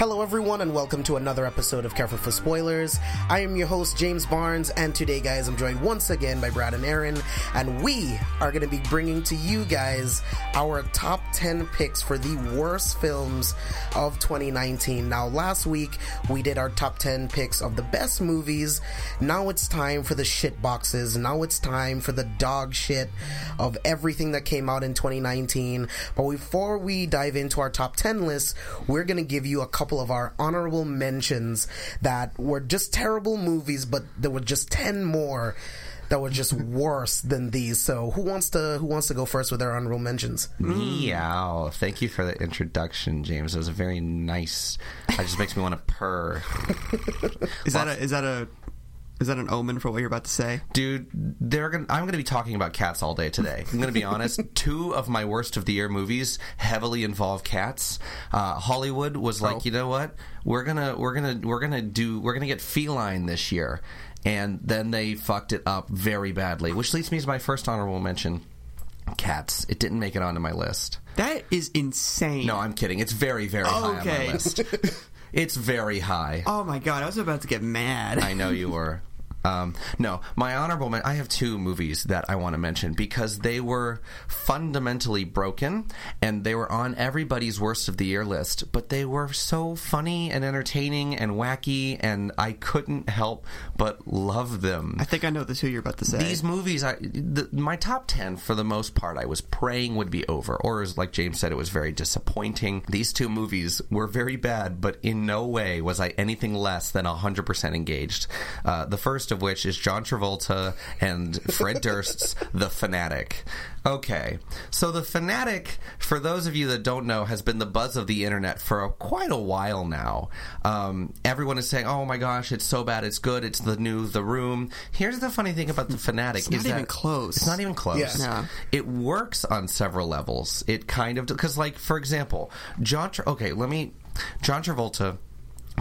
Hello, everyone, and welcome to another episode of Careful for Spoilers. I am your host, James Barnes, and today, guys, I'm joined once again by Brad and Aaron, and we are going to be bringing to you guys our top 10 picks for the worst films of 2019. Now, last week, we did our top 10 picks of the best movies. Now it's time for the shit boxes. Now it's time for the dog shit of everything that came out in 2019. But before we dive into our top 10 list, we're going to give you a couple of our honorable mentions that were just terrible movies, but there were just 10 more that were just worse than these. So who wants to who wants to go first with their honorable mentions? Meow. Thank you for the introduction, James. It was a very nice. It just makes me want to purr. Is that a is that a is that an omen for what you're about to say? Dude, they're gonna, I'm going to be talking about cats all day today. I'm going to be honest. Two of my worst of the year movies heavily involve cats. Uh, Hollywood was like, Oh. you know what? We're gonna we're gonna we're gonna do we're gonna get feline this year, and then they fucked it up very badly. Which leads me to my first honorable mention: cats. It didn't make it onto my list. That is insane. No, I'm kidding. It's very very high on my list. it's very high. Oh my god, I was about to get mad. I know you were. Um, no, my honorable. Men- I have two movies that I want to mention because they were fundamentally broken and they were on everybody's worst of the year list. But they were so funny and entertaining and wacky, and I couldn't help but love them. I think I know the two you're about to say. These movies, I, the, my top 10, for the most part, I was praying would be over. Or, as like James said, it was very disappointing. These two movies were very bad, but in no way was I anything less than 100% engaged. Uh, the first of which is John Travolta and Fred Durst's The Fanatic. Okay, so The Fanatic, for those of you that don't know, has been the buzz of the internet for a, quite a while now. Um, everyone is saying, "Oh my gosh, it's so bad, it's good, it's the new The Room." Here's the funny thing about The Fanatic: It's not is even that close. It's not even close. Yeah. Yeah. It works on several levels. It kind of because, like, for example, John. Tra- okay, let me. John Travolta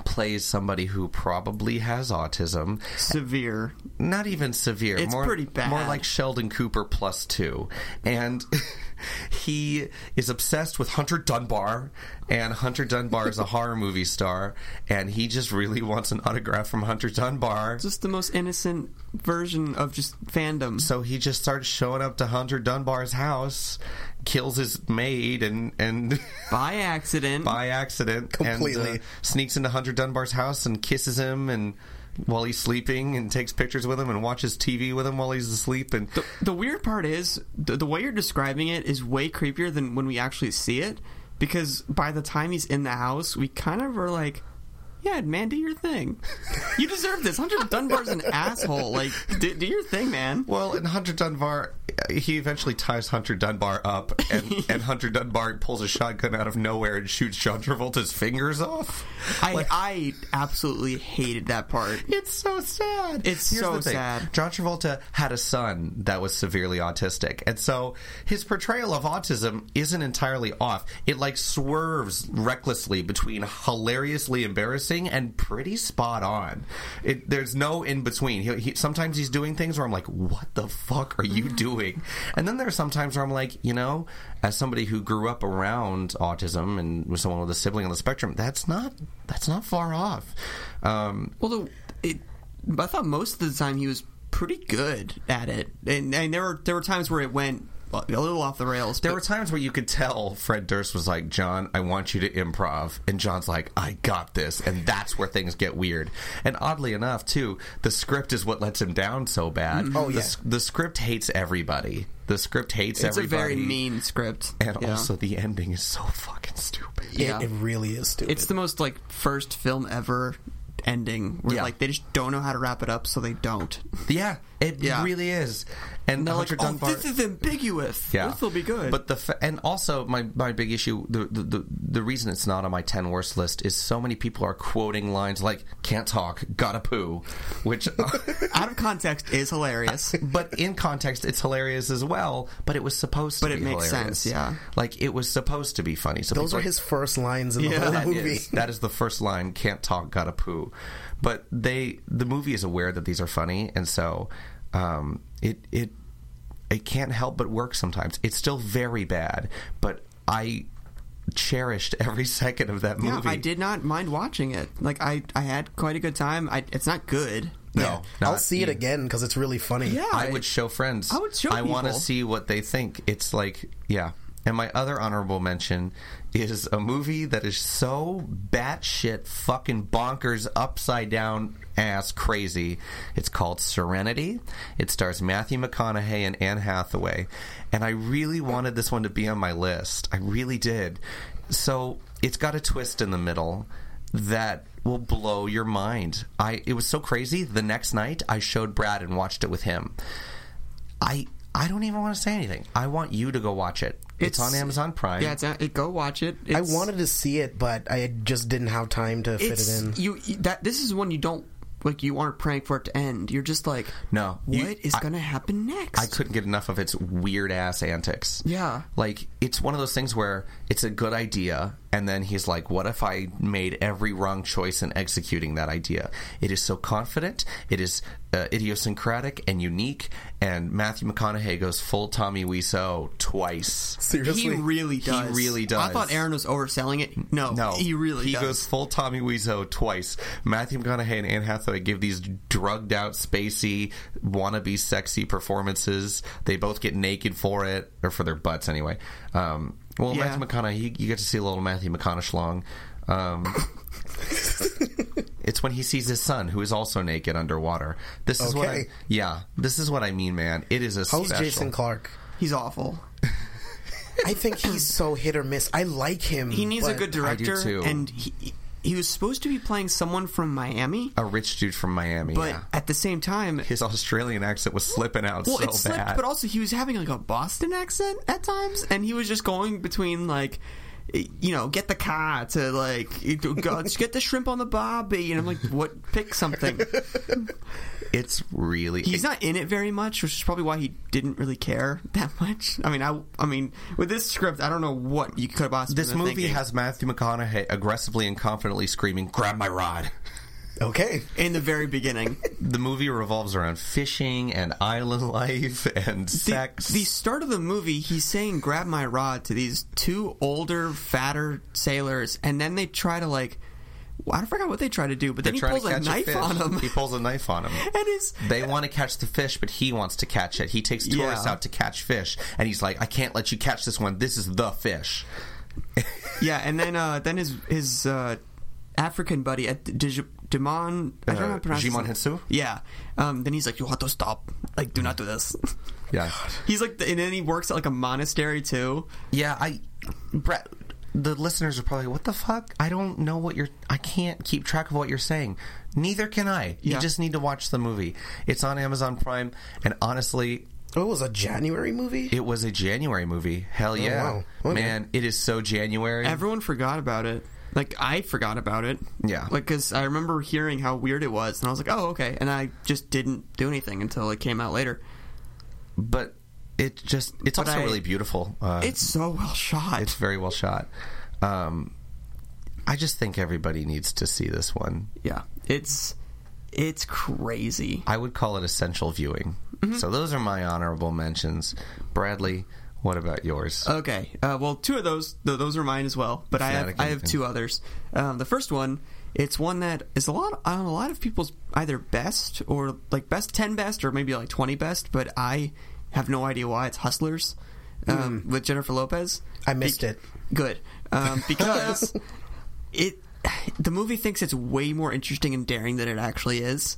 plays somebody who probably has autism severe. not even severe. It's more, pretty bad. More like Sheldon Cooper plus two, and he is obsessed with Hunter Dunbar, and Hunter Dunbar is a horror movie star, and he just really wants an autograph from Hunter Dunbar. Just the most innocent version of just fandom. So he just starts showing up to Hunter Dunbar's house, kills his maid, and and By accident. by accident, Completely. and uh, sneaks into Hunter Dunbar's house and kisses him and. While he's sleeping, and takes pictures with him, and watches TV with him while he's asleep, and the, the weird part is the, the way you're describing it is way creepier than when we actually see it. Because by the time he's in the house, we kind of are like, "Yeah, man, do your thing. You deserve this." Hunter Dunbar's an asshole. Like, do, do your thing, man. Well, and Hunter Dunbar, he eventually ties Hunter Dunbar up, and, and Hunter Dunbar pulls a shotgun out of nowhere and shoots John Travolta's fingers off. I like, I absolutely hated that part. It's so sad. It's so the thing. sad. John Travolta had a son that was severely autistic, and so his portrayal of autism isn't entirely off. It like swerves recklessly between hilariously embarrassing and pretty spot on. It, there's no in between. He, he, sometimes he's doing things where I'm like, "What the fuck are you doing?" And then there are some times where I'm like, you know, as somebody who grew up around autism and was someone with a sibling on the spectrum, that's not that's not far off. Um, it, I thought most of the time he was pretty good at it, and, and there were there were times where it went a little off the rails. There but- were times where you could tell Fred Durst was like, John, I want you to improv. And John's like, I got this. And that's where things get weird. And oddly enough, too, the script is what lets him down so bad. Mm-hmm. Oh, yeah. s- the script hates everybody. The script hates everybody. it's a very mean script, And Yeah. also, the ending is so fucking stupid. Yeah. It, it really is stupid. it's the most like first film ever ending where Yeah. like they just don't know how to wrap it up, so they don't. Yeah, it Yeah. really is. And They're like, oh, Dunbar. this is ambiguous. Yeah, this will be good. But the fa- and also my my big issue the, the the the reason it's not on my ten worst list is so many people are quoting lines like "can't talk, gotta poo," which. out of context is hilarious. But in context, it's hilarious as well. But it was supposed to But be it makes hilarious. sense, yeah. Like it was supposed to be funny. So Those people are his first lines in the Yeah. whole that movie. is- that is the first line. Can't talk, gotta poo. But they, the movie is aware that these are funny, and so um, it it it can't help but work sometimes. It's still very bad, but I cherished every second of that Yeah, movie. I did not mind watching it. Like I, I had quite a good time. I, it's not good. No, Yeah. not I'll see it even- again because it's really funny. Yeah, I would show friends. I would show I want to see what they think. It's like, yeah. And my other honorable mention is a movie that is so batshit fucking bonkers, upside down ass crazy. It's called Serenity. It stars Matthew McConaughey and Anne Hathaway. And I really wanted this one to be on my list. I really did. So it's got a twist in the middle that will blow your mind. I it was so crazy. The next night I showed Brad and watched it with him. I I don't even want to say anything. I want you to go watch it. It's, It's- on Amazon Prime. Yeah, it's, it, go watch it. I wanted to see it, but I just didn't have time to fit it in. You you- that this is one you don't like. You aren't praying for it to end. You're just like, No, what you- is going to happen next? I couldn't get enough of its weird ass antics. Yeah. Like it's one of those things where it's a good idea and then he's like, "What if I made every wrong choice in executing that idea?" It is so confident, it is uh, idiosyncratic and unique, and Matthew McConaughey goes full Tommy Wiseau twice. Seriously, He really does. He really does. I thought Aaron was overselling it. No, No, he really he does. goes full Tommy Wiseau twice. Matthew McConaughey and Anne Hathaway give these drugged out, spacey, wannabe sexy performances. They both get naked for it, or for their butts anyway. Um, well, Yeah. Matthew McConaughey, you, you get to see a little Matthew McConaughey long. Um, it's when he sees his son, who is also naked underwater. This is what I, yeah, this is what I mean, man. It is a How's special. Jason Clarke? He's awful. I think he's so hit or miss. I like him. He needs a but good I do director, too. and he he was supposed to be playing someone from Miami, a rich dude from Miami. but yeah. at the same time, his Australian accent was slipping out well, so it slipped, bad. but also he was having like a Boston accent at times, and he was just going between like. You know, get the car to like get the shrimp on the barbie, and I'm like, what? Pick something. it's really He's not in it very much, which is probably why he didn't really care that much. I mean, I, I mean, with this script, I don't know what you could have possibly. This movie thinking. has Matthew McConaughey aggressively and confidently screaming, "Grab my rod!" okay. in the very beginning. The movie revolves around fishing and island life and The, sex. the start of the movie, he's saying "grab my rod" to these two older, fatter sailors, and then they try to like. I forgot what they try to do, but then he They're pulls a knife fish. on them. He pulls a knife on him. and his They want to catch the fish, but he wants to catch it. He takes tourists Yeah. out to catch fish, and he's like, "I can't let you catch this one. This is the fish." yeah, and then uh, then his his uh, African buddy at Dij- Dimon, I don't know how Uh, to pronounce his Djimon. Hinsu? Yeah, um, then he's like, "You have to stop! Like, do not do this." Yeah, he's like, and then he works at like a monastery too. yeah. I, Brett. The listeners are probably, "What the fuck? I don't know what you're. I can't keep track of what you're saying. Neither can I. Yeah. You just need to watch the movie. It's on Amazon Prime, and honestly, Oh, it was a January movie. It was a January movie. Hell oh, yeah. wow. Okay. Man, it is so January. Everyone forgot about it. Like I forgot about it. Yeah. Like because I remember hearing how weird it was, and I was like, "Oh, okay." And I just didn't do anything until it came out later. but it just it's But also I- really beautiful. Uh, It's so well shot. it's very well shot. Um I just think everybody needs to see this one. yeah, it's it's crazy. I would call it essential viewing. Mm-hmm. So those are my honorable mentions. Bradley, what about yours? Okay. Uh, well, two of those th- those are mine as well, but I have Fanatic I have two others. Um, the first one, it's one that is a lot on a lot of people's either best or like best ten best or maybe like twenty best, but I have no idea why. It's Hustlers um, with Jennifer Lopez. I missed it. Good, um, because it the movie thinks it's way more interesting and daring than it actually is.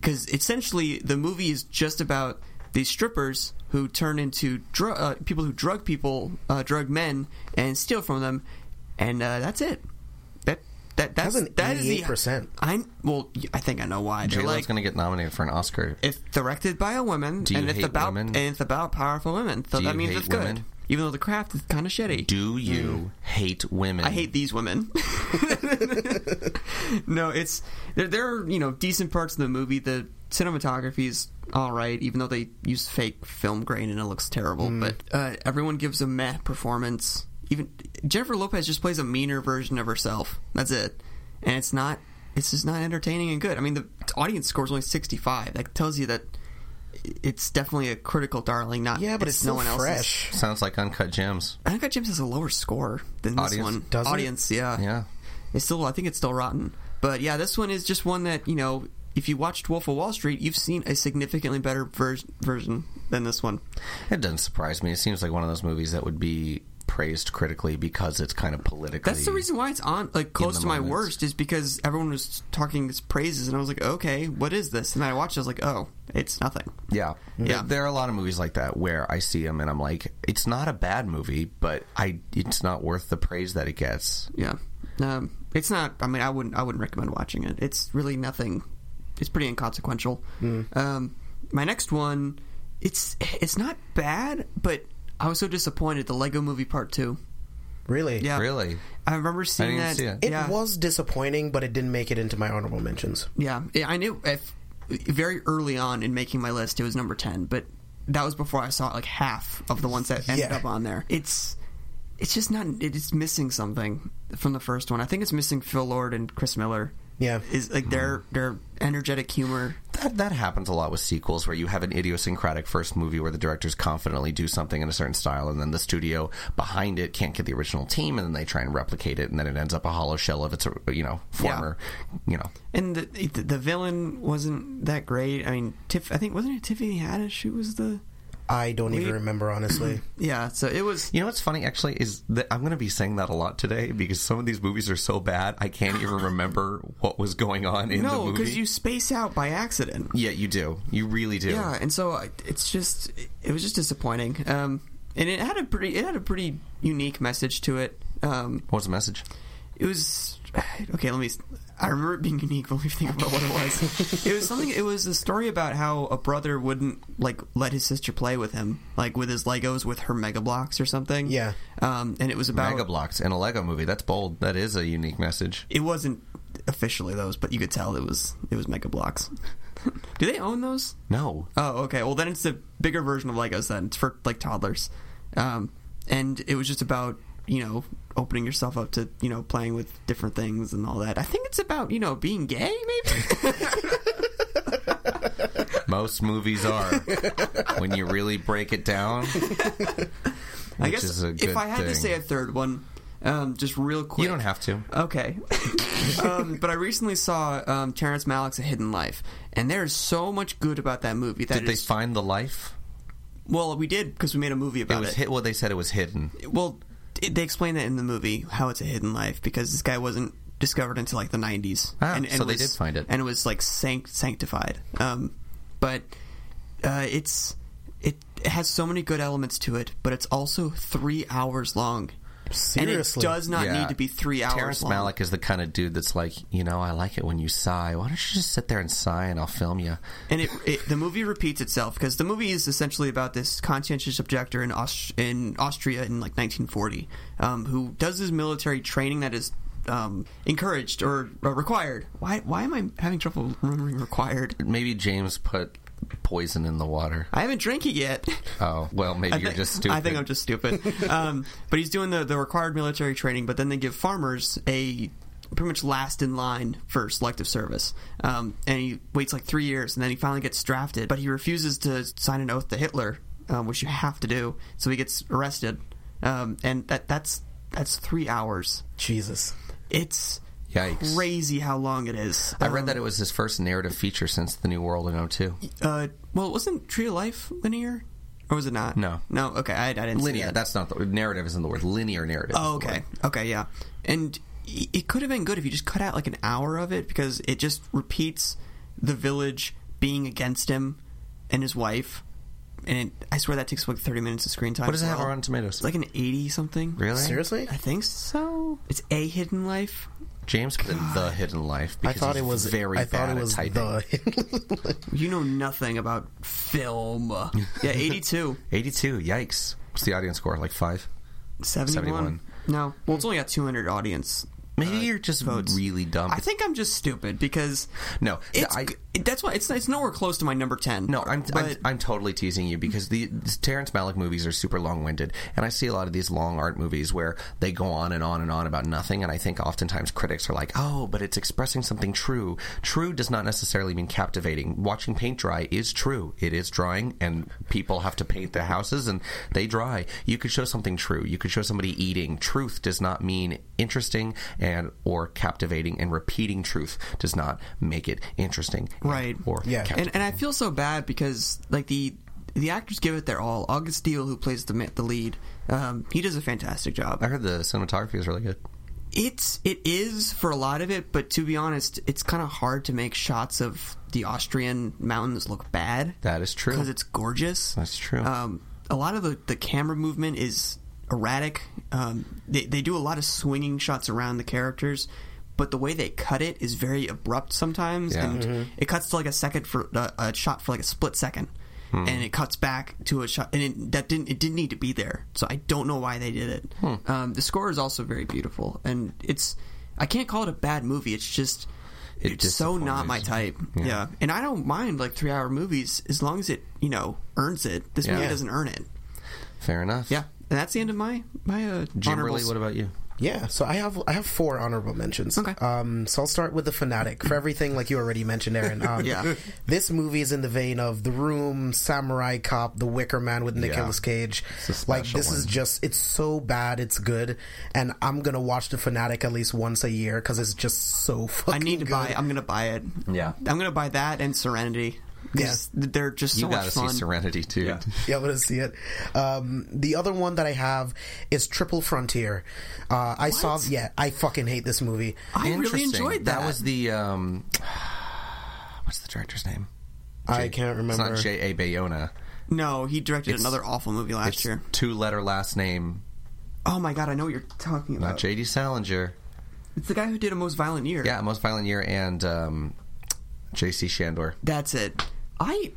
Because essentially, the movie is just about these strippers who turn into dr- uh, people who drug people, uh, drug men, and steal from them, and uh, that's it. That that that's That's an that is the- 88%. I well, I think I know why. They're J-Lo's like going to get nominated for an Oscar. if directed by a woman, Do you and it's about women? and it's about powerful women, so Do that you means hate it's good. women? Even though the craft is kind of shitty. Do you hate women? I hate these women. no, it's there, there are you know decent parts of the movie. The cinematography is all right, even though they use fake film grain and it looks terrible. But uh, everyone gives a meh performance. Even Jennifer Lopez just plays a meaner version of herself. That's it, and it's not. It's just not entertaining and good. I mean, the audience score is only sixty five. That tells you that it's definitely a critical darling. Not Yeah, but it's, no still one else's. fresh. Sounds like Uncut Gems. Uncut Gems has a lower score than this Audience? one. Does it? Audience, yeah. Yeah. It's still, I think it's still rotten. But yeah, this one is just one that you know. If you watched Wolf of Wall Street, you've seen a significantly better ver- version than this one. It doesn't surprise me. It seems like one of those movies that would be praised critically because it's kind of politically. That's the reason why it's on like close the to my worst is because everyone was talking its praises, and I was like, okay, what is this? And then I watched, it, I was like, oh, it's nothing. Yeah. Yeah. There- There are a lot of movies like that where I see them and I'm like, it's not a bad movie, but I it's not worth the praise that it gets. Yeah, um, it's not. I mean, I wouldn't. I wouldn't recommend watching it. It's really nothing. It's pretty inconsequential. Um, my next one, it's it's not bad, but I was so disappointed. The Lego Movie Part Two. Really? Yeah, Really? I remember seeing didn't that. see it. It yeah, was disappointing, but it didn't make it into my honorable mentions. yeah. Yeah, I knew if very early on in making my list, it was number ten, but that was before I saw like half of the ones that ended Yeah. up on there. It's it's just not. It's missing something from the first one. I think it's missing Phil Lord and Chris Miller. Yeah. is like their their energetic humor. That that happens a lot with sequels where you have an idiosyncratic first movie where the directors confidently do something in a certain style and then the studio behind it can't get the original team and then they try and replicate it and then it ends up a hollow shell of its you know former you know And the, the the villain wasn't that great. I mean, Tiff. I think wasn't it Tiffany Haddish who was the I don't even remember, honestly. yeah. So it was. You know what's funny actually is that I'm going to be saying that a lot today because some of these movies are so bad I can't even remember what was going on in the No, movie. because you space out by accident. yeah, you do. You really do. Yeah, and so it's just it was just disappointing. Um, and it had a pretty it had a pretty unique message to it. Um, What was the message? it was okay. Let me. I remember it being unique. when we think about what it was. it was something. It was a story about how a brother wouldn't like let his sister play with him, like with his Legos with her Mega Bloks or something. Yeah. Um, and it was about Mega Bloks in a Lego movie. That's bold. That is a unique message. It wasn't officially those, but you could tell it was it was Mega Bloks. Do they own those? No. Oh, okay. Well, then it's the bigger version of Legos. Then it's for like toddlers, um, and it was just about you know opening yourself up to you know playing with different things and all that. I think it's about you know being gay, maybe. Most movies are. when you really break it down, I guess is a if I had to say a third one, um, just real quick. you don't have to. Okay. um, but I recently saw um, Terrence Malick's A Hidden Life, and there's so much good about that movie. That Did they is- find the life? well, we did because we made a movie It about was it. hit. Well, they said it was hidden. Well, it, they explain that in the movie how it's a hidden life because this guy wasn't discovered until like the 90s. Ah, so they did find it. and it was like sanct- sanctified. Um, but uh, it's it has so many good elements to it, but it's also three hours long. Seriously. and it does not Yeah. need to be three hours Terrence long. Malick is the kind of dude that's like, you know, I like it when you sigh. Why don't you just sit there and sigh and I'll film you? and it, it the movie repeats itself because the movie is essentially about this conscientious objector in Aust- in Austria in like 1940 um, who does his military training that is um, encouraged or uh, required. Why why am I having trouble remembering required? Maybe James put poison in the water. I haven't drank it yet. Oh, well, maybe I you're just stupid. I think I'm just stupid. um, but he's doing the, the required military training, but then they give farmers a pretty much last in line for selective service. Um, and he waits like three years, and then he finally gets drafted, but he refuses to sign an oath to Hitler, um, which you have to do. So he gets arrested, um, and that that's that's three hours. Jesus. It's Yikes. crazy how long it is. I read Um, that it was his first narrative feature since The New World in 02. Uh, well, wasn't Tree of Life linear, or was it not? No. no. Okay, I, I didn't see Linear. that. That's not the narrative. Isn't the word linear narrative? Oh, okay. Okay, yeah. And it could have been good if you just cut out like an hour of it because it just repeats the village being against him and his wife. And it, I swear that takes like 30 minutes of screen time. What does it have well. on Tomatoes? It's like an 80 something. really? Seriously? I think so. It's A Hidden Life. James put in the hidden life. I Because thought he's it was very I thought bad it was at typing. the You know nothing about film. yeah, 82. 82. Yikes. What's the audience score? Like five? 71. 71. No. Well, it's only got 200 audience. Maybe uh, you're just votes. really dumb. I think I'm just stupid because no, It's I, g- it- that's why it's it's nowhere close to my number ten. No, I'm, I'm I'm totally teasing you because the Terrence Malick movies are super long winded, and I see a lot of these long art movies where they go on and on and on about nothing, and I think oftentimes critics are like, "Oh, but it's expressing something true." True does not necessarily mean captivating. Watching paint dry is true. It is drying, and people have to paint their houses, and they dry. You could show something true. You could show somebody eating. Truth does not mean interesting and or captivating, and repeating truth does not make it interesting, Right. Or Yeah. captivating. and and I feel so bad because like the the actors give it their all. August Steele, who plays the the lead, um, he does a fantastic job. I heard the cinematography is really good. It's it is for a lot of it, but to be honest, it's kind of hard to make shots of the Austrian mountains look bad That is true. because it's gorgeous. That's true. Um, a lot of the, the camera movement is erratic. Um, they they do a lot of swinging shots around the characters, but the way they cut it is very abrupt sometimes, Yeah. and it cuts to like a second for uh, a shot for like a split second. Hmm. And it cuts back to a shot, and it, that didn't it didn't need to be there. So I don't know why they did it. Hmm. Um, the score is also very beautiful, and it's I can't call it a bad movie. It's just It it's so not my type. Yeah. Yeah. and I don't mind like three hour movies as long as it you know earns it. This movie doesn't earn it. Fair enough. Yeah, and that's the end of my my uh, Jim. Burley, what about you? Yeah, so I have I have four honorable mentions. Okay. Um, so I'll start with the fanatic for everything like you already mentioned, Aaron. Um, Yeah. This movie is in the vein of The Room, Samurai Cop, The Wicker Man with Nicolas Cage. It's a Like special this is just it's so bad, it's good, and I'm gonna watch the fanatic at least once a year because it's just so fucking. I need to good. buy. I'm gonna buy it. Yeah. I'm gonna buy that and Serenity. 'Cause they're just so you gotta see fun. Serenity too. Yeah. Yeah, I'm gonna see it. Um, the other one that I have is Triple Frontier. Uh, I saw. Yeah, I fucking hate this movie. I really enjoyed that. That was the um, what's the director's name? I can't remember. It's remember. not J. A. Bayona. no. He directed It's- another awful movie last It's year. two letter last name, Oh my god, I know what you're talking not about. J. D. Salinger. It's the guy who did a most violent year. Yeah, Most Violent Year and um, J. C. Chandor. that's it. I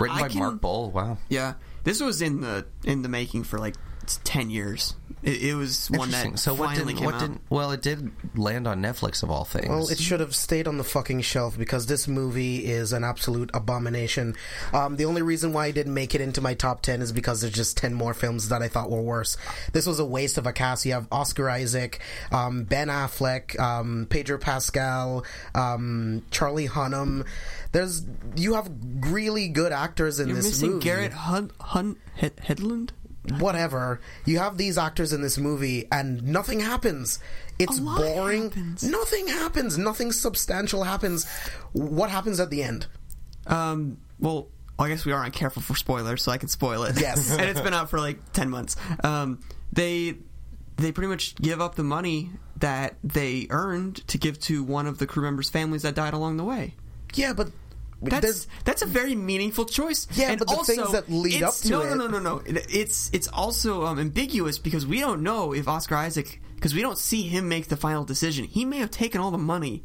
Written I by can- Mark Boal. Wow. Yeah, this was in the in the making for like ten years. It, it was one Interesting. that so what finally didn't came what out. didn't well it did land on Netflix of all things. Well, it should have stayed on the fucking shelf because this movie is an absolute abomination. Um, the only reason why I didn't make it into my top 10 is because there's just 10 more films that I thought were worse. This was a waste of a cast. You have Oscar Isaac, um, Ben Affleck, um, Pedro Pascal, um, Charlie Hunnam. There's, you have really good actors in You're this missing movie Garrett Hun, Hun He- Hedlund. Whatever. You have these actors in this movie, and nothing happens. It's boring. happens. Nothing happens. Nothing substantial happens. What happens at the end? Um, well, I guess we are on careful for spoilers, so I can spoil it. Yes. and it's been out for like ten months. Um, they they pretty much give up the money that they earned to give to one of the crew members' families that died along the way. Yeah, but That's there's that's a very meaningful choice. Yeah, and but the also, things that lead up to no, it- No, no, no, no, no. It's it's also um, ambiguous because we don't know if Oscar Isaac because we don't see him make the final decision. He may have taken all the money.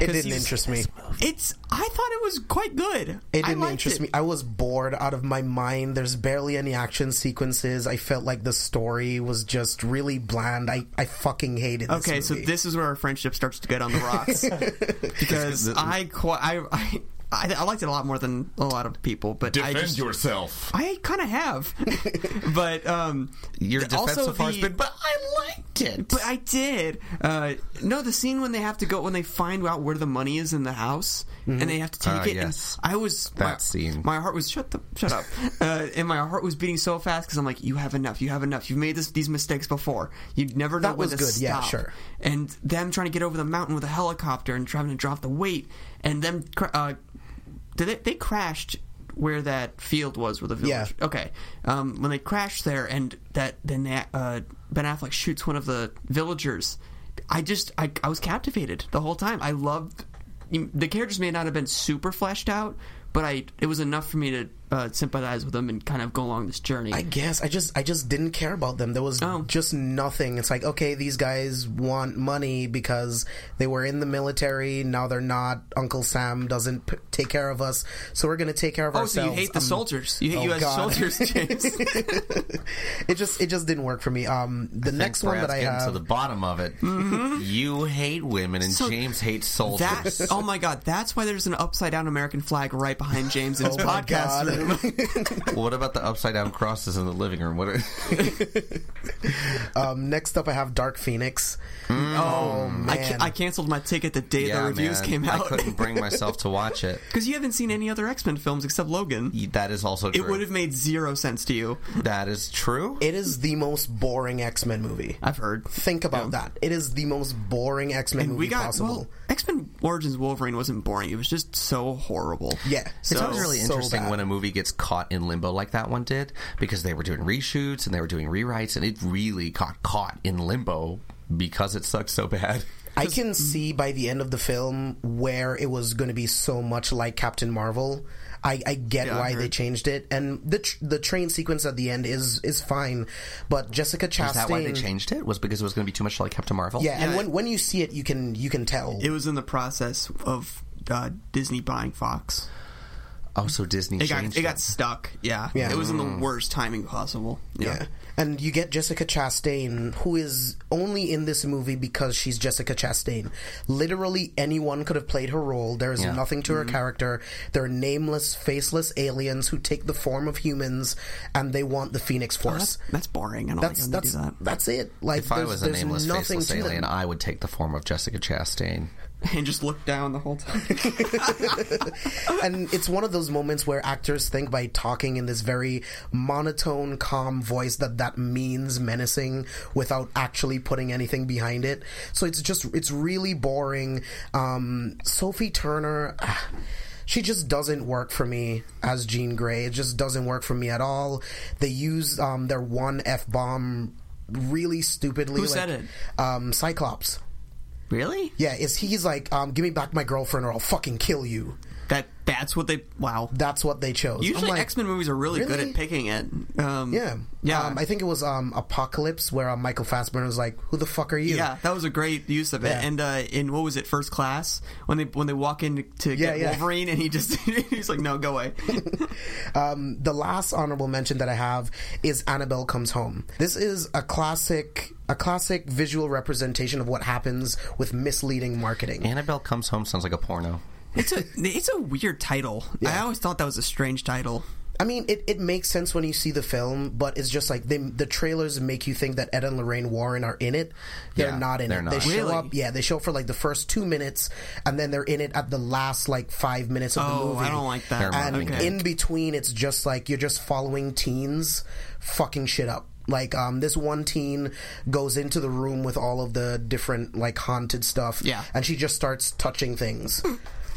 It didn't interest me. It's. I thought it was quite good. It didn't interest it. me. I was bored out of my mind. There's barely any action sequences. I felt like the story was just really bland. I, I fucking hated this Okay, so this is where our friendship starts to get on the rocks because I, quite, I I I I liked it a lot more than a lot of people, but I Defend just yourself. I kind of have, but um, Your defense also so far has the- been, but I liked it. But I did. Uh, no, the scene when they have to go when they find out where the money is in the house and they have to take Ah, it. yes. And I was That my, scene. My heart was shut the shut up, uh, and my heart was beating so fast because I'm like, you have enough. You have enough. You've made this, these mistakes before. You never know That when was to good, yeah, sure. And them trying to get over the mountain with a helicopter and trying to drop the weight, and them. Uh, did they, they crashed where that field was where the village Yeah. okay um, when they crashed there and that then they, uh, ben affleck shoots one of the villagers i just I, I was captivated the whole time i loved the characters may not have been super fleshed out but i it was enough for me to uh, sympathize with them and kind of go along this journey. I guess I just I just didn't care about them. There was Oh. just nothing. It's like okay, these guys want money because they were in the military. Now they're not. Uncle Sam doesn't p- take care of us, so we're gonna take care of ourselves. oh, so you hate the Um, soldiers? You hate oh, U.S. God. soldiers, James? It just it just didn't work for me. Um, the next one that I getting have. to the bottom of it. You hate women, and So James hates soldiers. that, oh my god, that's why there's an upside down American flag right behind James in his Oh my podcast God. room. what about the upside down crosses in the living room? What? Are, um, next up, I have Dark Phoenix. Oh man, I, ca- I canceled my ticket the day yeah, the reviews man, came out. I couldn't bring myself to watch it. Because you haven't seen any other X Men films except Logan. That is also true. It would have made zero sense to you. That is true. it is the most boring X Men movie. I've heard. Think about Yeah. that. It is the most boring X Men movie we got possible. well, X Men Origins Wolverine wasn't boring. It was just so horrible. yeah, It's So- always really so interesting bad. when a movie gets caught in limbo like that one did, because they were doing reshoots and they were doing rewrites, and it really got caught in limbo because it sucked so bad. I can see by the end of the film where it was going to be so much like Captain Marvel. I, I get Yeah, I why they changed it, and the tr- the train sequence at the end is is fine, but Jessica Chastain. Is that why they changed it? Was because it was going to be too much like Captain Marvel? Yeah, and Yeah. when when you see it, you can you can tell. It was in the process of uh, Disney buying Fox. Oh, so Disney It got changed it got stuck. Yeah. Yeah. It was in the worst timing possible. Yeah. And you get Jessica Chastain, who is only in this movie because she's Jessica Chastain. Literally anyone could have played her role. There is Yeah. nothing to her Mm-hmm. character. They're nameless, faceless aliens who take the form of humans and they want the Phoenix Oh, Force. that's, that's boring. I don't that's like that's they do that. that's it. Like If I was a nameless, faceless alien, them. I would take the form of Jessica Chastain. And just look down the whole time. and it's one of those moments where actors think by talking in this very monotone, calm voice that that means menacing without actually putting anything behind it. So it's just it's really boring. Um, Sophie Turner. ah, She just doesn't work for me as Jean Grey. It just doesn't work for me at all. They use um, their one f bomb really stupidly. Who like, said it? Um, Cyclops. Really? Yeah, is he's like, um, give me back my girlfriend or I'll fucking kill you. That that's what they wow. That's what they chose. Usually like, X Men movies are really, good at picking it. Um, Yeah, Yeah. Um, I think it was um, Apocalypse where uh, Michael Fassbender was like, "Who the fuck are you?" Yeah, that was a great use of it. Yeah. And uh, in what was it, First Class, when they when they walk in to Yeah, get yeah. Wolverine, and he just he's like, "No, go away." Um, the last honorable mention that I have is Annabelle Comes Home. This is a classic, a classic visual representation of what happens with misleading marketing. Annabelle Comes Home sounds like a porno. it's a it's a weird title. I always thought that was a strange title. I mean, it, it makes sense when you see the film, but it's just like they, the trailers make you think that Ed and Lorraine Warren are in it. They're Yeah, not in they're it. not. They show Really? up, yeah, they show up for like the first two minutes, and then they're in it at the last like five minutes of the Oh, movie. I don't like that. And Okay. in between it's just like you're just following teens fucking shit up like um this one teen goes into the room with all of the different like haunted stuff. Yeah. and she just starts touching things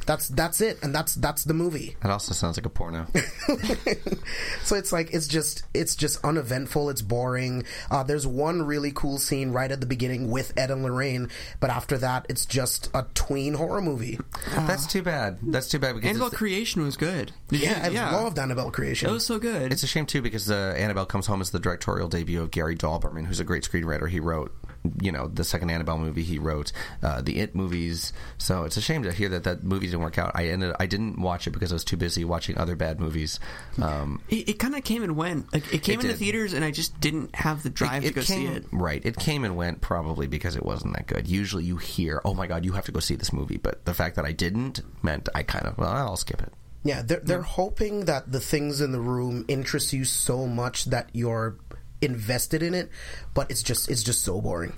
that's that's it and that's that's the movie That also sounds like a porno. so it's like it's just it's just uneventful it's boring uh, there's one really cool scene right at the beginning with ed and lorraine but after that it's just a tween horror movie That's too bad. That's too bad because Annabelle Creation was good. Did yeah you- i loved annabelle creation It was so good. it's a shame too because uh, Annabelle Comes Home as the directorial debut of Gary Dauberman, who's a great screenwriter. He wrote, you know, the second Annabelle movie. He wrote uh, the It movies. So it's a shame to hear that that movie didn't work out. I ended. I didn't watch it because I was too busy watching other bad movies. Um, it, it kind of came and went. Like it came It into did. theaters, and I just didn't have the drive to go came, see it. Right. It came and went probably because it wasn't that good. Usually you hear, oh my God, you have to go see this movie. But the fact that I didn't meant I kind of, well, I'll skip it. Yeah, they're they're hoping that the things in the room interest you so much that you're invested in it, but it's just it's just so boring.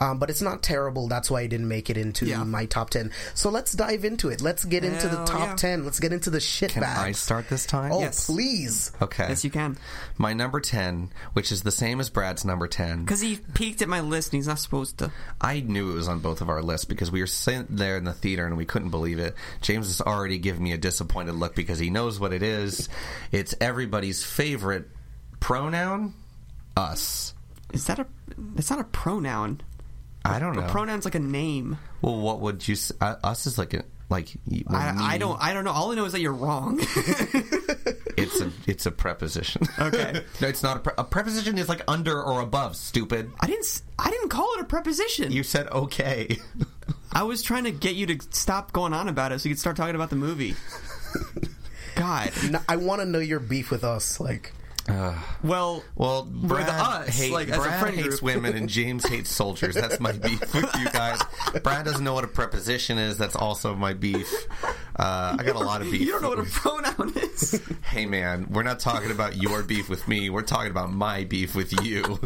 Um, but it's not terrible. That's why I didn't make it into Yeah. my top ten. So let's dive into it. Let's get into the top yeah. ten. Let's get into the shit Can bags. I start this time? Oh, Yes. please. Okay. Yes, you can. My number 10, which is the same as Brad's number 10. Because he peeked at my list, and he's not supposed to. I knew it was on both of our lists because we were sitting there in the theater and we couldn't believe it. James has already given me a disappointed look because he knows what it is. It's everybody's favorite pronoun, us. Is that a? It's not a pronoun. I don't A know. pronoun's like a name. well, what would you? Uh, us is like a Like I, I don't. I don't know. All I know is that you're wrong. It's a it's a preposition. Okay. no, it's not a, pre- a preposition. Is like under or above. Stupid. I didn't. I didn't call it a preposition. You said okay. I was trying to get you to stop going on about it so you could start talking about the movie. God. No, I want to know your beef with us. Like, Well, Well, With Brad, us, hate- like, Brad friend hates group. women and James hates soldiers. That's my beef with you guys. Brad doesn't know what a preposition is. That's also my beef. Uh, I got a lot of beef. you don't know what a pronoun is. Hey man, we're not talking about your beef with me. We're talking about my beef with you.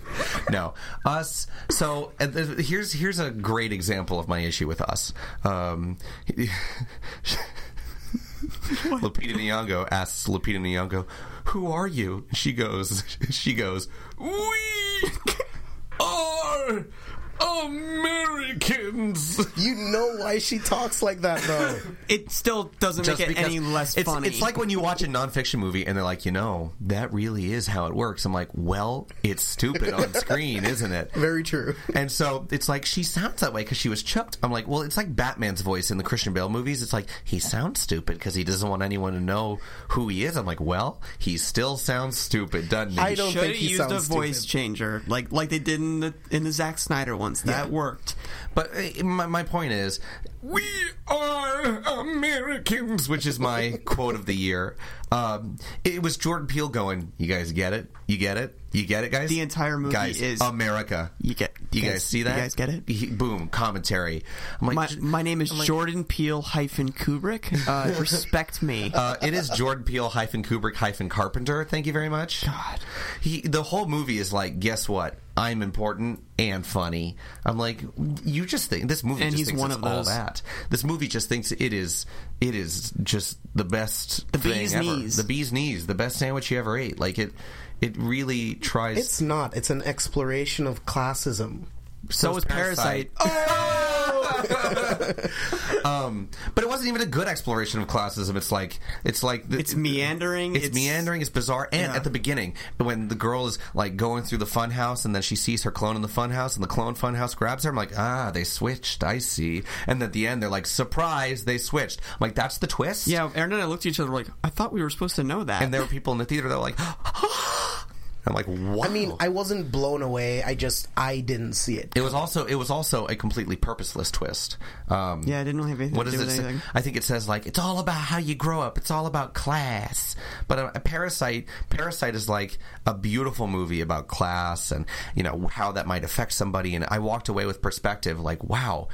no, us. So uh, here's here's a great example of my issue with us. Um, Lupita Nyong'o asks Lupita Nyong'o, "Who are you?" She goes, "She goes, we are Americans." you know why she talks like that, though. It still doesn't make it any less it's, funny. It's like when you watch a nonfiction movie and they're like, you know, that really is how it works. I'm like, well, it's stupid on screen, isn't it? Very true. And so it's like she sounds that way because she was choked. I'm like, well, it's like Batman's voice in the Christian Bale movies. It's like he sounds stupid because he doesn't want anyone to know who he is. I'm like, well, he still sounds stupid, doesn't he? I don't should think have he used a voice stupid. changer, like like they did in the in the Zack Snyder That worked. But uh, my, my point is, we are Americans, which is my quote of the year. Um, it was Jordan Peele going, "You guys get it? You get it? You get it, guys?" The entire movie guys, is- America. You get You you guys see that? You guys get it? He- boom, commentary. I'm like, My, my name is I'm like, Jordan Peele hyphen Kubrick. Uh, respect me. Uh, it is Jordan Peele hyphen Kubrick hyphen Carpenter. Thank you very much. God. He the whole movie is like, guess what? I'm important and funny. I'm like, you just think this movie And just he's thinks one it's of all those. That. This movie just thinks it is. It is just the best. The thing bee's ever. knees. The bee's knees. The best sandwich you ever ate. Like it. It really tries. It's not. It's an exploration of classism. So is Parasite. um, but it wasn't even a good exploration of classism. It's like it's like the, It's meandering. It's, meandering. It's bizarre. And Yeah. at the beginning, when the girl is like going through the funhouse, and then she sees her clone in the funhouse, and the clone funhouse grabs her. I'm like, ah, they switched. I see. And at the end, they're like, surprise, they switched. I'm like, that's the twist. Yeah, Aaron and I looked at each other like, I thought we were supposed to know that. And there were people in the theater that were like, I'm like, wow. I mean, I wasn't blown away. I just I didn't see it. It was also it was also a completely purposeless twist. Um, Yeah, I didn't really have anything what to does do it with say? anything. I think it says like it's all about how you grow up. It's all about class. But a, a Parasite, Parasite is like a beautiful movie about class and you know how that might affect somebody. And I walked away with perspective, like wow,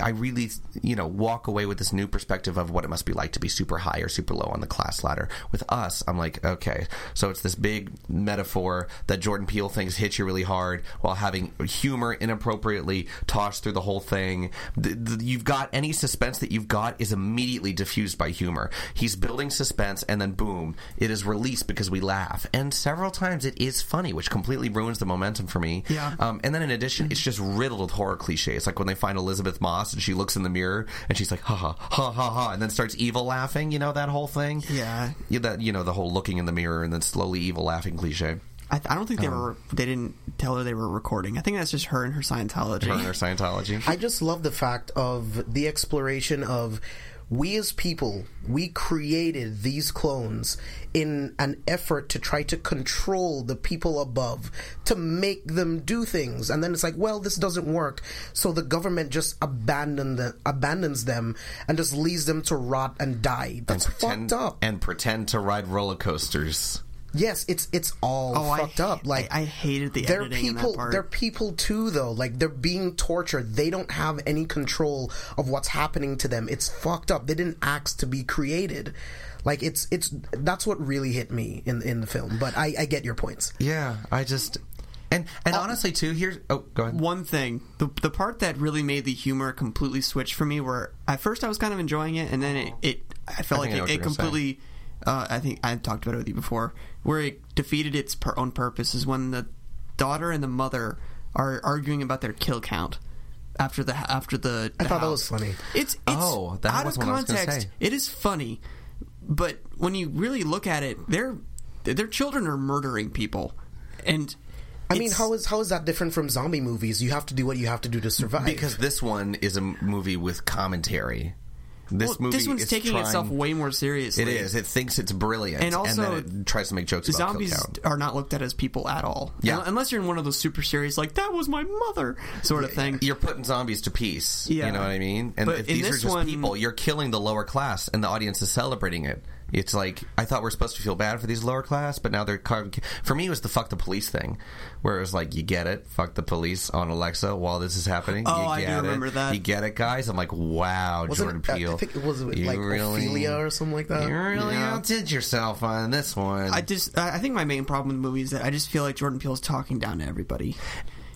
I really you know walk away with this new perspective of what it must be like to be super high or super low on the class ladder. With us, I'm like okay, so it's this big metaphor that Jordan Peele thinks hits you really hard while having humor inappropriately tossed through the whole thing. The, the, you've got any suspense that you've got is immediately diffused by humor. He's building suspense and then boom, it is released because we laugh. And several times it is funny, which completely ruins the momentum for me. Yeah. Um, and then in addition, it's just riddled with horror cliches. Like when they find Elisabeth Moss and she looks in the mirror and she's like, ha ha, ha ha ha, and then starts evil laughing, you know, that whole thing? Yeah. Yeah, that, you know, the whole looking in the mirror and then slowly evil laughing cliche. I, I don't think they Um, were. They didn't tell her they were recording. I think that's just her and her Scientology. Her and her Scientology. I just love the fact of the exploration of we as people, we created these clones in an effort to try to control the people above, to make them do things. And then it's like, well, this doesn't work. So the government just abandon the, abandons them and just leaves them to rot and die. That's pretend, fucked up. and pretend to ride roller coasters. Yes, it's it's all Oh, fucked ha- up. Like I, I hated the they're editing in people that part. they're people too though like they're being tortured they don't have any control of what's happening to them it's fucked up they didn't ask to be created like it's it's that's what really hit me in in the film but i i get your points Yeah, I just and and oh. honestly too. Here's oh, go ahead. One thing, the the part that really made the humor completely switch for me, where at first I was kind of enjoying it, and then it, it I felt I think I know like it, it gonna say. completely. Uh, I think I talked about it with you before, where it defeated its per- own purpose is when the daughter and the mother are arguing about their kill count after the after the. i the thought that was funny It's, it's Oh, that out was of what was context. It is funny, but when you really look at it, their their children are murdering people, and i mean it's- how is how is that different from zombie movies you have to do what you have to do to survive Because this one is a movie with commentary. This Well, movie this one's is taking trying- itself way more seriously. It is. It thinks it's brilliant, And also, then it tries to make jokes about Zombies are not looked at as people at all. Yeah. Un- Unless you're in one of those super serious, like, that was my mother sort of thing. You're putting zombies to peace. Yeah. You know what I mean? And But if these are just one- people, you're killing the lower class, and the audience is celebrating it. It's like I thought we're supposed to feel bad for these lower class, but now they're car- for me it was the fuck the police thing, where it was like you get it, fuck the police on Alexa while this is happening. Oh, you I do get it. remember that. You get it, guys. I'm like, wow, Jordan Wasn't Peele. I think it was You like really, Ophelia or something like that. You really Yeah. outdid yourself on this one. I just, I I think my main problem with the movie is that I just feel like Jordan Peele's talking down to everybody.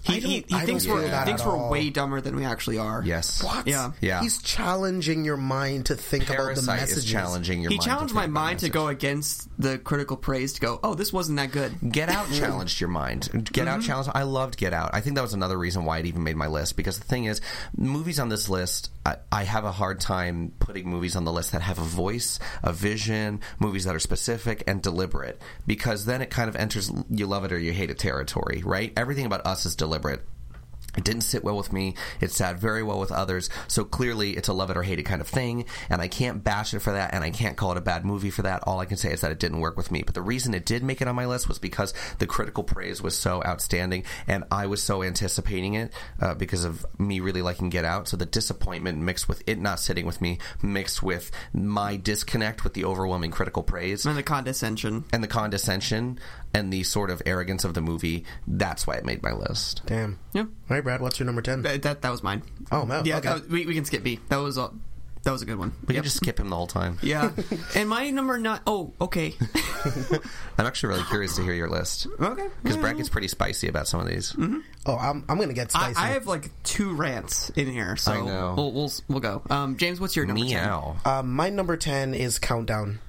He, he, he thinks we're feel that thinks we're all. way dumber than we actually are. yes. What? Yeah. Yeah. He's challenging your mind to think about the Parasite messages. is challenging your He mind. to challenged my mind to go against the critical praise to go, oh, this wasn't that good. Get Out challenged your mind. Get Out mm-hmm. challenged. I loved Get Out. I think that was another reason why it even made my list because the thing is, movies on this list, I, I have a hard time putting movies on the list that have a voice, a vision, movies that are specific and deliberate because then it kind of enters you love it or you hate it territory, right? Everything about us is deliberate. It didn't sit well with me. It sat very well with others. So clearly, it's a love it or hate it kind of thing. And I can't bash it for that, and I can't call it a bad movie for that. All I can say is that it didn't work with me. But the reason it did make it on my list was because the critical praise was so outstanding, and I was so anticipating it uh, because of me really liking Get Out. So the disappointment mixed with it not sitting with me, mixed with my disconnect with the overwhelming critical praise And the condescension. and the condescension and the sort of arrogance of the movie, that's why it made my list. Damn. Yeah. All right, Brad. What's your number ten? That, that, that was mine. Oh, no, Yeah, okay. that was- we, we can skip B. That was a, that was a good one. We Yep. can just skip him the whole time. Yeah. and my number nine. Oh, okay. I'm actually really curious to hear your list. okay. Because Brad gets pretty spicy about some of these. Oh, I'm, I'm gonna get I, spicy. I have like two rants in here, so I know. We'll, we'll we'll go. Um, James, what's your number? 10? Meow. um, my number ten is Countdown.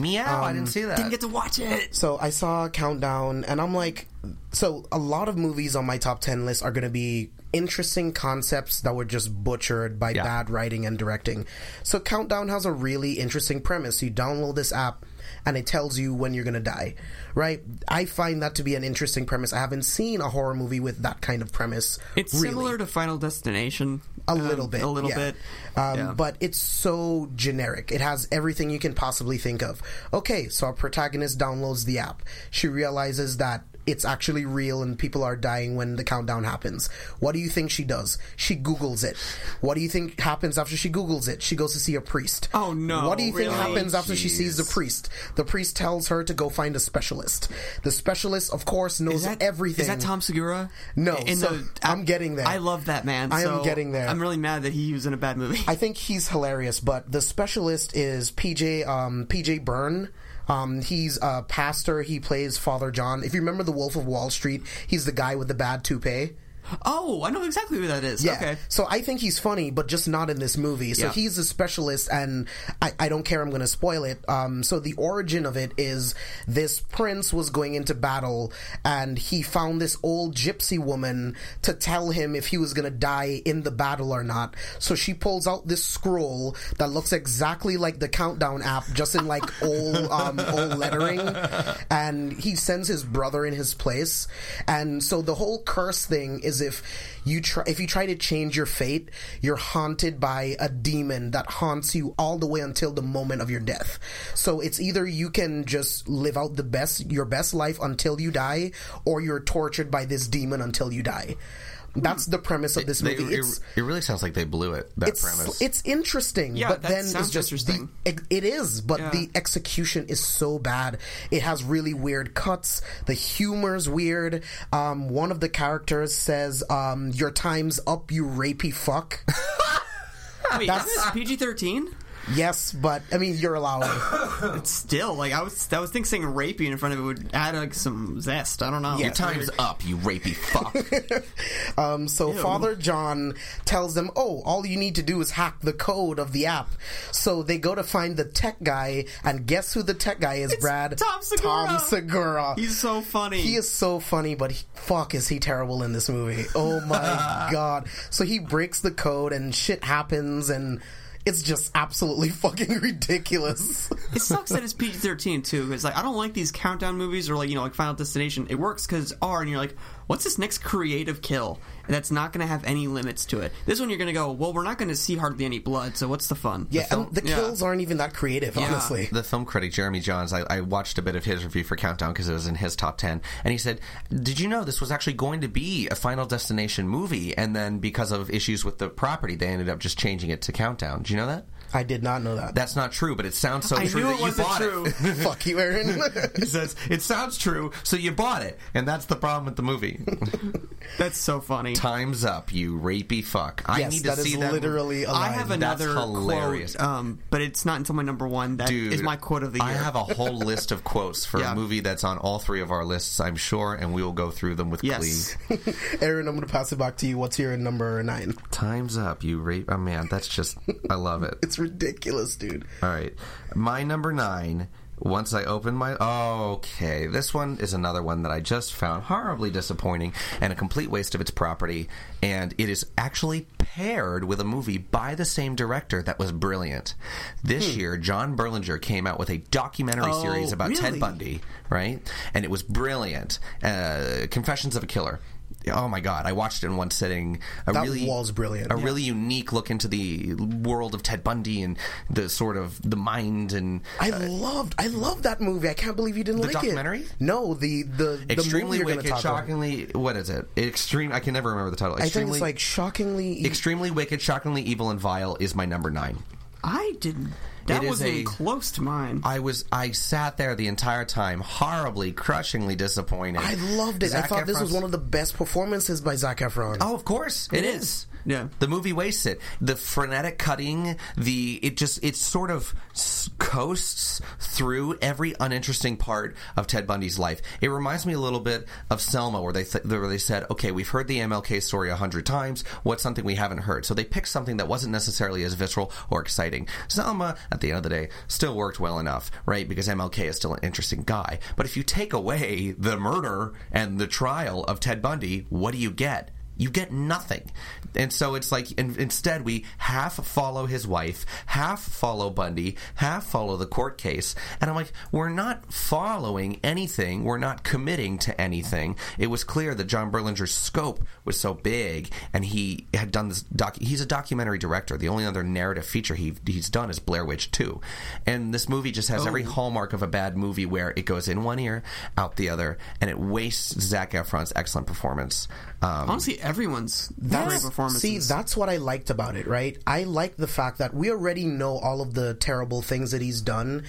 Meow, I didn't um, see that. Didn't get to watch it. So I saw Countdown, and I'm like, so a lot of movies on my top 10 list are going to be interesting concepts that were just butchered by Yeah. bad writing and directing. So Countdown has a really interesting premise. You download this app, and it tells you when you're going to die, right? I find that to be an interesting premise. I haven't seen a horror movie with that kind of premise. It's really. similar to Final Destination. A um, little bit. A little yeah. bit. Um, Yeah. But it's so generic. It has everything you can possibly think of. Okay, so our protagonist downloads the app. She realizes that it's actually real and people are dying when the countdown happens. What do you think she does? She Googles it. What do you think happens after she Googles it? She goes to see a priest. Oh, no, What do you think really? happens after she sees the priest? The priest tells her to go find a specialist. The specialist, of course, knows Is that everything. Is that Tom Segura? No, In so the, I'm getting there. I love that man. I am so getting there. I'm really mad that he was in a bad movie. I think he's hilarious, but the specialist is PJ um, PJ Byrne. Um, he's a pastor. He plays Father John. If you remember The Wolf of Wall Street, he's the guy with the bad toupee. Oh, I know exactly who that is. Yeah. Okay. So I think he's funny, but just not in this movie. So Yeah. he's a specialist, and I, I don't care. I'm going to spoil it. Um, so the origin of it is this prince was going into battle, and he found this old gypsy woman to tell him if he was going to die in the battle or not. So she pulls out this scroll that looks exactly like the countdown app, just in like old um, old lettering, and he sends his brother in his place. And so the whole curse thing is if you try if you try to change your fate, you're haunted by a demon that haunts you all the way until the moment of your death. So it's either you can just live out the best your best life until you die, or you're tortured by this demon until you die. That's the premise of this They- movie. it, It's it really sounds like they blew it. That it's premise. it's interesting, Yeah, but that then it's just interesting. The, it is, but Yeah. the execution is so bad. It has really weird cuts. The humor's weird. Um, one of the characters says, um, "Your time's up, you rapey fuck." Wait, That's- is this PG-13? Yes, but I mean, you're allowed. It's still like I was. I was thinking saying rapey in front of it would add like some zest. I don't know. Yeah. Your time's up, you rapey fuck. Um, so Father John tells them, "Oh, all you need to do is hack the code of the app." So they go to find the tech guy, and guess who the tech guy is? Brad Tom Segura. Tom Segura. He's so funny. He is so funny, but he, fuck, is he terrible in this movie? Oh my god! So he breaks the code, and shit happens, and it's just absolutely fucking ridiculous. It sucks that it's PG thirteen too, because like I don't like these countdown movies or like you know like Final Destination. It works because it's R, and you're like, what's this next creative kill? And that's not going to have any limits to it. This one you're going to go, well, we're not going to see hardly any blood, so what's the fun? yeah, film- and the yeah. kills aren't even that creative, Yeah. honestly. the film critic Jeremy Jahns, I, I watched a bit of his review for Countdown because it was in his top ten, and he said, "Did you know this was actually going to be a Final Destination movie, and then because of issues with the property, they ended up just changing it to Countdown? Do you know that? I did not know that. That's not true, but it sounds so I true knew that it you wasn't bought true. it." Fuck you, Aaron. he says it sounds true, so you bought it, and that's the problem with the movie. That's so funny. Time's up, you rapey fuck. I yes, need to that is see that. literally a I line. have That's another hilarious. quote, um, but it's not until my number one. That is Dude, my quote of the year. I have a whole list of quotes for Yeah. a movie that's on all three of our lists, I'm sure, and we will go through them with yes. glee. Aaron, I'm going to pass it back to you. What's your number nine? Time's up, you rape. Oh man, that's just I love it. It's ridiculous, dude. All right, my number nine. Once I open my okay, this one is another one that I just found horribly disappointing and a complete waste of its property. And it is actually paired with a movie by the same director that was brilliant. This year, John Berlinger came out with a documentary Oh, series about Ted? Bundy, right? And it was brilliant. Uh, Confessions of a Killer. Oh my god! I watched it in one sitting. A That really was brilliant. A Yeah. really unique look into the world of Ted Bundy and the sort of the mind and I loved, I loved that movie. I can't believe you didn't Uh, The like documentary? it. No, the the the extremely gonna wicked, talk about. shockingly. What is it? Extreme. I can never remember the title. I think it's like shockingly. extremely wicked, shockingly evil, and vile is my number nine. I didn't. That It is wasn't a- even close to mine. I was I sat there the entire time, horribly, crushingly disappointed. I loved it. I Zac thought this was one of the best performances by Zac Efron. Oh, of course, It it is. is. Yeah. the movie wastes it. The frenetic cutting, the it just it sort of coasts through every uninteresting part of Ted Bundy's life. It reminds me a little bit of Selma, where they th- where they said, "Okay, we've heard the MLK story a hundred times. What's something we haven't heard?" So they picked something that wasn't necessarily as visceral or exciting. Selma, at the end of the day, still worked well enough, right? Because MLK is still an interesting guy. But if you take away the murder and the trial of Ted Bundy, what do you get? You get nothing. And so it's like in, instead we half follow his wife, half follow Bundy, half follow the court case. And I'm like, we're not following anything. We're not committing to anything. It was clear that John Berlinger's scope was so big and he had done this doc he's a documentary director. The only other narrative feature he he's done is Blair Witch 2. And this movie just has every hallmark of a bad movie where it goes in one ear, out the other, and it wastes Zac Efron's excellent performance. Um, Honestly, everyone's great That's, performances. see, that's what I liked about it, right? I like the fact that we already know all of the terrible things that he's done.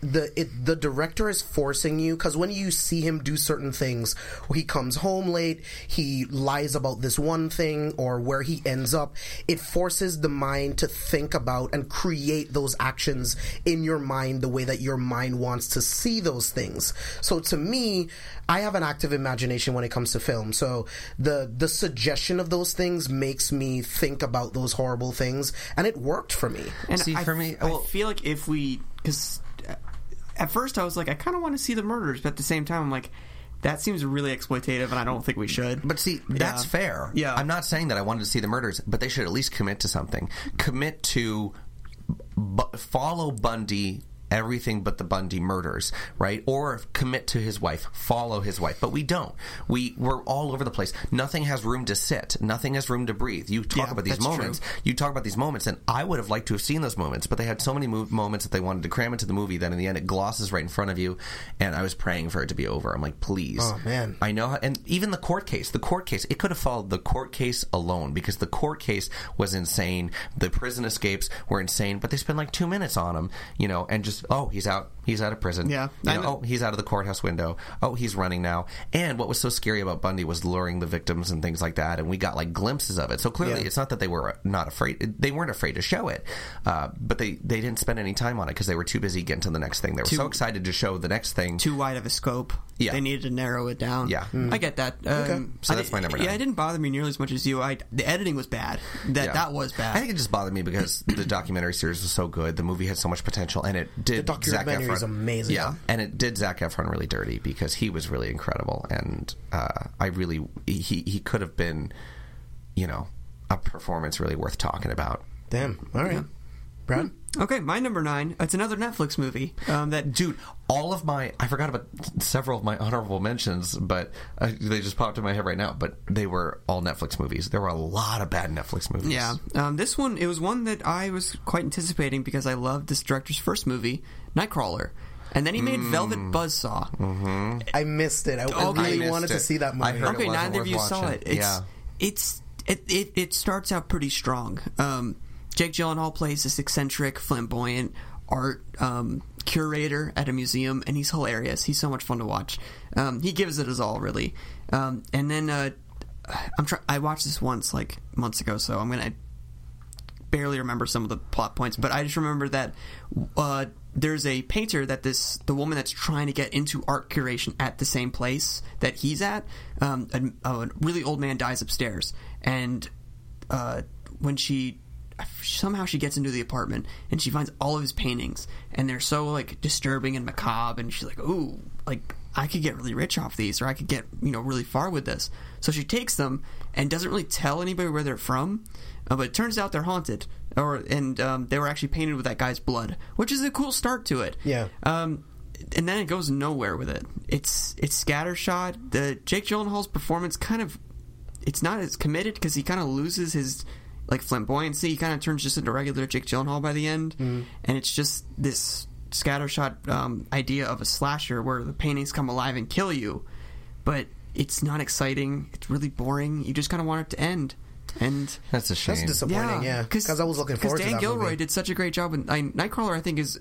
The it, the director is forcing you because when you see him do certain things, he comes home late, he lies about this one thing, or where he ends up. It forces the mind to think about and create those actions in your mind the way that your mind wants to see those things. So to me, I have an active imagination when it comes to film. So the the suggestion of those things makes me think about those horrible things, and it worked for me. And See, I, for me- I well- feel like if we, because uh, at first I was like, I kind of want to see the murders, but at the same time, I'm like, that seems really exploitative, and I don't think we should. But see, that's Yeah. fair. Yeah. I'm not saying that I wanted to see the murders, but they should at least commit to something. Commit to bu- follow Bundy everything but the Bundy murders, right? Or commit to his wife, follow his wife. But we don't. We we're all over the place. Nothing has room to sit. Nothing has room to breathe. You talk Yeah, about these that's true. moments. You talk about these moments, and I would have liked to have seen those moments, but they had so many mo- moments that they wanted to cram into the movie that in the end it glosses right in front of you. And I was praying for it to be over. I'm like, please. Oh, man. I know, how, and even the court case, the court case, it could have followed the court case alone because the court case was insane. The prison escapes were insane, but they spend like two minutes on them, you know, and just oh, he's out, he's out of prison. Yeah. You know, know- oh, he's out of the courthouse window. Oh, he's running now. And what was so scary about Bundy was luring the victims and things like that, and we got like glimpses of it. So clearly, Yeah. it's not that they were not afraid; they weren't afraid to show it, uh, but they they didn't spend any time on it because they were too busy getting to the next thing. They were Too- so excited to show the next thing. too wide of a scope. Yeah. they needed to narrow it down. Yeah. I get that. Um, So I that's my number Yeah, nine. it didn't bother me nearly as much as you. I the editing was bad. That Yeah. that was bad. I think it just bothered me because the documentary series was so good. The movie had so much potential, and it did. The Zac documentary is amazing. Yeah, and it did Zac Efron really dirty because he was really incredible, and uh, I really he he could have been, you know, a performance really worth talking about. Damn. All right. Brad? Okay, my number nine. It's another Netflix movie um, that Dude, all of my I forgot about several of my honorable mentions, but uh, they just popped in my head right now. But they were all Netflix movies. There were a lot of bad Netflix movies. Yeah, um, this one it was one that I was quite anticipating because I loved this director's first movie, Nightcrawler, and then he made Velvet Buzzsaw. I missed it. I, I Okay. really I missed wanted to see that movie. I heard it Okay, wasn't neither of worth you saw it. It's Yeah. it's it, it it starts out pretty strong. Um, Jake Gyllenhaal plays this eccentric, flamboyant art um, curator at a museum, and he's hilarious. He's so much fun to watch. Um, he gives it his all, really. Um, and then uh, I'm try- I watched this once, like months ago, so I'm gonna barely remember some of the plot points, but I just remember that uh, there's a painter that this the woman that's trying to get into art curation at the same place that he's at. Um, a, a really old man dies upstairs, and uh, when she somehow she gets into the apartment and she finds all of his paintings and they're so like disturbing and macabre and she's like ooh like i could get really rich off these or i could get you know really far with this so she takes them and doesn't really tell anybody where they're from uh, but it turns out they're haunted or and um, they were actually painted with that guy's blood which is a cool start to it Yeah. um, and then it goes nowhere with it. It's it's scattershot. The Jake Gyllenhaal's performance kind of it's not as committed because he kind of loses his like flamboyancy. He kind of turns just into regular Jake Gyllenhaal by the end, and it's just this scattershot um, idea of a slasher where the paintings come alive and kill you, but it's not exciting. It's really boring. You just kind of want it to end, and That's a shame. That's disappointing, yeah. Because I was looking forward to Dan that Gilroy movie. did such a great job, and I, Nightcrawler I think is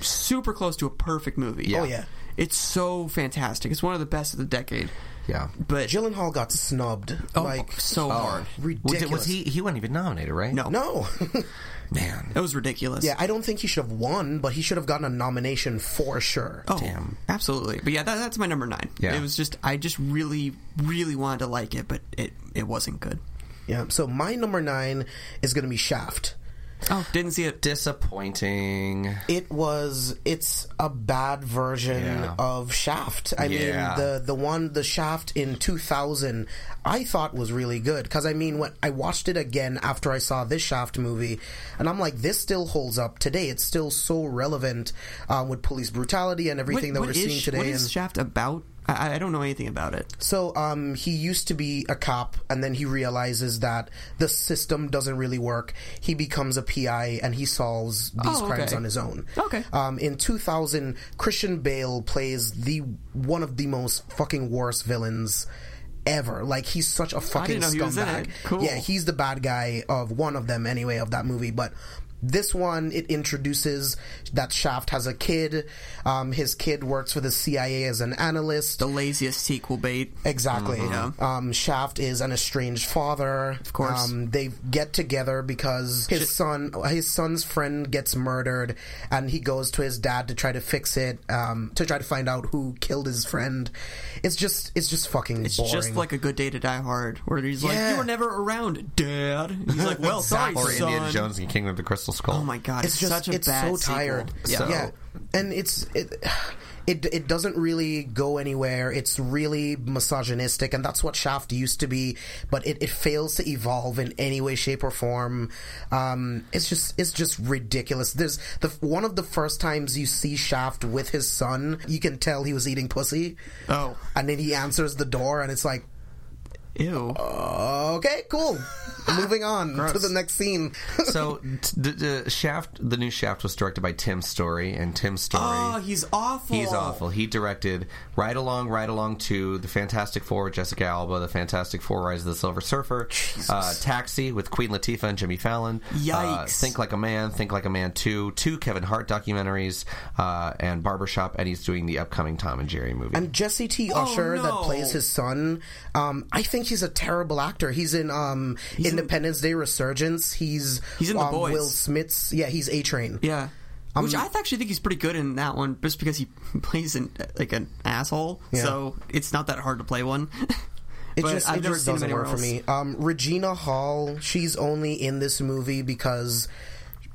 super close to a perfect movie. Yeah. Oh, yeah. it's so fantastic. It's one of the best of the decade. Yeah. But Gyllenhaal got snubbed. oh, like, so uh, hard. ridiculous. Was, was he? He wasn't even nominated, right? No, No. Man. it was ridiculous. yeah, I don't think he should have won, but he should have gotten a nomination for sure. Oh, Damn. absolutely. But yeah, that, that's my number nine. Yeah. It was just I just really, really wanted to like it, but it it wasn't good. Yeah, so my number nine is going to be Shaft. Oh, didn't see it. Disappointing. It was. It's a bad version Yeah. of Shaft. I Yeah. mean, the the one the Shaft in two thousand, I thought was really good because I mean, when I watched it again after I saw this Shaft movie, and I'm like, this still holds up today. It's still so relevant um, with police brutality and everything that what we're is- seeing today. What is and- Shaft about? I, I don't know anything about it. So um, he used to be a cop, and then he realizes that the system doesn't really work. He becomes a PI, and he solves these Oh, crimes on his own. Okay. Um, in 2000, Christian Bale plays the one of the most fucking worst villains ever. Like he's such a fucking didn't know he was in scumbag. Cool. Yeah, he's the bad guy of one of them anyway of that movie, but. This one it introduces that Shaft has a kid. Um, his kid works for the CIA as an analyst. The laziest sequel bait. Exactly. Yeah. Um, Shaft is an estranged father. Of course. Um, they get together because his son, his son's friend gets murdered, and he goes to his dad to try to fix it, um, to try to find out who killed his friend. It's just, it's just fucking boring. It's boring. just like a good day to die hard, where he's like, "You were never around, Dad." And he's like, "Well, sorry, Or son." Indiana Jones and Kingdom of the Crystal Skull. Oh my god, it's, it's just such a it's bad so sequel. tired. Yeah. yeah, and it's it. It, it doesn't really go anywhere. It's really misogynistic, and that's what Shaft used to be. But it, it fails to evolve in any way, shape, or form. Um, it's just it's just ridiculous. There's the one of the first times you see Shaft with his son, you can tell he was eating pussy. Oh. and then he answers the door, and it's like, Ew. okay, cool. Moving on to the next scene. So t- the, the Shaft, the new Shaft was directed by Tim Story, and Tim Story. oh, he's awful. He's awful. He directed Ride Along, Ride Along 2, The Fantastic Four with Jessica Alba, The Fantastic Four Rise of the Silver Surfer, uh, Taxi with Queen Latifah and Jimmy Fallon, uh, Yikes. Think Like a Man, Think Like a Man 2, two Kevin Hart documentaries, uh, and Barbershop, and he's doing the upcoming Tom and Jerry movie. And Jesse T. Usher that no. plays his son, um, I think he's a terrible actor. He's in um, Independence Day Resurgence. He's He's in The um, Boys. Will Smith's. Yeah, he's A Train. Yeah. Um, Which I actually think he's pretty good in that one, just because he plays an, like an asshole. Yeah. So it's not that hard to play one. It but just, I've it never just doesn't work for me. Um, Regina Hall, she's only in this movie because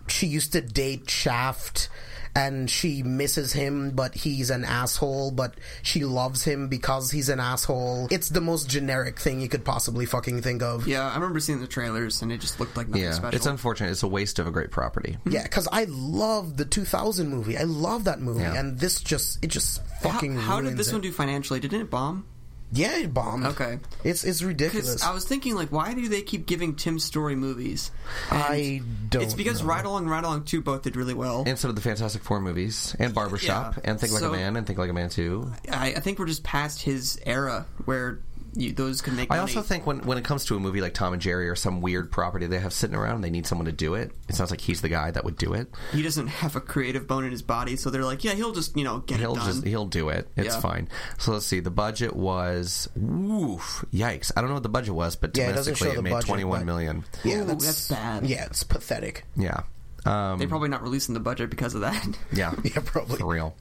she used to date Shaft, and she misses him, but he's an asshole, but she loves him because he's an asshole. It's the most generic thing you could possibly fucking think of. Yeah, I remember seeing the trailers and it just looked like nothing Yeah, special. it's unfortunate. It's a waste of a great property. Yeah, because I love the 2000 movie. I love that movie, Yeah. and this just it just fucking. how, how did this it. one do financially? Didn't it bomb? Yeah, it bombed. Okay. it's it's ridiculous. I was thinking, like, why do they keep giving Tim Story movies? And I don't. It's because know. Ride Along, Ride Along Two both did really well. And so did the Fantastic Four movies, and Barbershop, Yeah. and Think Like So- a Man, and Think Like a Man Too. I, I think we're just past his era where you, those can make. I money. also think when when it comes to a movie like Tom and Jerry or some weird property they have sitting around, and they need someone to do it. It sounds like he's the guy that would do it. he doesn't have a creative bone in his body, so they're like, yeah, he'll just you know get He'll it done. just he'll do it. It's Yeah. fine. So let's see. The budget was woof, yikes. I don't know what the budget was, but Yeah, domestically show it made budget, twenty one. Yeah, Ooh, that's, that's bad. Yeah, it's pathetic. Yeah. Um, They're probably not releasing the budget because of that. yeah. Yeah, probably. For real.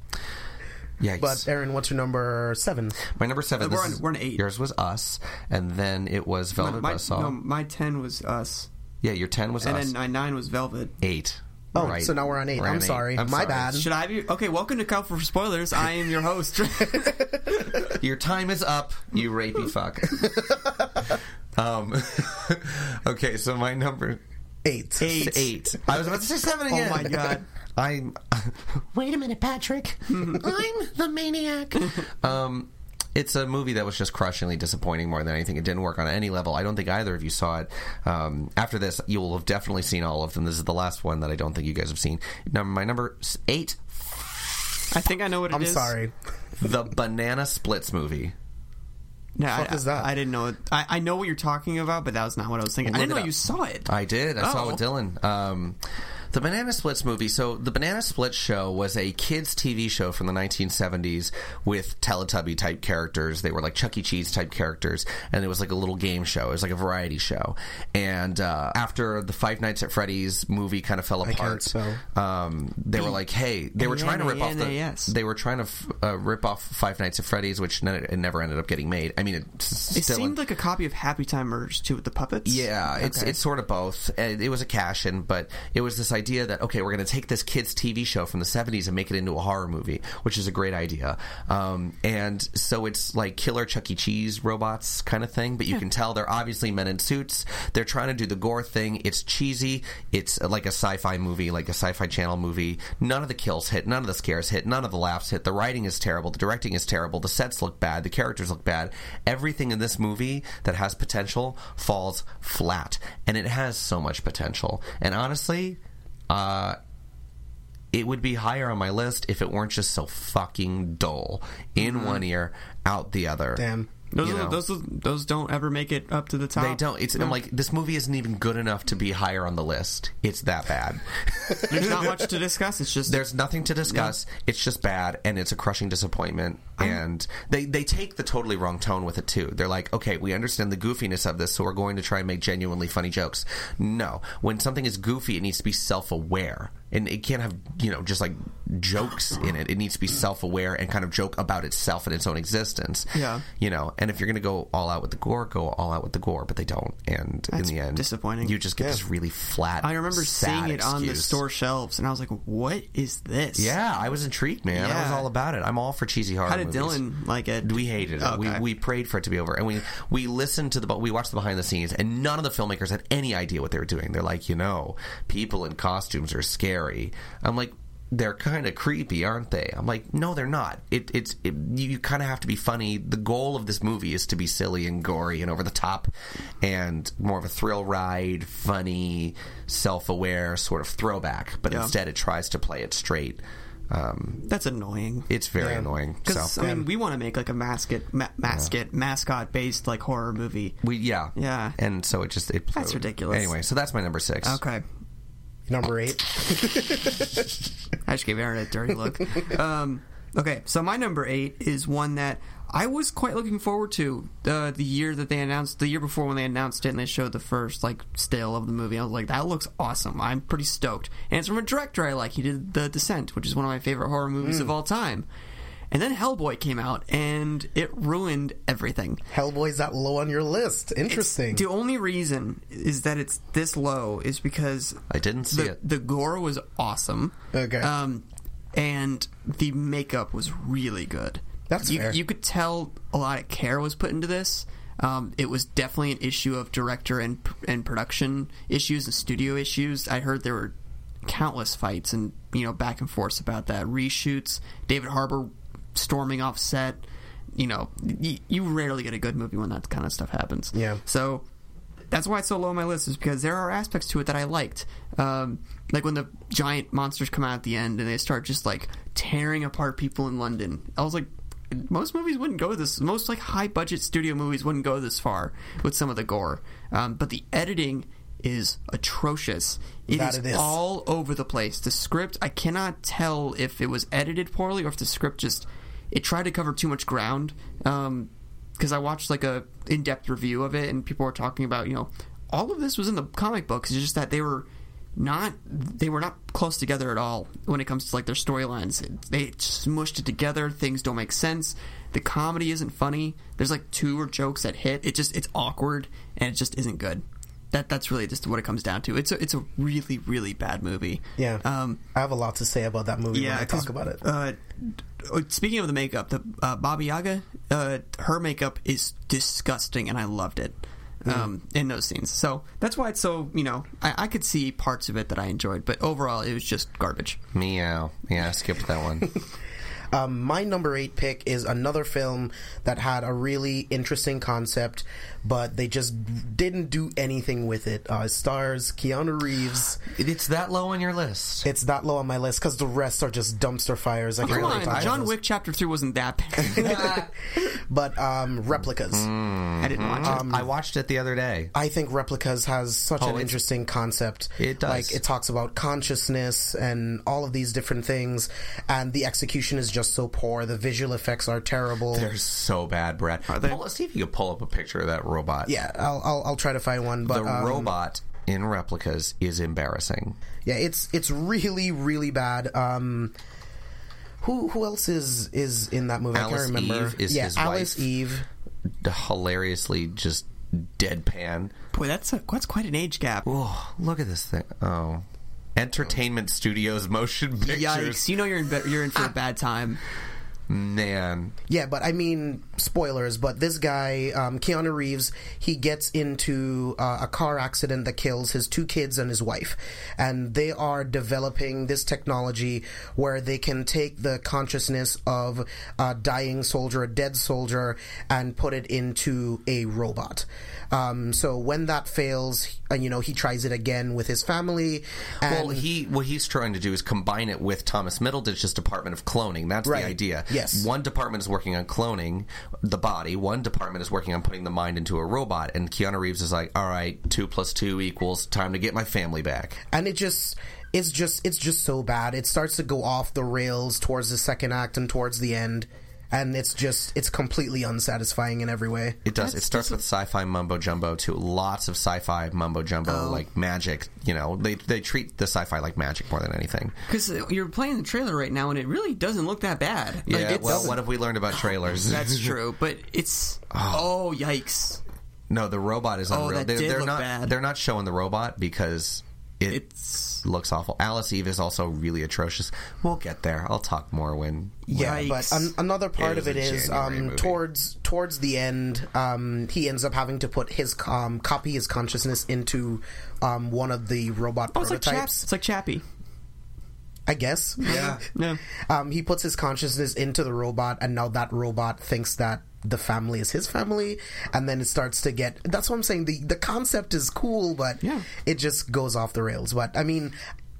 Yikes. But Aaron, what's your number seven? My number seven. We're on- is- we're on eight. Yours was Us, and then it was Velvet my, Buzzsaw. no, my ten was us, yeah, your ten was and Us. And then my nine was Velvet. eight. Oh, right. so now we're on 8 We're I'm on sorry. I'm My sorry. bad. Should I be okay? Welcome to Count for Spoilers. I am your host. Your time is up, you rapey fuck. um, okay, so my number Eight. Eight. eight. I was about to say seven again. Oh my God. I'm. Wait a minute, Patrick. I'm the maniac. um, it's a movie that was just crushingly disappointing more than anything. It didn't work on any level. I don't think either of you saw it. Um, after this, you will have definitely seen all of them. This is the last one that I don't think you guys have seen. Now, my number eight, I think I know what it I'm is. sorry. the Banana Splits movie. No, fuck I, is that? I didn't know. It. I, I know what you're talking about, but that was not what I was thinking. I Look didn't it know up. you saw it. I did. I saw it Oh. with Dylan. Um, the Banana Splits movie. So the Banana Splits show was a kids' TV show from the 1970s with Teletubby type characters. They were like Chuck E. Cheese type characters, and it was like a little game show. It was like a variety show. And uh, after the Five Nights at Freddy's movie kind of fell can't apart, spell. um, they were like, "Hey," they were trying to rip off the. A-N-A-N-A-S. They were trying to uh, rip off Five Nights at Freddy's, which it never ended up getting made. I mean, it, It still seemed like a copy of Happy Time Murders too, with the puppets. yeah, it's Okay. it's sort of both. It was a cash in, but it was this idea that okay, we're going to take this kids TV show from the '70s and make it into a horror movie, which is a great idea. Um, and so it's like killer Chuck E. Cheese robots kind of thing, but you can tell they're obviously men in suits. They're trying to do the gore thing. It's cheesy. It's like a sci-fi movie, like a sci-fi channel movie. None of the kills hit. None of the scares hit. None of the laughs hit. The writing is terrible. The directing is terrible. The sets look bad. The characters look bad. Everything in this movie that has potential falls flat, and it has so much potential. And honestly, uh, it would be higher on my list if it weren't just so fucking dull. In one ear, out the other. Damn. Those, are- those those don't ever make it up to the top. They don't. It's I'm like this movie isn't even good enough to be higher on the list. It's that bad. There's not much to discuss. It's just There's nothing to discuss. It's just bad, and it's a crushing disappointment. and they they take the totally wrong tone with it too. They're like, okay, we understand the goofiness of this, so we're going to try and make genuinely funny jokes. No, when something is goofy, it needs to be self aware, and it can't have you know just like jokes in it. It needs to be self aware and kind of joke about itself and its own existence. Yeah. you know. And if you're going to go all out with the gore, go all out with the gore. But they don't, and That's in the end, disappointing. You just get Yeah. this really flat. I remember seeing it on the store shelves, and I was like, "What is this?" Yeah, I was intrigued, man. I was all about it. I'm all for cheesy horror How did movies. Dylan like it? We hated it. Okay. We, we prayed for it to be over, and we we listened to the we watched the behind the scenes, and none of the filmmakers had any idea what they were doing. They're like, you know, people in costumes are scary. I'm like. They're kind of creepy, aren't they? I'm like, no, they're not. It, it's it, you, you kind of have to be funny. The goal of this movie is to be silly and gory and over the top, and more of a thrill ride, funny, self-aware sort of throwback. But Yeah. instead, it tries to play it straight. Um, That's annoying. it's very Yeah. annoying. Because So I mean, we want to make like a mascot, ma- mascot, mascot based like horror movie. we yeah Yeah. and so it just it That's ridiculous. Anyway, so that's my number six. Okay, Number eight. I just gave Aaron a dirty look. um, okay, so my number eight is one that I was quite looking forward to. Uh, the year that they announced, the year before when they announced it and they showed the first like still of the movie, I was like, that looks awesome. I'm pretty stoked, and it's from a director I like. He did The Descent, which is one of my favorite horror movies of all time. And then Hellboy came out, and it ruined everything. Hellboy's that low on your list. Interesting. The only reason is that it's this low is because I didn't see the, it. the gore was awesome. Okay. Um, and the makeup was really good. That's you, fair. you could tell a lot of care was put into this. Um, it was definitely an issue of director and and production issues and studio issues. I heard there were countless fights and you know back and forth about that reshoots. David Harbour storming off set. You know, y- you rarely get a good movie when that kind of stuff happens. Yeah. So that's why it's so low on my list is because there are aspects to it that I liked. Um, like when the giant monsters come out at the end and they start just like tearing apart people in London. I was like, most movies wouldn't go this. Most like high budget studio movies wouldn't go this far with some of the gore. Um, but the editing is atrocious. It That is it is. all over the place. The script, I cannot tell if it was edited poorly or if the script just it tried to cover too much ground. Um, because I watched like a in-depth review of it, and people were talking about you know all of this was in the comic books. It's just that they were not they were not close together at all when it comes to like their storylines. They smushed it together. Things don't make sense. The comedy isn't funny. There's like two or jokes that hit. It just it's awkward and it just isn't good. That that's really just what it comes down to. It's a it's a really really bad movie. Yeah. Um, I have a lot to say about that movie when I talk about it. Uh, speaking of the makeup, the uh, Baba Yaga, uh, her makeup is disgusting, and I loved it um, in those scenes. So that's why it's so you know I, I could see parts of it that I enjoyed, but overall it was just garbage. Meow. Yeah, I skipped that one. Um, my number eight pick is another film that had a really interesting concept, but they just didn't do anything with it. Uh, it stars Keanu Reeves. it's that low on your list. It's that low on my list because the rest are just dumpster fires. I can't Come really on, talk John. Wick Chapter Three wasn't that bad. but um, replicas. I didn't watch it. I watched it the other day. I think replicas has such an interesting concept. It does. Like it talks about consciousness and all of these different things, and the execution is just so poor. The visual effects are terrible. They're so bad, Brad. they? Pull, see if you can pull up a picture of that robot. yeah, I'll, I'll I'll try to find one. But the um, robot in replicas is embarrassing. yeah, it's it's really really bad. Um, who who else is is in that movie? I Alice can't remember. Eve is yeah, his Alice wife. Eve. Hilariously, just deadpan. Boy, that's a, that's quite an age gap. Oh, look at this thing. Oh, Entertainment Studios motion pictures. Yikes! You know you're in be- you're in for a bad time. Man, Yeah, but I mean, spoilers. But this guy, um, Keanu Reeves, he gets into uh, a car accident that kills his two kids and his wife, and they are developing this technology where they can take the consciousness of a dying soldier, a dead soldier, and put it into a robot. Um, so when that fails, uh, you know, he tries it again with his family. Well, he what he's trying to do is combine it with Thomas Middleditch's department of cloning. That's Right. the idea. Yes. one department is working on cloning the body. One department is working on putting the mind into a robot. And Keanu Reeves is like, "All right, two plus two equals time to get my family back." and it just it's just it's just so bad it starts to go off the rails towards the second act and towards the end and it's just it's completely unsatisfying in every way It does. it starts with sci-fi mumbo jumbo too. Lots of sci-fi mumbo jumbo, Oh. like magic. You know, they they treat the sci-fi like magic more than anything. Because you're playing the trailer right now, and it really doesn't look that bad. Like, Yeah. it's- well, what have we learned about oh, trailers? that's true, but it's oh. oh, yikes! no, the robot is Oh, unreal. that they're, did they're look not. bad. They're not showing the robot because it It's looks awful. Alice Eve is also really atrocious. We'll get there. I'll talk more when. yeah Yikes. but an, another part It of was it a is January um, towards towards the end um, he ends up having to put his um, copy his consciousness into um, one of the robot oh, it's like Chap- prototypes it's like Chappie. i guess Yeah. No, um, he puts his consciousness into the robot, and now that robot thinks that the family is his family, and then it starts to get. That's what I'm saying. the The concept is cool, but Yeah. it just goes off the rails. But I mean,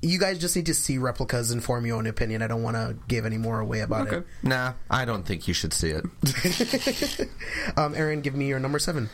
you guys just need to see replicas and form your own opinion. I don't want to give any more away about Okay. Nah, I don't think you should see it. it. Um, Aaron, give me your number seven.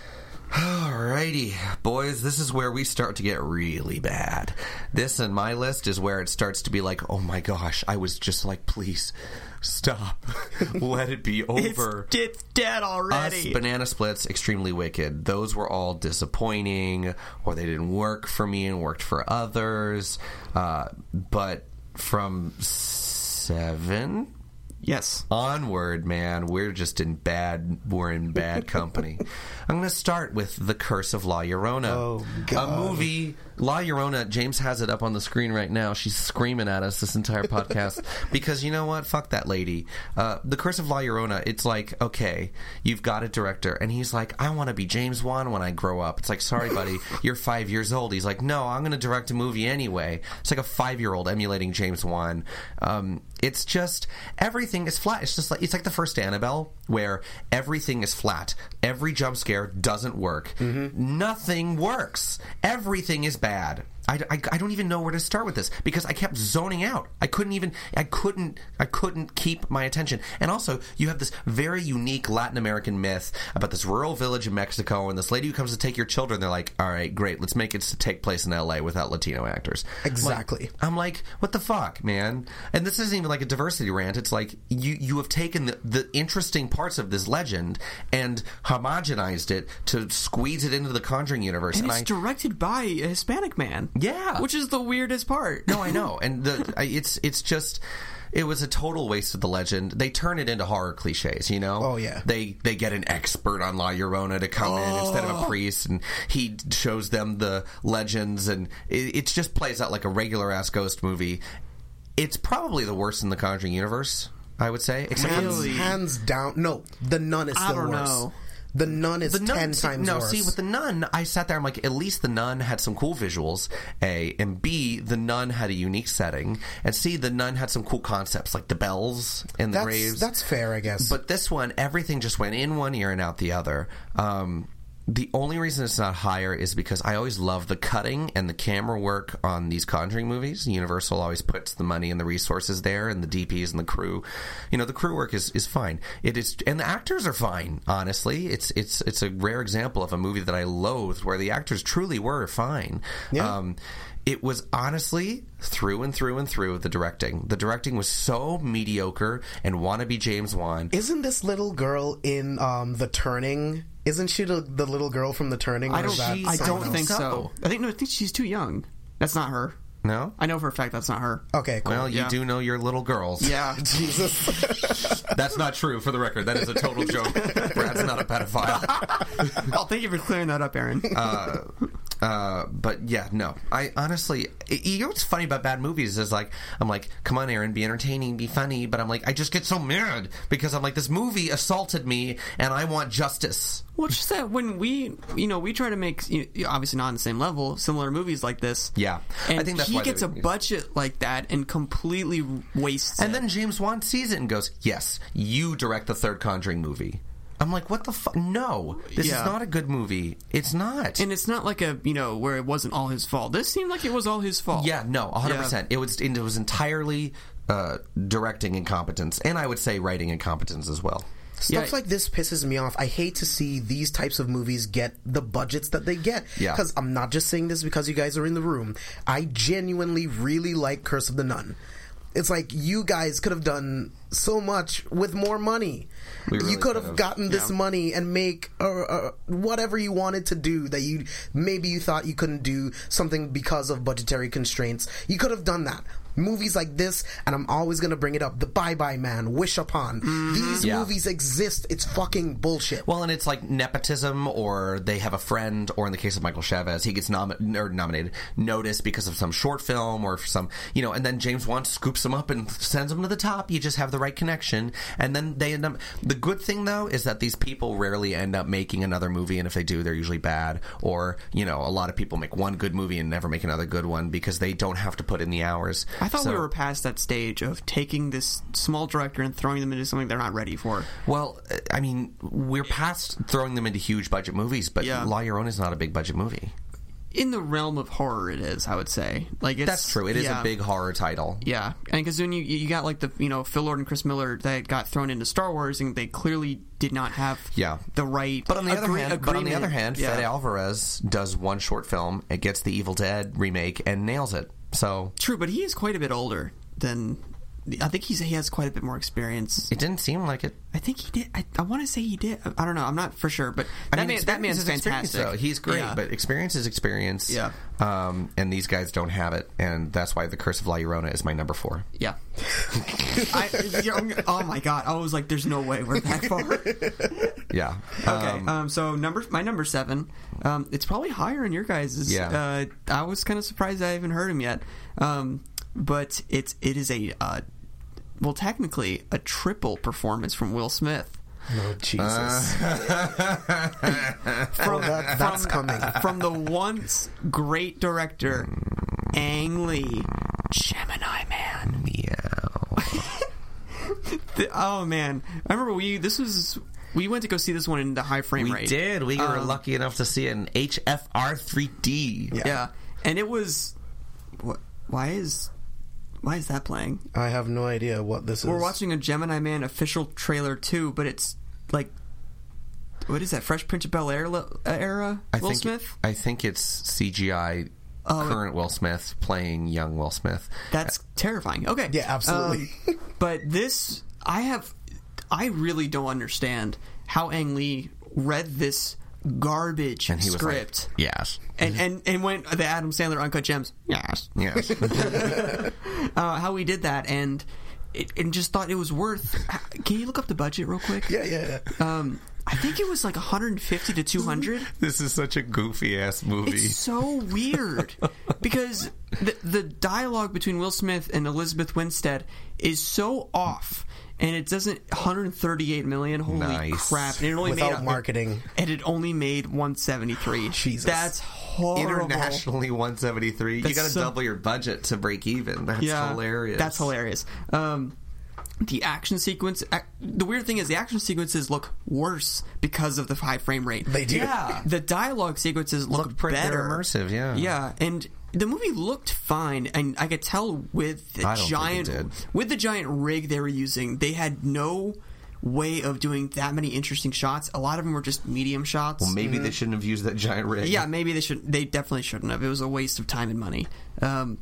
Alrighty, boys, this is where we start to get really bad. This in my list is where it starts to be like, oh my gosh, I was just like, please stop, let it be over. it's, it's dead Us, already. Banana Splits, Extremely Wicked. Those were all disappointing, or they didn't work for me and worked for others. Uh, but from seven yes. onward, man, we're just in bad. We're in bad company. I'm going to start with The Curse of La Llorona, Oh, a movie La Llorona, James has it up on the screen right now. She's screaming at us this entire podcast because you know what? Fuck that lady. Uh, the Curse of La Llorona. It's like okay, you've got a director, and he's like, I want to be James Wan when I grow up. It's like, sorry, buddy, you're five years old. He's like, no, I'm going to direct a movie anyway. It's like a five year old emulating James Wan. Um, it's just everything is flat. It's just like it's like the first Annabelle, where everything is flat. Every jump scare doesn't work. Mm-hmm. Nothing works. Everything is bad. I, I, I don't even know where to start with this because I kept zoning out. I couldn't even I couldn't I couldn't keep my attention. And also, you have this very unique Latin American myth about this rural village in Mexico and this lady who comes to take your children. They're like, "All right, great, let's make it to take place in L.A. without Latino actors." Exactly. Like, I'm like, what the fuck, man? And this isn't even like a diversity rant. It's like you you have taken the, the interesting parts of this legend and homogenized it to squeeze it into the Conjuring universe. And And, it's I directed by a Hispanic man. Yeah. Which is the weirdest part. no, I know, and the I, it's it's just. It was a total waste of the legend. They turn it into horror cliches, you know. Oh, yeah. They they get an expert on La Llorona to come in instead of a oh. priest, and he shows them the legends, and it, it just plays out like a regular ass ghost movie. It's probably the worst in the Conjuring universe, I would say. Except for Really? Hands down. No, the nun is I still don't worse. know. The nun is the nun, ten see- times no, worse. see, with the nun, I sat there. I'm like, at least the nun had some cool visuals. A and B, the nun had a unique setting, and C, the nun had some cool concepts like the bells and the that's graves. that's fair, I guess. But this one, everything just went in one ear and out the other. Um, the only reason it's not higher is because I always love the cutting and the camera work on these Conjuring movies. Universal always puts the money and the resources there, and the DPs and the crew. You know, the crew work is, is fine. It is, and the actors are fine. Honestly, it's it's it's a rare example of a movie that I loathed, where the actors truly were fine. Yeah. Um, it was honestly through and through and through the directing. The directing was so mediocre and wannabe James Wan. Isn't this little girl in um, the Turning? Isn't she the, the little girl from the Turning? I Or don't. is that I don't think so. so. I think no. I think she's too young. That's not her. No? I know for a fact that's not her. Okay, cool. Well, you Yeah. do know your little girls. Yeah. Jesus. That's not true, for the record. That is a total joke. Brad's not a pedophile. oh, thank you for clearing that up, Aaron. Uh, Uh, but yeah, no. I honestly, you know what's funny about bad movies is like, I'm like, come on, Aaron, be entertaining, be funny. But I'm like, I just get so mad because I'm like, this movie assaulted me and I want justice. Well, it's just that when we, you know, we try to make, you know, obviously not on the same level, similar movies like this. Yeah. and I think that's he gets a budget like that and completely wastes And it. then James Wan sees it and goes, "Yes, you direct the third Conjuring movie." I'm like, "What the fuck? No, this Yeah. is not a good movie. It's not." and it's not like a, you know, where it wasn't all his fault. This seemed like it was all his fault. yeah, no, 100. percent It was it was entirely uh, directing incompetence, and I would say writing incompetence as well. Stuff Yeah. like this pisses me off. I hate to see these types of movies get the budgets that they get. Yeah. Because I'm not just saying this because you guys are in the room. I genuinely really like Curse of the Nun. It's like you guys could have done so much with more money. Really you could have gotten this Yeah. money and make uh, uh, whatever you wanted to do that you maybe you thought you couldn't do something because of budgetary constraints. You could have done that. Movies like this, and I'm always gonna bring it up. The Bye Bye Man, Wish Upon. Mm-hmm. These Yeah. movies exist. It's fucking bullshit. Well, and it's like nepotism, or they have a friend, or in the case of Michael Chaves, he gets nom- or er, nominated, noticed because of some short film or some, you know, and then James Wan scoops him up and sends him to the top. You just have the right connection, and then they end up. The good thing though is that these people rarely end up making another movie, and if they do, they're usually bad. Or you know, a lot of people make one good movie and never make another good one because they don't have to put in the hours. I thought So- we were past that stage of taking this small director and throwing them into something they're not ready for. Well, I mean, we're past throwing them into huge budget movies, but Yeah. La Llorona is not a big budget movie. In the realm of horror, it is. I would say, like it's, That's true. It is yeah. a big horror title. Yeah, and because when you you got like the you know Phil Lord and Chris Miller that got thrown into Star Wars, and they clearly did not have Yeah. the right. But on the other agree- hand, but on the other hand, yeah. Fede Alvarez does one short film, it gets the Evil Dead remake, and nails it. So true, but he is quite a bit older than I think he's he has quite a bit more experience. It didn't seem like it. I think he did. I, I want to say he did. I don't know. I'm not for sure, but that I mean, man, that man's is fantastic. Though. He's great, Yeah. but experience is experience. Yeah. Um, and these guys don't have it, and that's why the Curse of La Llorona is my number four. yeah. I, oh my god! I was like, "There's no way we're that far." Yeah. Okay, Yeah. um, so number my number seven. Um, it's probably higher in your guys'. Yeah. Uh, I was kind of surprised I haven't heard him yet. Um, but it's it is a uh, well, technically a triple performance from Will Smith. Oh Jesus! From, that- that's from- coming. from the once great director Ang Lee, Gemini Man. Meow. The- oh man, I remember we this was we went to go see this one in the high frame We rate. We did. We were Um, lucky enough to see it in HFR 3D. Yeah. Yeah, and it was. What? Why is why is that playing? I have no idea what this is. We're watching a Gemini Man official trailer too, but it's like. What is that? Fresh Prince of Bel Air uh, era? I Will think Smith? I think it's CGI. Oh. current Will Smith playing young Will Smith. That's terrifying. Okay. Yeah, absolutely. Um, but this, I have, I really don't understand how Ang Lee read this garbage And he was script like, "Yes, and, and and went the Adam Sandler Uncut Gems. Yes. yes." Uh, how we did that and. It, and just thought it was worth. Can you look up the budget real quick? yeah, yeah, yeah. Um, I think it was like 150 to 200. this is such a goofy ass movie. It's so weird because the the dialogue between Will Smith and Elizabeth Winstead is so off, and it doesn't 138 million. Holy Nice. crap! And it only Without made marketing. and it only made 173. Jesus. that's horrible. Internationally 173. you got to so- double your budget to break even. That's yeah, hilarious. That's hilarious. Um, the action sequence. The weird thing is, the action sequences look worse because of the high frame rate. They do. Yeah. The dialogue sequences look, Look pretty better. they're immersive, yeah. Yeah, and the movie looked fine, and I could tell with the I don't think it giant with the giant rig they were using, they had no way of doing that many interesting shots. A lot of them were just medium shots. Well, maybe they shouldn't have used that giant rig. yeah, maybe they should. They definitely shouldn't have. It was a waste of time and money. Um,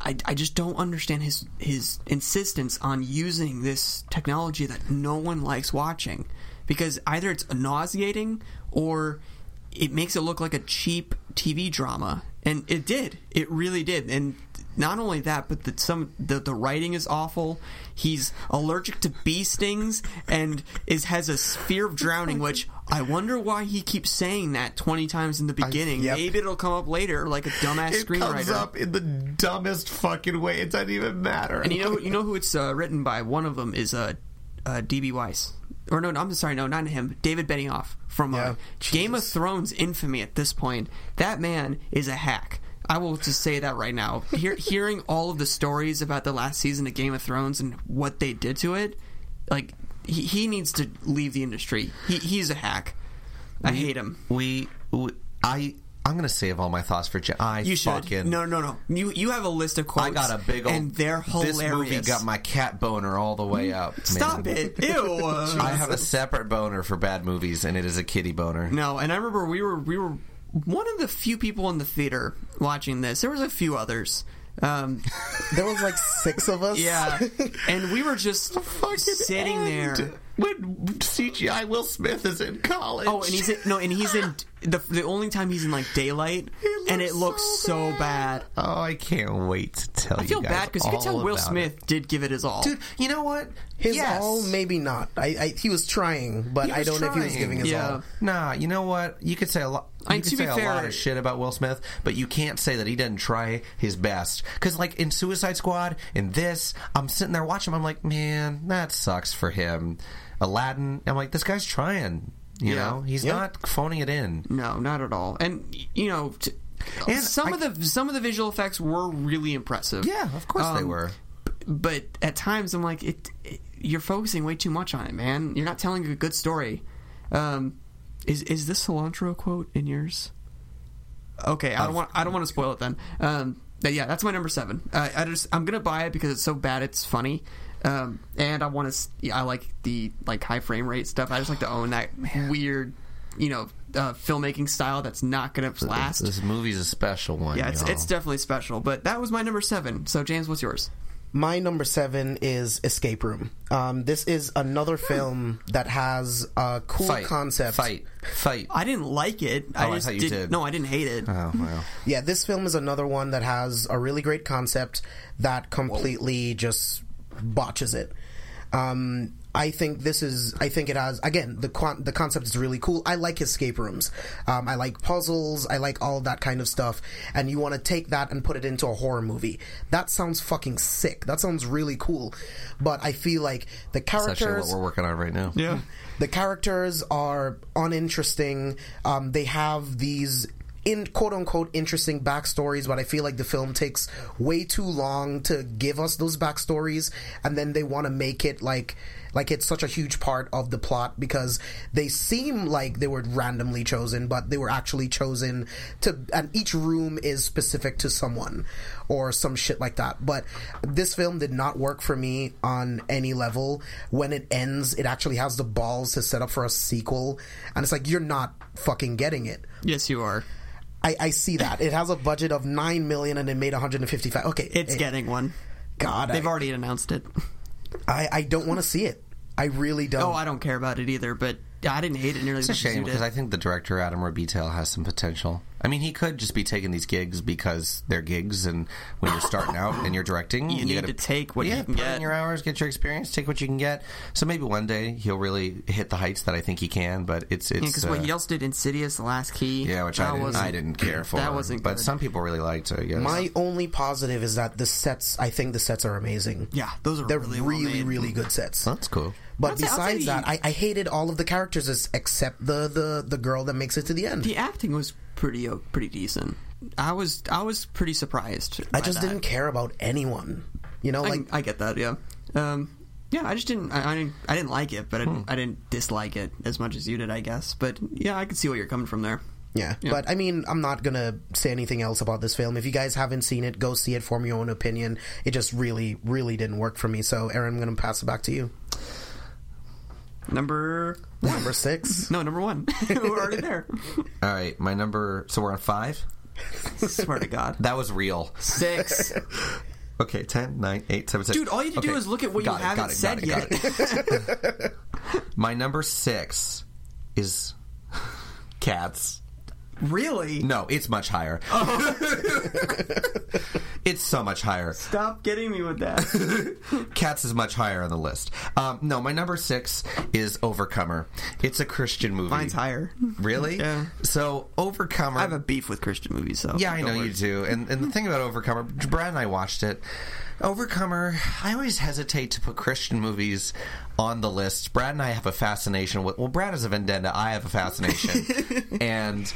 I, I just don't understand his his insistence on using this technology that no one likes watching because either it's nauseating or it makes it look like a cheap TV drama, and it did. It really did. And not only that, but the, some the, the writing is awful. He's allergic to bee stings and is has a fear of drowning, which I wonder why he keeps saying that twenty times in the beginning. yep. Maybe it'll come up later, like a dumbass It screenwriter. comes up in the dumbest fucking way. It doesn't even matter. And you know, you know who it's uh, written by. One of them is uh, uh, DB Weiss, or no, no, I'm sorry, no, not him. David Benioff from uh, Game of Thrones infamy. At this point, that man is a hack. I will just say that right now. Hear, hearing all of the stories about the last season of Game of Thrones and what they did to it, like he, he needs to leave the industry. He, he's a hack. I hate him. we, we I I'm gonna save all my thoughts for. Jen. I You should. fucking No, no, no. You you have a list of quotes. I got a big old. and they're hilarious. This movie got my cat boner all the way up. Stop it! Ew. I have a separate boner for bad movies, and it is a kitty boner. No, and I remember we were we were one of the few people in the theater watching this. There was a few others. Um, There was like six of us. yeah, and we were just sitting there. when CGI Will Smith is in college. Oh, and he's in, no, and he's in the the only time he's in like daylight, and it looks so bad. Oh, I can't wait to tell you. I you. feel guys bad because you can tell Will Smith it. did give it his all. Dude, you know what? His Yes. all, maybe not. I, I he was trying, but He I don't know if he was giving his Yeah. all. Nah, you know what? You could say a lot. You I- could to say be a fair- lot of shit about Will Smith, but you can't say that he didn't try his best. Because, like in Suicide Squad, in this, I'm sitting there watching. him, I'm like, man, that sucks for him. Aladdin, I'm like, this guy's trying. You Yeah. know, he's not phoning it in. No, not at all. And you know, t- And some I- of the some of the visual effects were really impressive. Yeah, of course they Um, were. but at times I'm like, it, it- you're focusing way too much on it, man. You're not telling a good story. Um, is is this cilantro quote in yours? Okay, I don't want I don't want to spoil it then. Um, yeah, that's my number seven. Uh, I just I'm gonna buy it because it's so bad it's funny. Um, and I want to. I like the like high frame rate stuff. I just like to own that weird, you know, uh, filmmaking style that's not gonna last. This movie's a special one. yeah, it's y'all. it's definitely special. But that was my number seven. So James, what's yours? My number seven is Escape Room. Um, this is another film that has a cool Fight. concept. Fight. Fight. I didn't like it. Oh, I I just thought you didn't- did. No, I didn't hate it. Oh, wow. Yeah, this film is another one that has a really great concept that completely just botches it. Um, I think this is. I think it has again the con- the concept is really cool. I like escape rooms. Um, I like puzzles. I like all that kind of stuff. And you want to take that and put it into a horror movie. That sounds fucking sick. That sounds really cool. But I feel like the That's actually characters what we're working on right now. Yeah. the characters are uninteresting. Um, they have these in quote unquote interesting backstories, but I feel like the film takes way too long to give us those backstories, and then they want to make it like like it's such a huge part of the plot because they seem like they were randomly chosen, but they were actually chosen to, and each room is specific to someone or some shit like that. But this film did not work for me on any level. When it ends, it actually has the balls to set up for a sequel, and it's like you're not fucking getting it. Yes, you are. I, I see that it has a budget of nine million and it made 155. Okay, It's it- getting one. God. They've I, already announced it. I, I don't want to see it. I really don't. Oh, I don't care about it either. But I didn't hate it nearly It's as a much as shame you because. I think the director Adam Robitel has some potential. I mean, he could just be taking these gigs because they're gigs, and when you're starting out and you're directing, You need gotta- to take what yeah, you can put get. in your hours, get your experience, take what you can get. So maybe one day he'll really hit the heights that I think he can. But it's it's because uh, what he else did, Insidious, The Last Key. yeah, which I didn't, wasn't- I didn't care for. That wasn't. but good. some people really liked it. I guess. My only positive is that the sets. I think the sets are amazing. Yeah, those are They're really really, well really good sets. that's cool. But I'll say- say besides the- that, I, I hated all of the characters except the, the the girl that makes it to the end. The acting was pretty pretty decent. I was I was pretty surprised. I just that. didn't care about anyone. You know, I, like I get that. Yeah. Um, yeah, I just didn't. I, I didn't. I didn't like it, but I didn't, I didn't dislike it as much as you did, I guess. But yeah, I can see where you're coming from there. yeah. Yeah. But I mean, I'm not gonna say anything else about this film. If you guys haven't seen it, go see it, form your own opinion. It just really, really didn't work for me. So, Aaron, I'm gonna pass it back to you. Number Number six. no, number one. We're already there. All right, my number. So we're on five. Swear to God. That was real. Six. Okay, 10, 9, 8, 7, 6. Dude, all you have to do Okay, is look at what got you it, haven't got it, said got it, yet. got it. My number six is cats. Really? No, it's much higher. Oh. it's so much higher. Stop getting me with that. Cats is much higher on the list. Um, no, my number six is Overcomer. It's a Christian movie. Mine's higher. Really? Yeah. So Overcomer. I have a beef with Christian movies, so Yeah, I know worry. you do. And and the thing about Overcomer, Brad and I watched it. Overcomer, I always hesitate to put Christian movies on the list. Brad and I have a fascination with. Well, Brad has a vendetta. I have a fascination, and.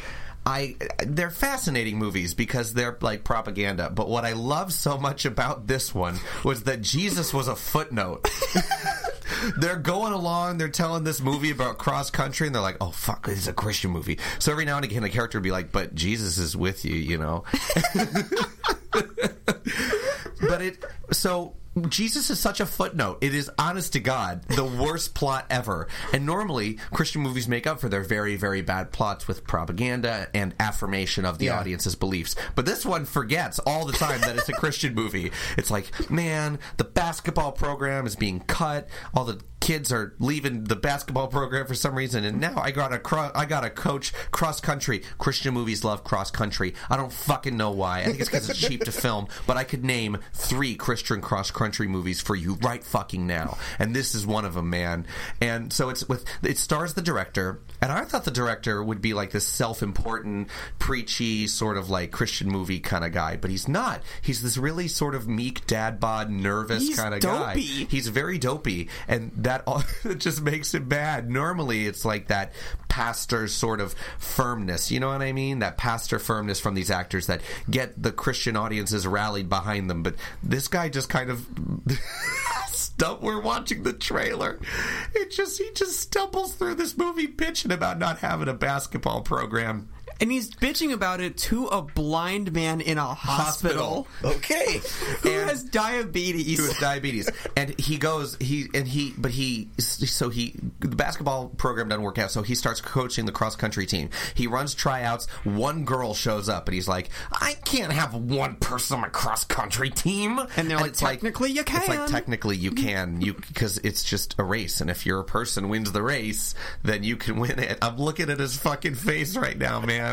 I they're fascinating movies because they're like propaganda. But what I love so much about this one was that Jesus was a footnote. they're going along, they're telling this movie about cross country, and they're like, "Oh fuck, this is a Christian movie." So every now and again, a character would be like, "But Jesus is with you," you know. but it so Jesus is such a footnote. It is honest to God the worst plot ever. And normally Christian movies make up for their very very bad plots with propaganda and affirmation of the Yeah. audience's beliefs. But this one forgets all the time that it's a Christian movie. It's like, man, the basketball program is being cut. All the kids are leaving the basketball program for some reason, and now I got a cro- I got a coach cross country. Christian movies love cross country. I don't fucking know why. I think it's because it's cheap to film. But I could name three Christian cross country movies for you right fucking now, and this is one of them, man. And so it's with it stars the director, and I thought the director would be like this self-important, preachy sort of like Christian movie kind of guy, but he's not. He's this really sort of meek dad bod, nervous kind of guy. He's very dopey, and that all, just makes it bad. Normally, it's like that pastor sort of firmness. You know what I mean? That pastor firmness from these actors that get the Christian audiences rallied behind them. But this guy just kind of. Stump, we're watching the trailer. It just he just stumbles through this movie bitching about not having a basketball program. And he's bitching about it to a blind man in a hospital, Okay. who And- has diabetes. who has diabetes, and he goes he and he but he so he the basketball program doesn't work out, so he starts coaching the cross country team. He runs tryouts. One girl shows up, and he's like, "I can't have one person on my cross country team." And they're like, it's "Technically, you can. It's like can." technically you can you because it's just a race, and if your person wins the race, then you can win it. I'm looking at his fucking face right now, man.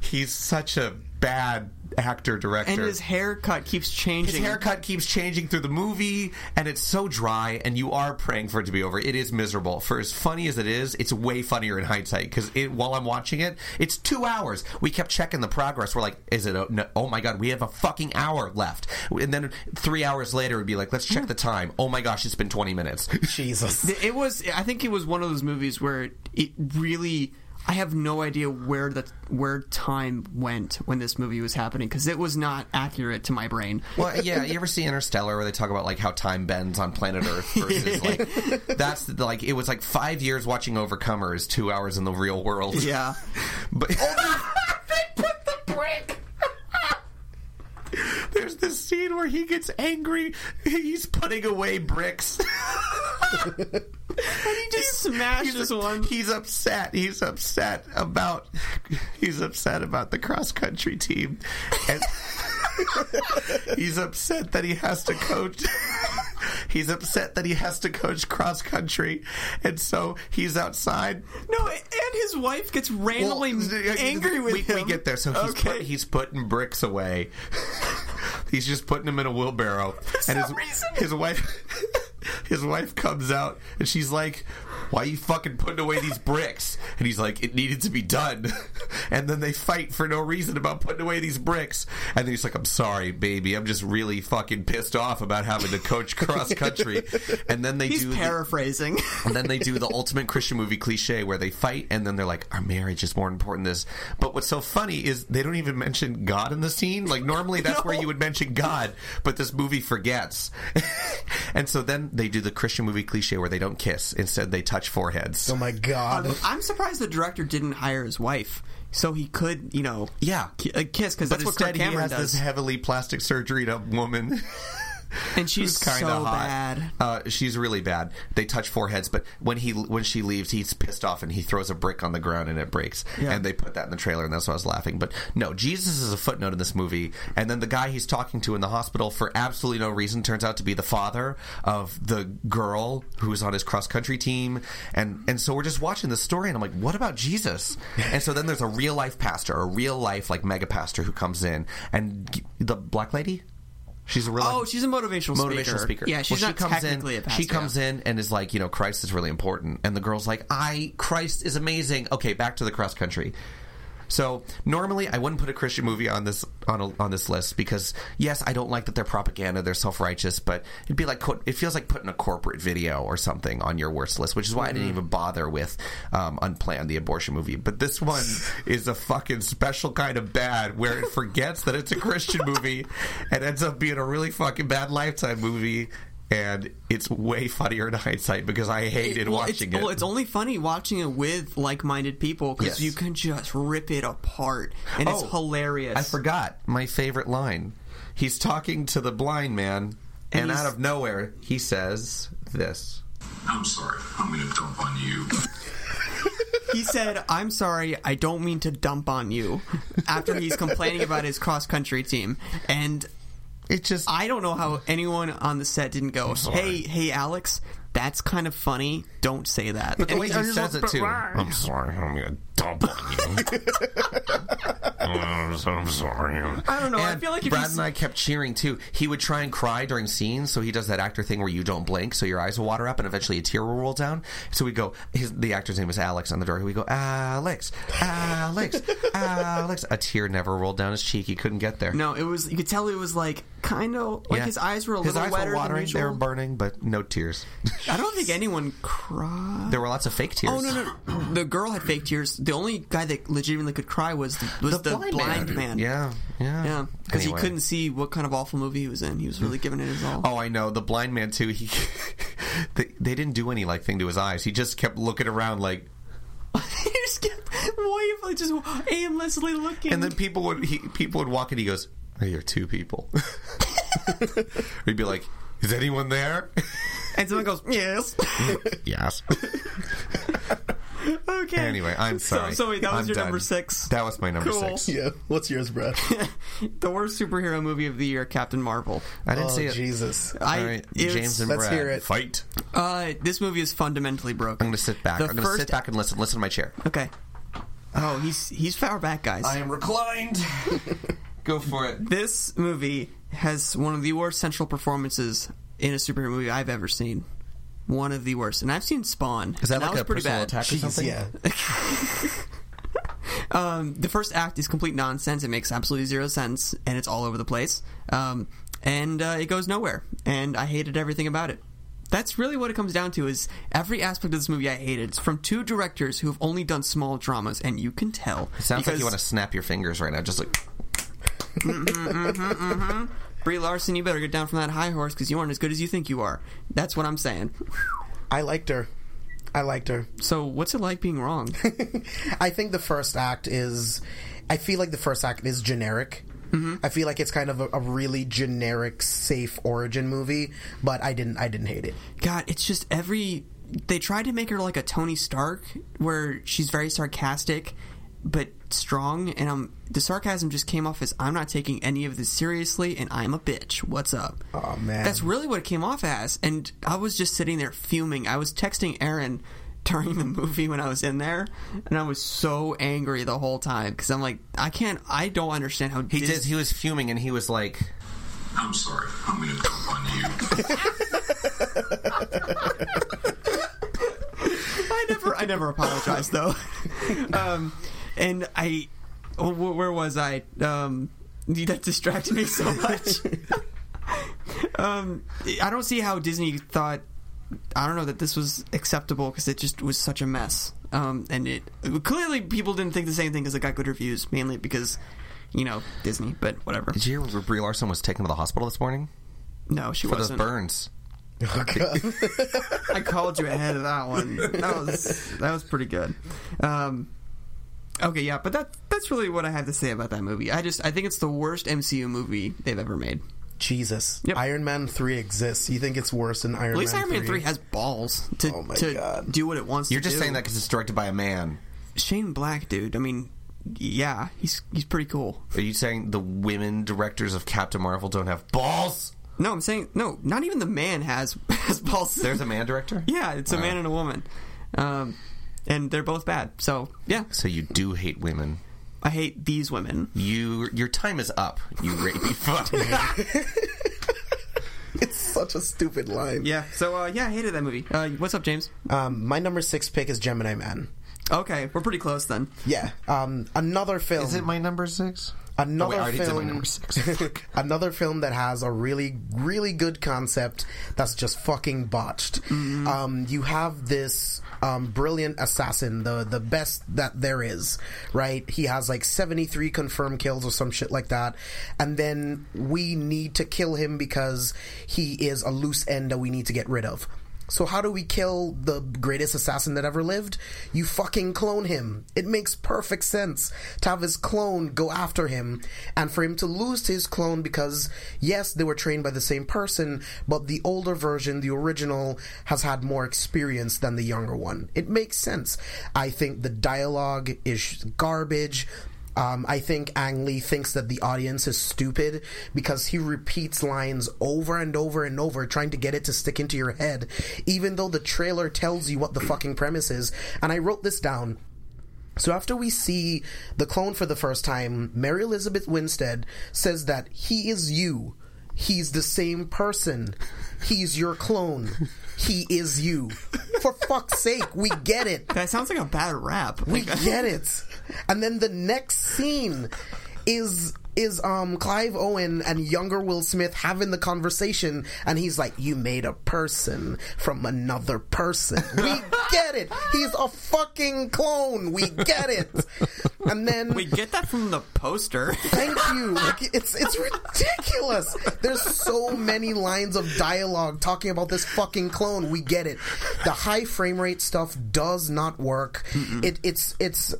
He's such a bad actor director and his haircut keeps changing. his haircut keeps changing through the movie, and it's so dry, and you are praying for it to be over. It is miserable. For as funny as it is, it's way funnier in hindsight because while I'm watching it, it's two hours. We kept checking the progress. We're like, is it? A, no, oh my god, we have a fucking hour left. And then three hours later, it'd be like, let's check the time. Oh my gosh, it's been 20 minutes. Jesus. It was. I think it was one of those movies where it really. I have no idea where the where time went when this movie was happening because it was not accurate to my brain. Well, yeah, you ever see Interstellar where they talk about like how time bends on planet Earth versus like that's like it was like five years watching Overcomers, two hours in the real world. Yeah, But oh, they put the brick. There's this scene where he gets angry. He's putting away bricks. He just smashes he's, one. he's upset. He's upset about. He's upset about the cross country team, and he's upset that he has to coach. He's upset that he has to coach cross country, and so he's outside No, and his wife gets randomly Well, angry with we, him. We get there, so he's, okay. put, he's putting bricks away. he's just putting them in a wheelbarrow, and his reason. his wife his wife comes out and she's like, "Why are you fucking putting away these bricks?" And he's like, "It needed to be done." and then they fight for no reason about putting away these bricks, and then he's like, "I'm sorry, baby. I'm just really fucking pissed off about having to coach cross country." and then they He's do the- paraphrasing. and then they do the ultimate Christian movie cliche where they fight and then they're like, our marriage is more important than this. But what's so funny is they don't even mention God in the scene. Like normally that's where you would mention God, but this movie forgets. and so then they do the Christian movie cliche where they don't kiss. Instead they touch foreheads. Oh my god. I'm surprised the director didn't hire his wife so he could, you know, Yeah. ki- uh, kiss because that's what Kirk instead he Cameron has does. this heavily plastic surgery up woman. and she's kind so of hot. bad. Uh, she's really bad. They touch foreheads, but when he when she leaves, he's pissed off and he throws a brick on the ground and it breaks. Yeah. And they put that in the trailer, and that's why I was laughing. But no, Jesus is a footnote in this movie, and then the guy he's talking to in the hospital for absolutely no reason turns out to be the father of the girl who's on his cross country team, and and so we're just watching the story, and I'm like, what about Jesus? and so then there's a real life pastor, a real life like mega pastor who comes in, and the black lady. She's a real Oh, she's a motivational motivational speaker. Yeah, she's Well, not she comes technically in, a pastor. She comes in and is like, you know, Christ is really important, and the girl's like, I Christ is amazing. Okay, back to the cross country. So normally I wouldn't put a Christian movie on this on a, on this list because yes, I don't like that they're propaganda, they're self righteous, but it'd be like it feels like putting a corporate video or something on your worst list, which is why I didn't even bother with um, Unplanned, the abortion movie. But this one is a fucking special kind of bad where it forgets that it's a Christian movie and ends up being a really fucking bad Lifetime movie. And it's way funnier in hindsight because I hated well, watching it's, it. Well, it's only funny watching it with like-minded people because Yes. you can just rip it apart, and it's Oh, hilarious. I forgot my favorite line. He's talking to the blind man, and, And out of nowhere, he says this. I'm sorry. I'm going to dump on you. He said, "I'm sorry, I don't mean to dump on you." After he's complaining about his cross-country team, and It just. I don't know how anyone on the set didn't go, "Hey, hey, Alex." That's kind of funny. Don't say that. but the way he- he says it too. I'm sorry. I'm gonna dump on you. Oh, I'm sorry. I don't know. I feel like if Brad he's, and I kept cheering too. He would try and cry during scenes, so he does that actor thing where you don't blink, so your eyes will water up, and eventually a tear will roll down. So we go. His, the actor's name is Alex on the door. We go, Alex, Alex, Alex. A tear never rolled down his cheek. He couldn't get there. no, it was. You could tell it was like kind of like Yeah. his eyes were a his little eyes wetter were watering. than They were burning, but no tears. I don't think anyone cried. there were lots of fake tears. Oh no, no! The girl had fake tears. The only guy that legitimately could cry was the, was the, blind, man. Yeah, yeah, yeah, because Anyway. he couldn't see what kind of awful movie he was in. He was really giving it his all. Oh, I know the blind man too. He they, they didn't do any like thing to his eyes. He just kept looking around like he just kept waving just aimlessly looking. And then people would he, people would walk and He goes, "Hey, you're two people." We'd be like, "Is anyone there?" and someone goes, "Yes." yes. okay. Anyway, I'm sorry. So, wait, that was I'm your done. number six. That was my number Cool. six. Yeah. What's yours, Brad? the worst superhero movie of the year, Captain Marvel. I didn't oh, see it. Jesus. I, All right, it's- James and let's Brad, hear it. fight. Uh, this movie is fundamentally broken. I'm going to sit back. The I'm going to first- sit back and listen. Listen to my chair. Okay. Oh, he's he's far back, guys. I am reclined. Go for it. this movie has one of the worst central performances in a superhero movie I've ever seen. One of the worst, and I've seen Spawn. Is that and like was a pretty bad. attack or Jeez, something? yeah. Um, the first act is complete nonsense. It makes absolutely zero sense, and it's all over the place. Um, and uh, it goes nowhere. And I hated everything about it. That's really what it comes down to. Is every aspect of this movie I hated. It's from two directors who have only done small dramas, and you can tell. It sounds like you want to snap your fingers right now. Just like Mm-hmm, mm-hmm, mm-hmm, Brie Larson, you better get down from that high horse because you aren't as good as you think you are. That's what I'm saying. I liked her. I liked her. So, what's it like being wrong? I think the first act is. I feel like the first act is generic. I feel like it's kind of a, a really generic, safe origin movie, but I didn't. I didn't hate it. God, it's just every. They tried to make her like a Tony Stark, where she's very sarcastic, but strong. And um, the sarcasm just came off as I'm not taking any of this seriously, and I'm a bitch. What's up? Oh man, That's really what it came off as. And I was just sitting there fuming. I was texting Aaron during the movie when I was in there, and I was so angry the whole time because I'm like, I can't, I don't understand how he Dis- did. He was fuming and he was like, I'm sorry. I'm going to dump on you. I never, I never apologize though. um, and I, oh, where was I? Um, that distracted me so much. um, I don't see how Disney thought. I don't know that this was acceptable because it just was such a mess. Um, and it clearly people didn't think the same thing because it got good reviews, mainly because you know Disney. But whatever. "Did you hear Brie Larson was taken to the hospital this morning No, she for those wasn't. burns?" Oh, God. I called you ahead of that one. That was that was pretty good. Um, okay, yeah, but that that's really what I have to say about that movie. I just I think it's the worst MCU movie they've ever made. Jesus. Yep. Iron Man three exists. You think it's worse than Iron At least Man Iron Man 3? has balls to Oh to God. do what it wants. To. You're just do. saying that because it's directed by a man. Shane Black, dude. I mean, yeah, he's he's pretty cool. Are you saying the women directors of Captain Marvel don't have balls? No, I'm saying no. Not even the man has has balls. There's a man director. yeah, it's a man and a woman, um, and they're both bad. So yeah, So you do hate women. I hate these women. You your time is up. You rapey fuck. It's such a stupid line. Yeah. So uh, yeah, I hated that movie. Uh, what's up, James? Um, my number six pick is Gemini Man. Okay, we're pretty close then. Yeah. Um, another film. Is it my number six? another Oh, wait, I did my film number six. another film that has a really really good concept that's just fucking botched um, you have this um, brilliant assassin the the best that there is right? He has like 73 confirmed kills or some shit like that. And then we need to kill him because he is a loose end that we need to get rid of so how do we kill the greatest assassin that ever lived? You fucking clone him. It makes perfect sense to have his clone go after him and for him to lose to his clone because yes, they were trained by the same person, but the older version, the original, has had more experience than the younger one. It makes sense. I think the dialogue is garbage. Um, I think Ang Lee thinks that the audience is stupid because he repeats lines over and over and over, trying to get it to stick into your head, even though the trailer tells you what the fucking premise is. And I wrote this down. So after we see the clone for the first time, Mary Elizabeth Winstead says that he is you. He's the same person. He's your clone. He is you. For fuck's sake, we get it. That sounds like a bad rap. We get it. And then the next scene is is um Clive Owen and younger Will Smith having the conversation and he's like you made a person from another person. We get it. He's a fucking clone. We get it. And then we get that from the poster. Thank you. Like it's it's ridiculous. There's so many lines of dialogue talking about this fucking clone. We get it. The high frame rate stuff does not work. It it's it's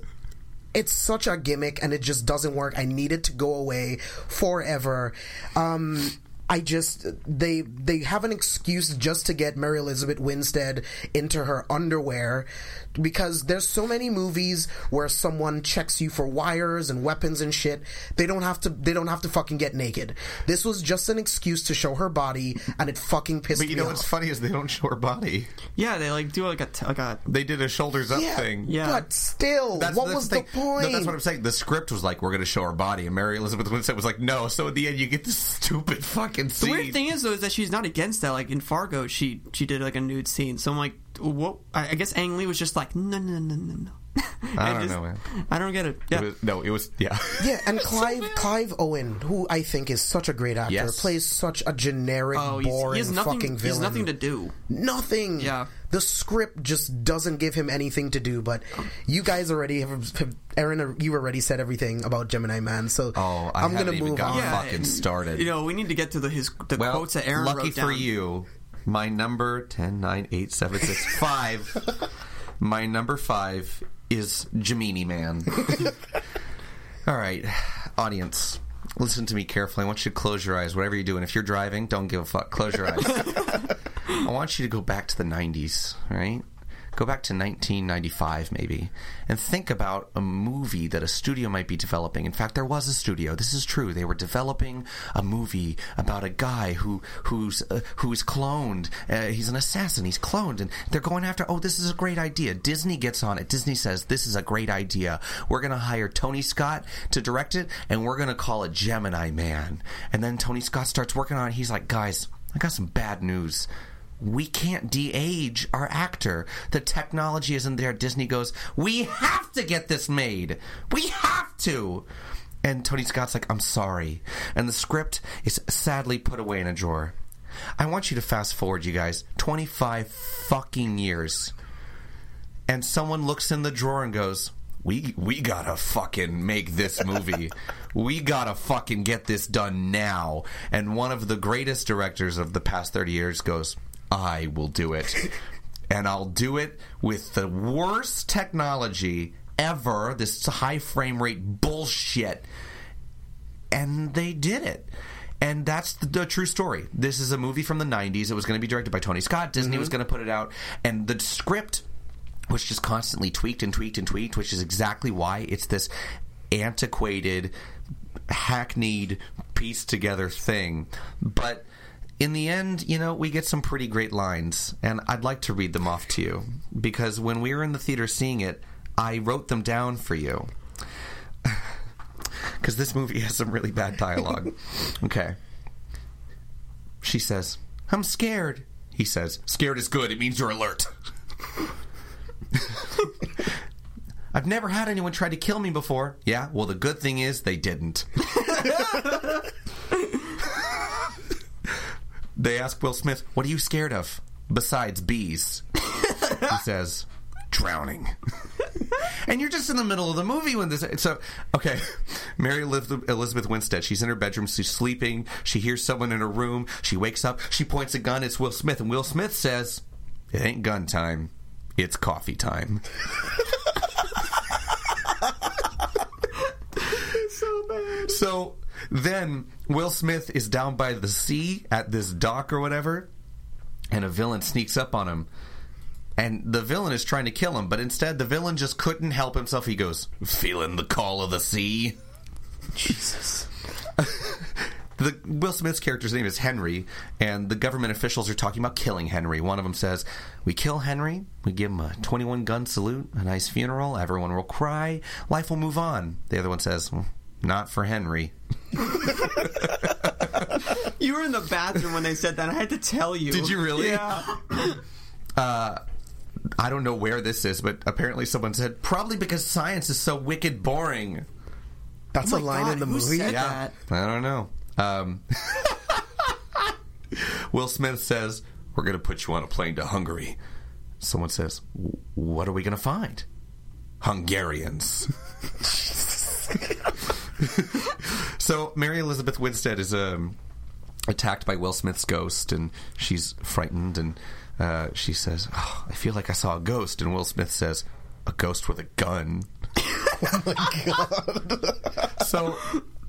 it's such a gimmick and it just doesn't work. I need it to go away forever. Um, I just they they have an excuse just to get Mary Elizabeth Winstead into her underwear because there's so many movies where someone checks you for wires and weapons and shit. They don't have to they don't have to fucking get naked. This was just an excuse to show her body and it fucking pissed me off. But you me know off. what's funny is they don't show her body. Yeah, they like do like a t- like a They did a shoulders up yeah, thing. Yeah. but still, That's, what that's was the, the, point? No, that's what I'm saying. The script was like, we're going to show her body, and Mary Elizabeth Winstead was like, no. So at the end, you get this stupid fucking The weird thing is though is that she's not against that. Like in Fargo, she she did like a nude scene. So I'm like, what? I guess Ang Lee was just like, no, no, no, no, no. I don't know, man. I don't get it. Yeah. It was, no, it was yeah. Yeah, and Clive Clive Owen, who I think is such a great actor, Yes. plays such a generic, oh, he's, boring he has nothing. fucking He villain. has nothing to do. Nothing. Yeah. The script just doesn't give him anything to do. But you guys already have, have Aaron, you already said everything about Gemini Man, so Oh, I I'm gonna move gotten on. Yeah, fucking started. You know, we need to get to the his the well, quotes that Aaron lucky wrote down. for you, my number ten nine eight seven six five. my number five is Gemini Man. All right, audience. Listen to me carefully. I want you to close your eyes. Whatever you're doing, if you're driving, don't give a fuck. Close your eyes. I want you to go back to the 90s, right? Go back to 1995, maybe, and think about a movie that a studio might be developing. In fact, there was a studio. This is true. They were developing a movie about a guy who who's uh, who's cloned. Uh, he's an assassin. He's cloned, and they're going after. Oh, this is a great idea. Disney gets on it. Disney says this is a great idea. We're going to hire Tony Scott to direct it, and we're going to call it Gemini Man. And then Tony Scott starts working on it. He's like, guys, I got some bad news we can't de-age our actor. The technology isn't there. Disney goes, we have to get this made. We have to. And Tony Scott's like, I'm sorry. And the script is sadly put away in a drawer. I want you to fast forward, you guys, 25 fucking years. And someone looks in the drawer and goes, we we gotta fucking make this movie. we gotta fucking get this done now. And one of the greatest directors of the past thirty years goes, I will do it. and I'll do it with the worst technology ever, this high frame rate bullshit. And they did it. And that's the, the true story. This is a movie from the 90s. It was going to be directed by Tony Scott. Disney was mm-hmm. going to put it out. And the script was just constantly tweaked and tweaked and tweaked, which is exactly why it's this antiquated, hackneyed, pieced together thing. But in the end, you know, we get some pretty great lines, and I'd like to read them off to you because when we were in the theater seeing it, I wrote them down for you because this movie has some really bad dialogue. okay. She says, I'm scared. He says, Scared is good. It means you're alert. I've never had anyone try to kill me before. Yeah, well, the good thing is they didn't. They ask Will Smith, What are you scared of? Besides bees. he says, Drowning. and you're just in the middle of the movie when this. So, okay, Mary Elizabeth Winstead. She's in her bedroom. She's sleeping. She hears someone in her room. She wakes up. She points a gun. It's Will Smith, and Will Smith says, "It ain't gun time. It's coffee time." so bad. So then Will Smith is down by the sea at this dock or whatever, and a villain sneaks up on him. And the villain is trying to kill him, but instead the villain just couldn't help himself. He goes, Feeling the call of the sea? Jesus. The Will Smith's character's name is Henry, and the government officials are talking about killing Henry. One of them says, "We kill Henry, we give him a 21 gun salute, a nice funeral, everyone will cry, life will move on." The other one says, well, "Not for Henry." You were in the bathroom when they said that. I had to tell you. Did you really? Yeah. I don't know where this is, but apparently someone said probably because science is so wicked boring. That's Oh a line God, in the who movie. said Yeah, that? I don't know. Um, Will Smith says we're going to put you on a plane to Hungary. Someone says, "What are we going to find?" Hungarians. so Mary Elizabeth Winstead is um, attacked by Will Smith's ghost, and she's frightened, and uh, she says, oh, "I feel like I saw a ghost." And Will Smith says, "A ghost with a gun." So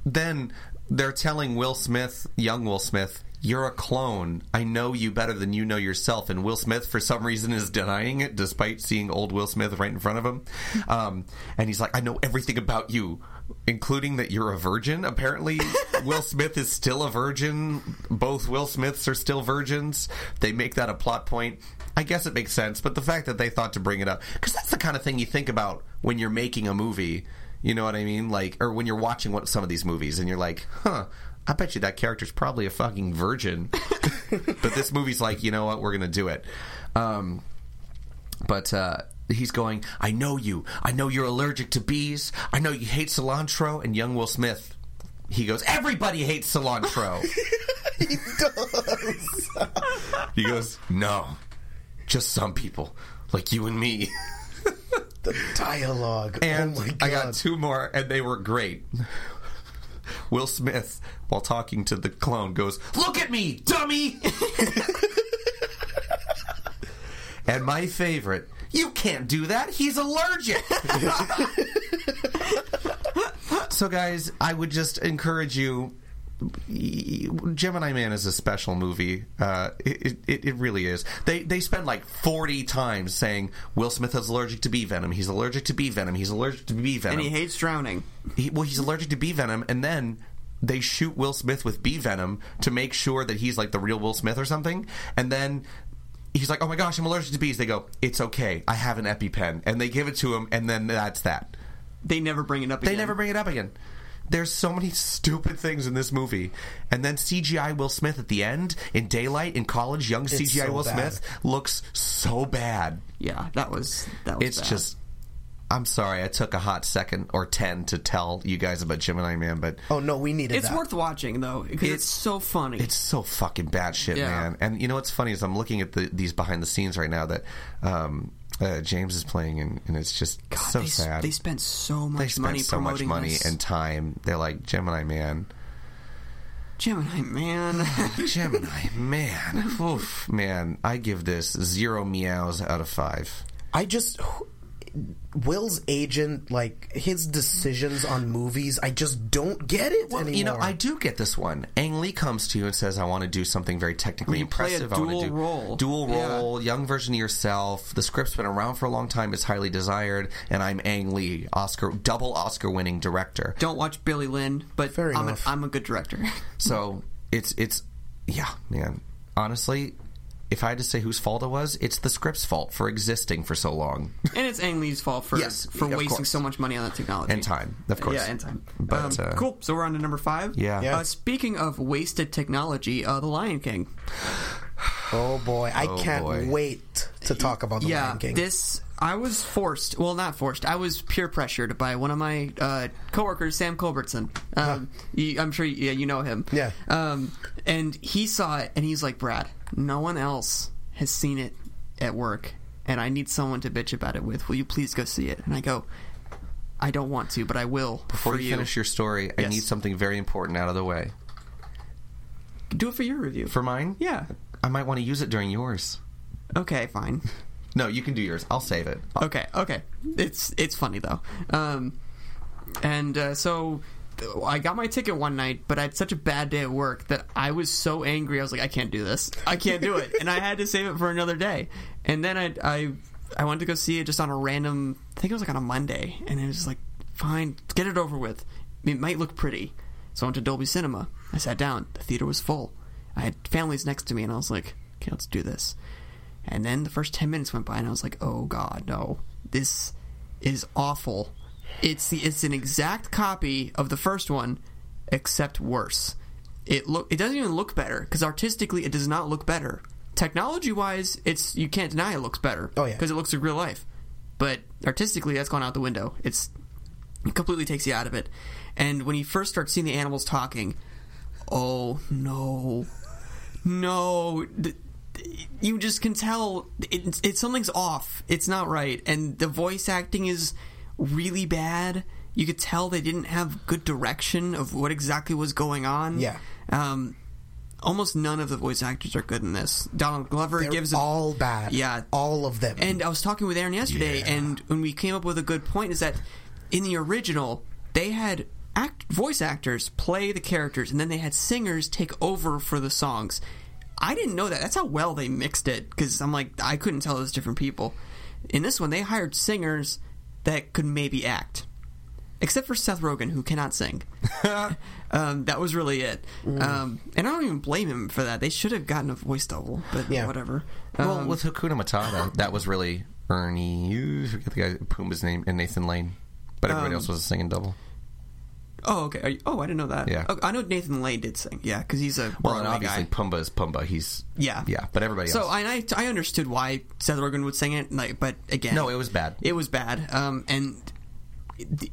then they're telling Will Smith, young Will Smith, you're a clone. I know you better than you know yourself. And Will Smith, for some reason, is denying it despite seeing old Will Smith right in front of him. Um, and he's like, I know everything about you, including that you're a virgin. Apparently, Will Smith is still a virgin. Both Will Smiths are still virgins. They make that a plot point. I guess it makes sense, but the fact that they thought to bring it up, because that's the kind of thing you think about when you're making a movie. You know what I mean? Like, or when you're watching what, some of these movies and you're like, huh, I bet you that character's probably a fucking virgin. but this movie's like, you know what? We're going to do it. Um, but uh, he's going, I know you. I know you're allergic to bees. I know you hate cilantro. And young Will Smith, he goes, everybody hates cilantro. he does. he goes, no, just some people, like you and me. The dialogue. Oh and oh my god. I got two more, and they were great. Will Smith, while talking to the clone, goes, Look at me, dummy! and my favorite, You can't do that. He's allergic. so, guys, I would just encourage you. Gemini Man is a special movie. Uh, it, it, it really is. They they spend like forty times saying Will Smith is allergic to bee venom. He's allergic to bee venom. He's allergic to bee venom. and he hates drowning. He, well, he's allergic to bee venom, and then they shoot Will Smith with bee venom to make sure that he's like the real Will Smith or something, and then. He's like, oh my gosh, I'm allergic to bees. They go, it's okay. I have an EpiPen. And they give it to him, and then that's that. They never bring it up. Again. They again. never bring it up again. There's so many stupid things in this movie. And then CGI Will Smith at the end, in daylight, in college, young It's CGI so Will bad. Smith looks so bad. Yeah, that was that was. It's bad. just. I'm sorry, I took a hot second or ten to tell you guys about Gemini Man, but Oh no, we needed It's that. worth watching though because it's, It's- so funny. it's so fucking bad shit, Yeah. man. And you know what's funny is I'm looking at the, these behind the scenes right now that um, uh, James is playing, and, and it's just God, so they, sad. They spent so much They spent money so much money this. and time. They're like Gemini Man. Gemini man. Gemini, man. Oof, man, I give this zero meows out of five. I just Will's agent, like his decisions on movies, I just don't get it Well, anymore. you know, I do get this one. Ang Lee comes to you and says, I want to do something very technically You play a impressive. I want to dual do role. dual Yeah. role, young version of yourself. The script's been around for a long time. It's highly desired. And I'm Ang Lee, Oscar, double Oscar winning director. Don't watch Billy Lynn, but Fair I'm, an, I'm a good director. So it's, it's, yeah, man. Honestly, if I had to say whose fault it was, it's the script's fault for existing for so long. and it's Ang Lee's fault for Yes, for wasting course. so much money on that technology And time, of course. Yeah, and time. But, um, uh, cool. So we're on to number five. Yeah. Yeah. Uh, speaking of wasted technology, uh, The Lion King. oh boy, I Oh, can't boy. wait to talk about the yeah, Lion King. this I was forced. Well, not forced. I was peer pressured by one of my uh, coworkers, Sam Culbertson. Um, you, I'm sure you, yeah, you know him. Yeah. Um, and he saw it, and he's like, "Brad, no one else has seen it at work, and I need someone to bitch about it with. Will you please go see it?" And I go, "I don't want to, but I will." Before for you finish your story, I need something very important out of the way. do it for your review. For mine? yeah. I might want to use it during yours. Okay, fine. No, you can do yours. I'll save it. Okay, okay. It's it's funny though. Um, and uh, so I got my ticket one night, but I had such a bad day at work that I was so angry. I was like, I can't do this. I can't do it, and I had to save it for another day. And then I I I wanted to go see it just on a random. I think it was like on a Monday, and it was like, fine, get it over with. It might look pretty. So I went to Dolby Cinema. I sat down. The theater was full. I had families next to me, and I was like, okay, let's do this. And then the first 10 minutes went by and I was like, "Oh god, no. This is awful. It's the it's an exact copy of the first one except worse. It look it doesn't even look better cuz artistically it does not look better. Technology-wise, it's you can't deny it looks better Oh, yeah. because it looks like real life. But artistically that's gone out the window. It's it completely takes you out of it. And when you first start seeing the animals talking, oh no. No, th- you just can tell it, it something's off. It's not right, and the voice acting is really bad. You could tell they didn't have good direction of what exactly was going on. Yeah. Um, almost none of the voice actors are good in this. Donald Glover They're gives all bad. Yeah. all of them. and I was talking with Aaron yesterday, Yeah. and when we came up with a good point is that in the original, they had act, voice actors play the characters, and then they had singers take over for the songs. I didn't know that. That's how well they mixed it because I'm like I couldn't tell those different people. In this one, they hired singers that could maybe act, except for Seth Rogen, who cannot sing. um, that was really it. Mm. Um, and I don't even blame him for that. They should have gotten a voice double, but Yeah. whatever. Well, Um, with Hakuna Matata, that was really Ernie. You forget the guy Pumbaa's name and Nathan Lane, but everybody Um, else was a singing double. Oh, okay. You, oh, I didn't know that. Yeah. Oh, I know Nathan Lane did sing. Yeah, because he's a Well, and obviously guy. Pumbaa is Pumbaa. He's Yeah. yeah, but everybody So else. I, I I understood why Seth Rogen would sing it, like, but again, no, it was bad. It was bad. Um, and the,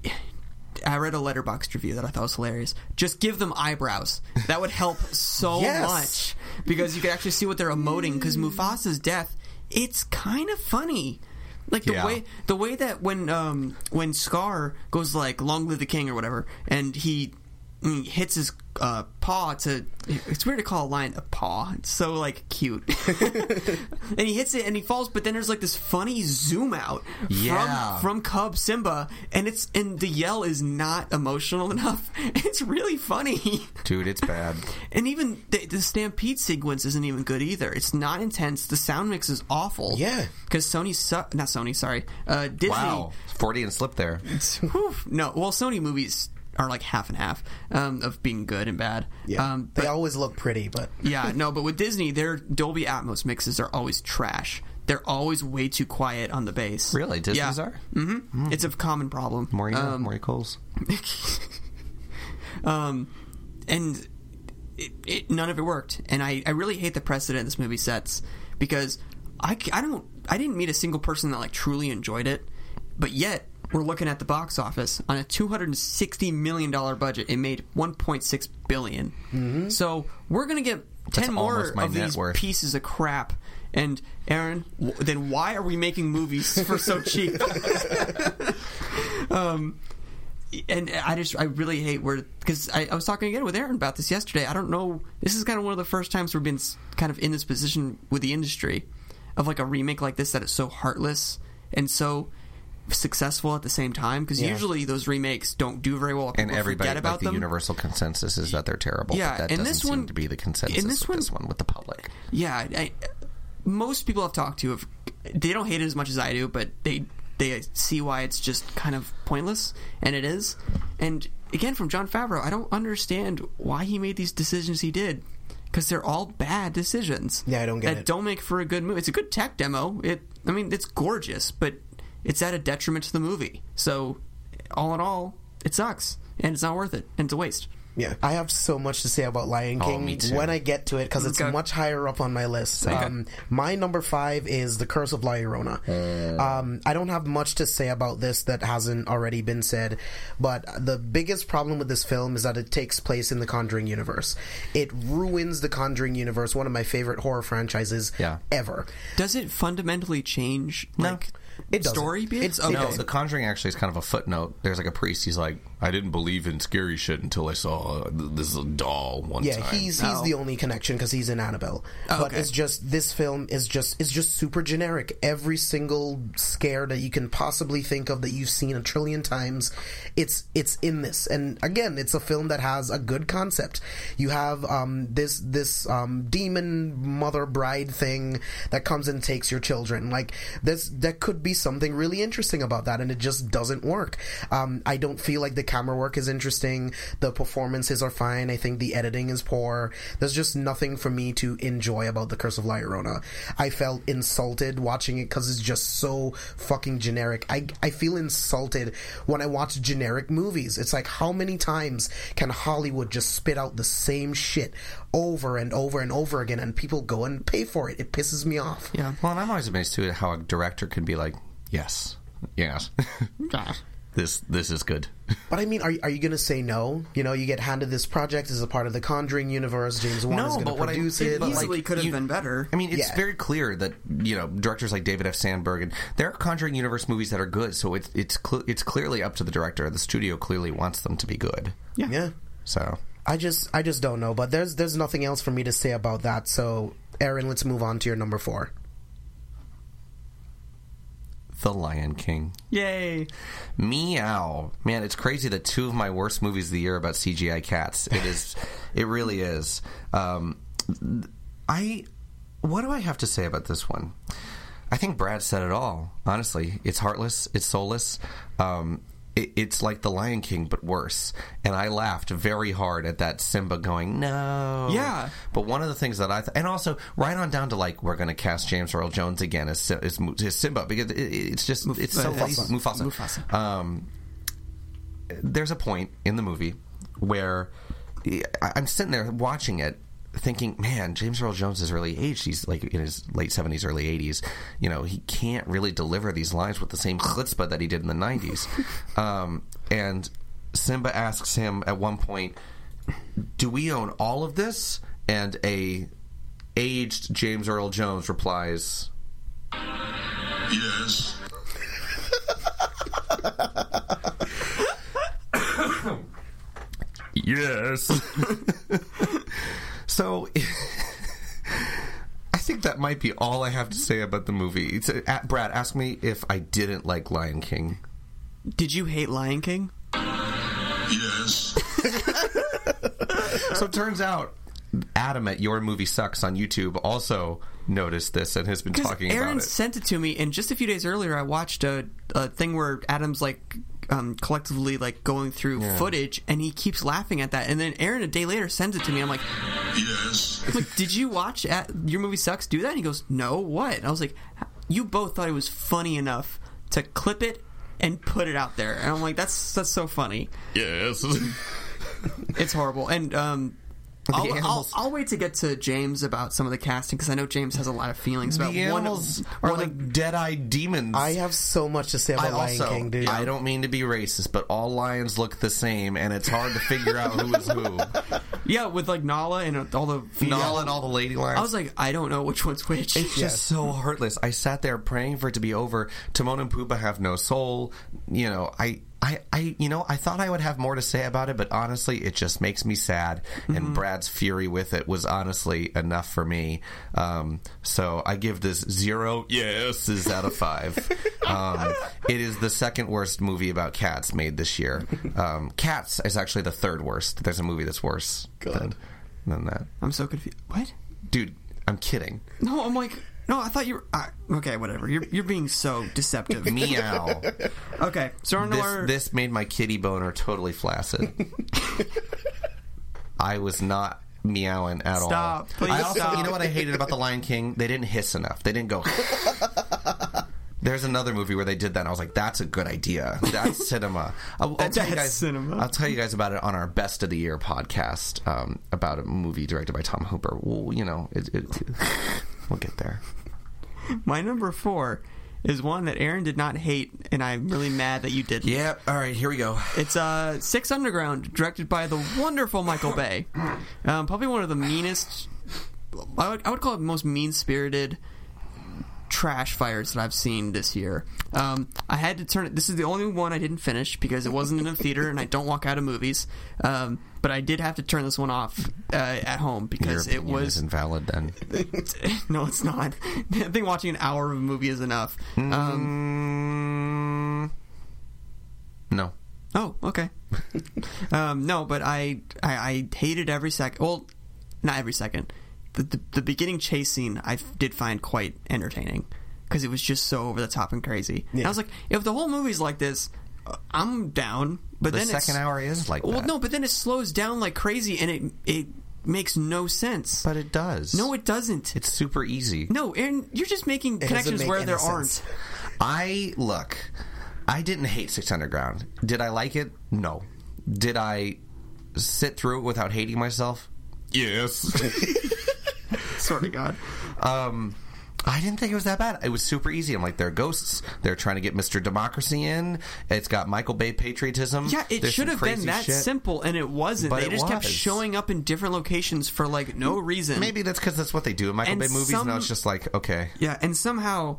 I read a Letterboxd review that I thought was hilarious. Just give them eyebrows. That would help so Yes. much because you could actually see what they're emoting. Because Mufasa's death, it's kind of funny. Like the Yeah. way the way that when um when Scar goes like "Long live the king" or whatever, and he, he hits his uh, paw to it's weird to call a lion a paw. It's so like cute. and he hits it and he falls, but then there's like this funny zoom out Yeah. from from Cub Simba, and it's and the yell is not emotional enough. It's really funny. Dude, it's bad. And even the, the stampede sequence isn't even good either. It's not intense. The sound mix is awful. Yeah. because Sony su- not Sony, sorry, uh, Disney. Wow, Freudian slip there. Whew. no, well, Sony movies are like half and half um, of being good and bad. Yeah, Um, they always look pretty, but yeah, no, but with Disney, their Dolby Atmos mixes are always trash. They're always way too quiet on the bass. Really, Disney's yeah. are Mm-hmm. It's a common problem. more you know, Um, more you calls. um, and it, it, none of it worked. And I, I really hate the precedent this movie sets because I, c- I don't I didn't meet a single person that like truly enjoyed it, but yet we're looking at the box office on a two hundred and sixty million dollar budget. It made one point six billion. So we're gonna get ten That's more of these worth. pieces of crap. And Aaron, w- then why are we making movies for so cheap? um, and I just I really hate where because I, I was talking again with Aaron about this yesterday. I don't know. This is kind of one of the first times we've been kind of in this position with the industry of like a remake like this that is so heartless and so successful at the same time. Because Yeah. usually those remakes don't do very well. And People everybody, forget about like the them. universal consensus is that they're terrible. Yeah, but that and doesn't this seem one- to be the consensus. in this with one- this one with the public. Yeah, I, most people I've talked to have they don't hate it as much as I do, but they they see why it's just kind of pointless, and it is. And again, from Jon Favreau, I don't understand why he made these decisions he did because they're all bad decisions. Yeah, I don't get that it. don't make for a good movie. It's a good tech demo. It, I mean, it's gorgeous, but it's at a detriment to the movie. So, all in all, it sucks, and it's not worth it, and it's a waste. yeah, I have so much to say about Lion Oh, King me too. when I get to it because it's Okay. much higher up on my list. Okay. Um, my number five is The Curse of La Llorona. Um, I don't have much to say about this that hasn't already been said, but the biggest problem with this film is that it takes place in the Conjuring universe. It ruins the Conjuring universe, one of my favorite horror franchises Yeah. ever. Does it fundamentally change like It doesn't. story bits? It- it oh, No. The Conjuring actually is kind of a footnote. There's like a priest. He's like, I didn't believe in scary shit until I saw uh, th- this doll one Yeah, time. he's he's Oh. the only connection because he's in Annabelle. but okay. it's just this film is just is just super generic. Every single scare that you can possibly think of that you've seen a trillion times, it's it's in this. And again, it's a film that has a good concept. You have um, this this um, demon mother bride thing that comes and takes your children. Like this, that could be something really interesting about that, and it just doesn't work. Um, I don't feel like the camera work is interesting. The performances are fine. I think the editing is poor. There's just nothing for me to enjoy about The Curse of La Llorona. I felt insulted watching it because it's just so fucking generic. I, I feel insulted when I watch generic movies. It's like, how many times can Hollywood just spit out the same shit over and over and over again and people go and pay for it? It pisses me off. Yeah. Well, and I'm always amazed too at how a director can be like, yes, yes, this this is good. But I mean, are, are you going to say no? You know, you get handed this project as a part of the Conjuring universe. James Wan No, is going to but what I- produce it it. Easily like, could have you- been better. I mean, it's Yeah. very clear that you know directors like David F. Sandberg and there are Conjuring universe movies that are good. So it's it's cl- it's clearly up to the director. The studio clearly wants them to be good. Yeah. Yeah. So I just I just don't know, but there's there's nothing else for me to say about that. So, Aaron, let's move on to your number four. The Lion King. Yay! Meow. Man, it's crazy that two of my worst movies of the year are about CGI cats. It is, it really is. Um, I, what do I have to say about this one? I think Brad said it all. Honestly, it's heartless, it's soulless. Um, it, it's like The Lion King, but worse. And I laughed very hard at that Simba going, no. Yeah. But one of the things that I, th- and also right on down to like, we're going to cast James Earl Jones again as, as, as Simba because it, it's just, it's so Mufasa. Mufasa. Mufasa. Um, there's a point in the movie where I'm sitting there watching it, thinking, "Man, James Earl Jones is really aged. He's like in his late 70s, early 80s. You know, he can't really deliver these lines with the same chutzpah that he did in the 90s." um, and Simba asks him at one point, "Do we own all of this?" And a aged James Earl Jones replies, Yes. Yes. so, I think that might be all I have to say about the movie. It's, uh, Brad, ask me if I didn't like Lion King. Did you hate Lion King? Yes. So it turns out Adam at Your Movie Sucks on YouTube also noticed this and has been Because talking Aaron about it. sent it to me, and just a few days earlier, I watched a, a thing where Adam's like um, collectively like going through Yeah. footage, and he keeps laughing at that. And then Aaron a day later sends it to me. I'm like, Yes. I'm like, did you watch at your movie sucks do that? And he goes, no, what? And I was like, you both thought it was funny enough to clip it and put it out there. And I'm like, that's that's so funny. Yes. It's horrible. And um, I'll, I'll, I'll wait to get to James about some of the casting because I know James has a lot of feelings about the one animals of, are one like of, dead-eyed demons. I have so much to say about I Lion also, King, dude. I don't mean to be racist, but all lions look the same, and it's hard to figure out who is who. yeah with like Nala and all the female- Nala and all the lady lions. I was like, I don't know which one's which. It's just so heartless. I sat there praying for it to be over. Timon and Pumbaa have no soul. You know, I, I, I, you know, I thought I would have more to say about it, but honestly, it just makes me sad. And Brad's fury with it was honestly enough for me. Um, so I give this zero yeses out of five. um, it is the second worst movie about cats made this year. Um, cats is actually the third worst. There's a movie that's worse than, than that. I'm so confused. What? Dude, I'm kidding. No, I'm like, no, I thought you were. Uh, okay, whatever. You're you're being so deceptive. Meow. okay, so this, our this made my kitty boner totally flaccid. I was not meowing at all. Stop. Please I also, stop. you know what I hated about the Lion King? They didn't hiss enough. They didn't go. There's another movie where they did that, and I was like, "That's a good idea. That's cinema." I'll, I'll tell you guys. cinema. I'll tell you guys about it on our Best of the Year podcast um, about a movie directed by Tom Hooper. Well, you know, it, it, we'll get there. my number four is one that Aaron did not hate, and I'm really mad that you didn't. Yep. All right. Here we go. It's uh, Six Underground, directed by the wonderful Michael Bay. Um, probably one of the meanest. I would, I would call it most mean spirited trash fires that I've seen this year. Um, I had to turn it. This is the only one I didn't finish because it wasn't in a theater, and I don't walk out of movies. Um, but I did have to turn this one off uh, at home because it was invalid. Then. no, it's not. I think watching an hour of a movie is enough. Um, Mm, no. Oh, okay. um, no, but I, I I hated every second. Well, not every second. The, the the beginning chase scene I f- did find quite entertaining because it was just so over the top and crazy. And I was like, if the whole movie's like this, uh, I'm down. But The then second hour is like well, that. no, but then it slows down like crazy and it it makes no sense. But it does. no, it doesn't. It's super easy. no, Aaron, you're just making doesn't connections make where there sense. aren't. I look. I didn't hate Six Underground. Did I like it? No. Did I sit through it without hating myself? Yes. Swear to God. um, I didn't think it was that bad. It was super easy. I'm like, they're ghosts. They're trying to get Mr. Democracy in. It's got Michael Bay patriotism. Yeah, it There's should have been that shit. simple, and it wasn't. But they just kept showing up in different locations for like no reason. Maybe that's because that's what they do in Michael And Bay movies. some- now it's just like, okay. Yeah, and somehow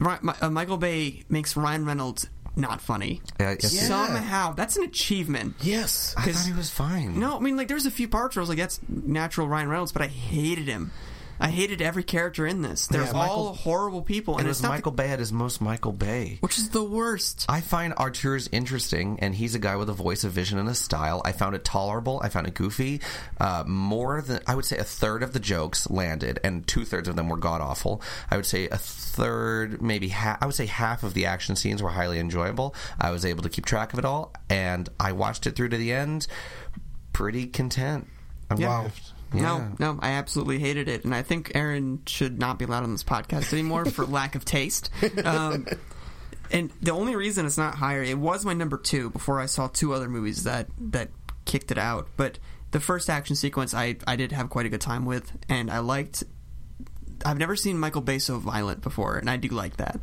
uh, Michael Bay makes Ryan Reynolds not funny. Yeah, yes. Yeah. Somehow, that's an achievement. yes. I thought he was fine. No, I mean like there's a few parts where I was like, that's natural Ryan Reynolds, but I hated him. I hated every character in this. They're Yeah, all Michael- horrible people, It and was it's not the- Michael Bay at his most Michael Bay. which is the worst. I find Artur's interesting, and he's a guy with a voice, a vision, and a style. I found it tolerable. I found it goofy. Uh, more than I would say, a third of the jokes landed, and two thirds of them were god awful. I would say a third, maybe half. I would say half of the action scenes were highly enjoyable. I was able to keep track of it all, and I watched it through to the end, pretty content. I'm Yeah. wow. Yeah. No, no, I absolutely hated it, and I think Aaron should not be allowed on this podcast anymore for lack of taste. Um, and the only reason it's not higher, it was my number two before I saw two other movies that that kicked it out. But the first action sequence, I I did have quite a good time with, and I liked. I've never seen Michael Bay so violent before, and I do like that.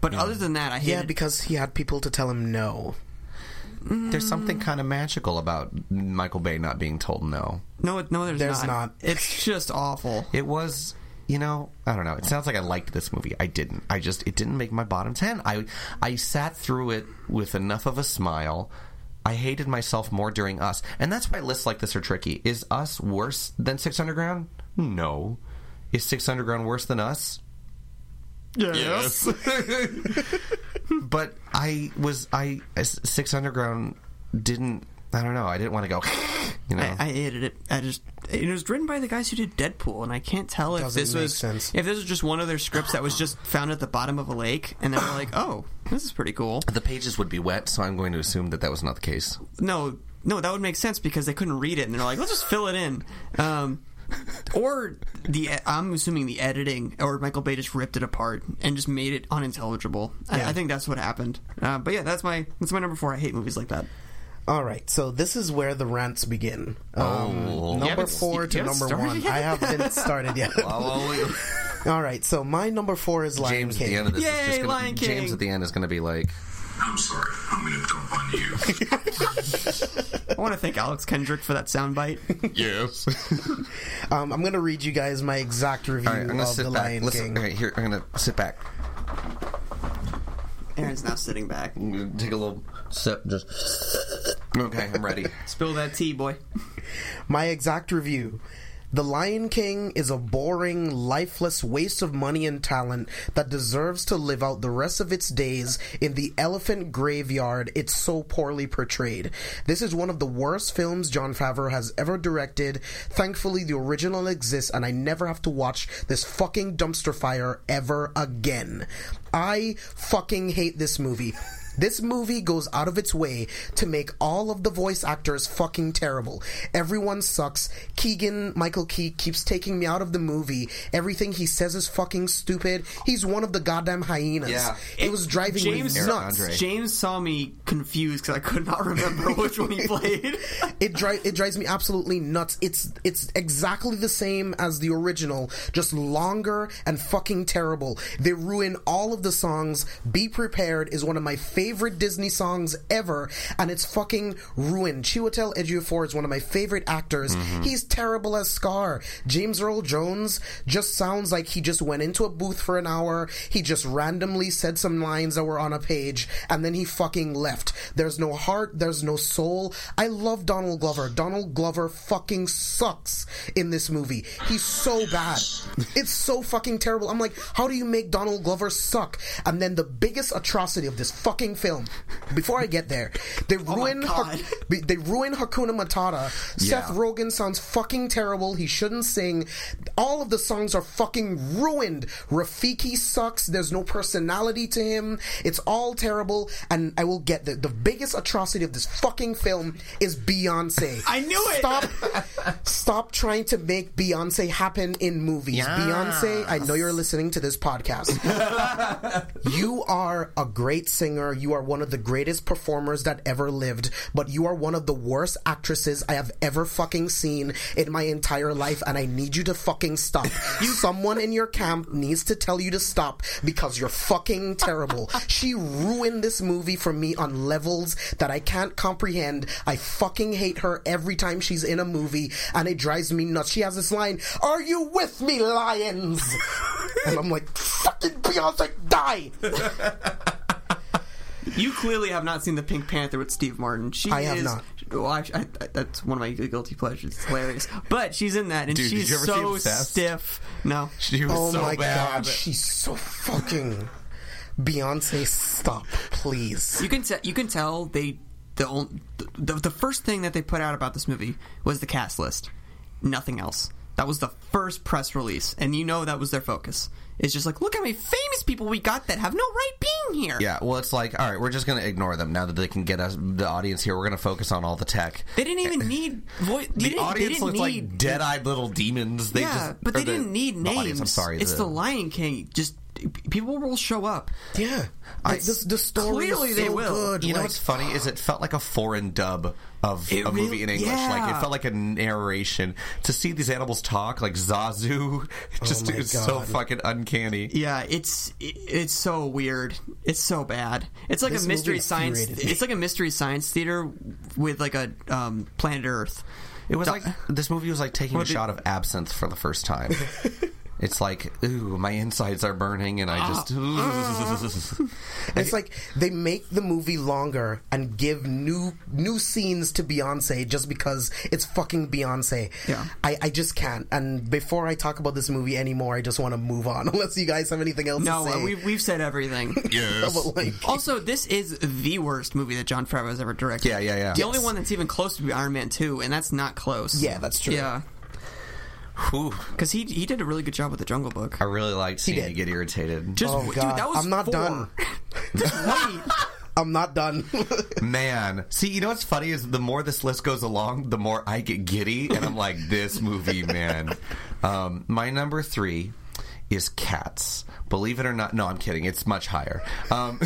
But other than that, I hated. Yeah, because he had people to tell him no. There's something kind of magical about Michael Bay not being told no. no, no, there's, There's not. not. It's just awful. It was, you know, I don't know. It sounds like I liked this movie. I didn't. I just it didn't make my bottom ten. I I sat through it with enough of a smile. I hated myself more during Us, and that's why lists like this are tricky. Is Us worse than Six Underground? No. Is Six Underground worse than Us? Yes. Yes. But I was I Six Underground didn't. I don't know. I didn't want to go. You know. I, I hated it. I just it was written by the guys who did Deadpool, and I can't tell if Doesn't this was sense. if this was just one of their scripts that was just found at the bottom of a lake, and they were like, "Oh, this is pretty cool." the pages would be wet, so I'm going to assume that that was not the case. No, no, that would make sense because they couldn't read it, and they're like, "Let's just fill it in." Um, or the I'm assuming the editing, or Michael Bay just ripped it apart and just made it unintelligible. I, Yeah. I think that's what happened. Uh, but yeah, that's my that's my number four. I hate movies like that. All right, so this is where the rants begin. Um, Oh. number haven't- four to number one. yet? I haven't started yet. All right, so my number four is Lion James at the end of this is just gonna, Lion King. James at the end is going to be like, I'm sorry. I'm gonna dump on you. I want to thank Alex Kendrick for that soundbite. yes. Um, I'm going to read you guys my exact review All right, I'm going to of sit The back. Lion Listen, King. okay, here I'm going to sit back. Aaron's now sitting back. I'm gonna Take a little sip. Just okay. I'm ready. Spill that tea, boy. My exact review. The Lion King is a boring, lifeless waste of money and talent that deserves to live out the rest of its days in the elephant graveyard it's so poorly portrayed. This is one of the worst films Jon Favreau has ever directed. Thankfully, the original exists and I never have to watch this fucking dumpster fire ever again. I fucking hate this movie. This movie goes out of its way to make all of the voice actors fucking terrible. Everyone sucks. Keegan Michael Key keeps taking me out of the movie. Everything he says is fucking stupid. He's one of the goddamn hyenas. Yeah. It was driving James- me nuts. Andre. James saw me confused because I could not remember which one he played. It dri- it drives me absolutely nuts. It's it's exactly the same as the original, just longer and fucking terrible. They ruin all of the songs. Be prepared is one of my favorite Disney songs ever, and it's fucking ruined. Chiwetel Ejiofor is one of my favorite actors. Mm-hmm. He's terrible as Scar. James Earl Jones just sounds like he just went into a booth for an hour. He just randomly said some lines that were on a page, and then he fucking left. There's no heart. There's no soul. I love Donald Glover. Donald Glover fucking sucks in this movie. He's so bad. It's so fucking terrible. I'm like, how do you make Donald Glover suck? And then the biggest atrocity of this fucking film, before I get there, they oh ruin God. Ha- they ruin Hakuna Matata. Seth Rogen sounds fucking terrible. He shouldn't sing. All of the songs are fucking ruined. Rafiki sucks. There's no personality to him. It's all terrible. And I will get the the biggest atrocity of this fucking film is Beyonce. I knew it! Stop, stop trying to make Beyonce happen in movies. Beyonce, I know you're listening to this podcast. you are a great singer. You are one of the greatest performers that ever lived, but you are one of the worst actresses I have ever fucking seen in my entire life, and I need you to fucking stop. Someone in your camp needs to tell you to stop because you're fucking terrible. She ruined this movie for me on levels that I can't comprehend. I fucking hate her every time she's in a movie, and it drives me nuts. She has this line, Are you with me, lions? and I'm like, fucking Beyonce, die! You clearly have not seen the Pink Panther with Steve Martin. She I have is, not. well, I, I, that's one of my guilty pleasures. It's hilarious. But she's in that, and Dude, she's you ever see so stiff. No, She was Oh so my bad. god, she's so fucking. Beyonce, stop, please. you can te- you can tell they the, on- the the first thing that they put out about this movie was the cast list. Nothing else. That was the first press release, and you know that was their focus. It's just like, look how many famous people we got that have no right being here. Yeah, well, it's like, all right, we're just going to ignore them now that they can get us the audience here. We're going to focus on all the tech. They didn't even eh, need voice. The audience looks like dead-eyed little demons. They yeah, just, but they the- didn't need the names. audience, I'm sorry. It's the, Lion King. Just people will show up. Yeah, like, this, the story Clearly is they will. good. You know what's funny is it felt like a foreign dub of It a movie in English. Like it felt like a narration. To see these animals talk like Zazu, just Oh my it's so fucking uncanny. Yeah, it's it, it's so weird. It's so bad. It's like This a mystery science. me. It's like a mystery science theater with like a um, planet Earth. It was Da- like this movie was like taking a the- shot of absinthe for the first time. it's like, ooh, my insides are burning, and I ah. just. It's like they make the movie longer and give new new scenes to Beyonce just because it's fucking Beyonce. Yeah. I, I just can't. And before I talk about this movie anymore, I just want to move on. Unless you guys have anything else No, to say. we've we've said everything. yes. But, like, also, this is the worst movie that Jon Favreau has ever directed. Yeah, yeah, yeah. The Yes. only one that's even close to be Iron Man two, and that's not close. Yeah, that's true. Yeah, Whew. Because he he did a really good job with the Jungle Book. I really liked seeing did. you get irritated. Just Oh, dude, God. that was I'm not four. done. Just wait. I'm not done. Man, see, you know what's funny is the more this list goes along, the more I get giddy, and I'm like, this movie, man. Um, my number three is Cats. Believe it or not, no, I'm kidding. It's much higher. Um,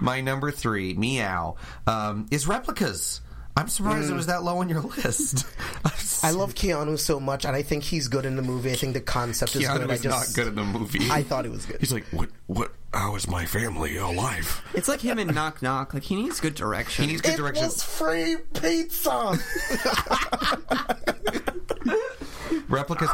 my number three, Meow, um, is Replicas. I'm surprised it mm. was that low on your list. I love Keanu so much, and I think he's good in the movie. I think the concept is Keanu good. I just, not good in the movie. I thought it was good. He's like, what? What? How is my family alive? It's like him and Knock Knock. Like he needs good direction. he needs good It direction. was free pizza. replicas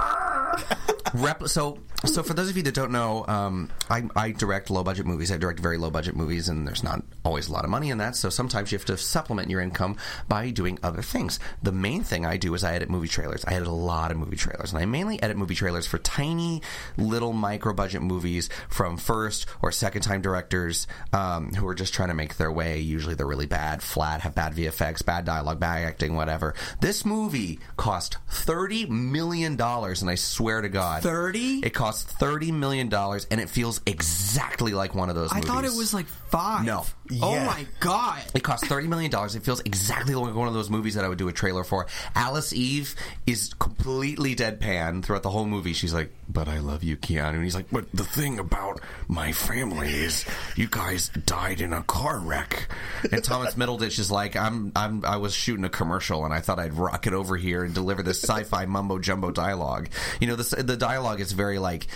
Repl- so so for those of you that don't know um, I, I direct low budget movies i direct very low budget movies and there's not always a lot of money in that so sometimes you have to supplement your income by doing other things the main thing i do is i edit movie trailers i edit a lot of movie trailers and i mainly edit movie trailers for tiny little micro budget movies from first or second time directors um, who are just trying to make their way. Usually they're really bad flat have bad vfx bad dialogue bad acting whatever. This movie cost 30 million dollars and i swear to god 30? it cost 30 million dollars and it feels exactly like one of those I movies thought it was like five. No. Oh Yeah. my god. it cost thirty million dollars. It feels exactly like one of those movies that I would do a trailer for. Alice Eve is completely deadpan throughout the whole movie. She's like, "But I love you, Keanu," and he's like, But the thing about my family is, you guys died in a car wreck. and Thomas Middleditch is like, "I'm, I'm, I was shooting a commercial, and I thought I'd rock it over here and deliver this sci-fi mumbo jumbo dialogue." You know, the the dialogue is very like,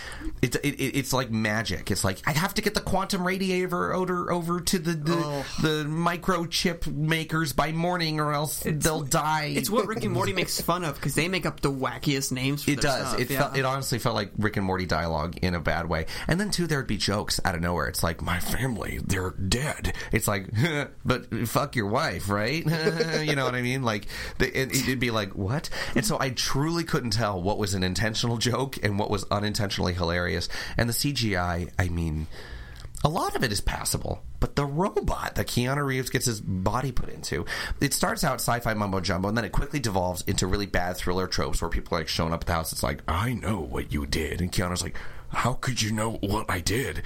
it's it, it- it's like magic. It's like I have to get the quantum radiator over over to the the, Oh. the microchip makers by morning, or else they'll die. It's what Rick and Morty makes fun of because they make up the wackiest names. For It their does. Stuff. It yeah. felt. It honestly felt like Rick and Morty dialogue in a bad way. And then too, there'd be jokes out of nowhere. It's like My family, they're dead. It's like, but fuck your wife, right? you know what I mean? Like, it'd be like, what? And so I truly couldn't tell what was an intentional joke and what was unintentionally hilarious. And the CGI, I mean, a lot of it is passable. But the robot that Keanu Reeves gets his body put into, it starts out sci-fi mumbo jumbo, and then it quickly devolves into really bad thriller tropes where people are like showing up at the house. It's like, I know what you did. And Keanu's like, How could you know what I did?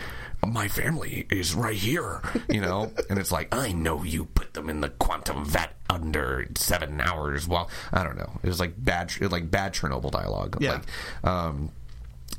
My family is right here. you know and it's like i know you put them in the quantum vat under seven hours well i don't know it was like bad like bad chernobyl dialogue Yeah. like um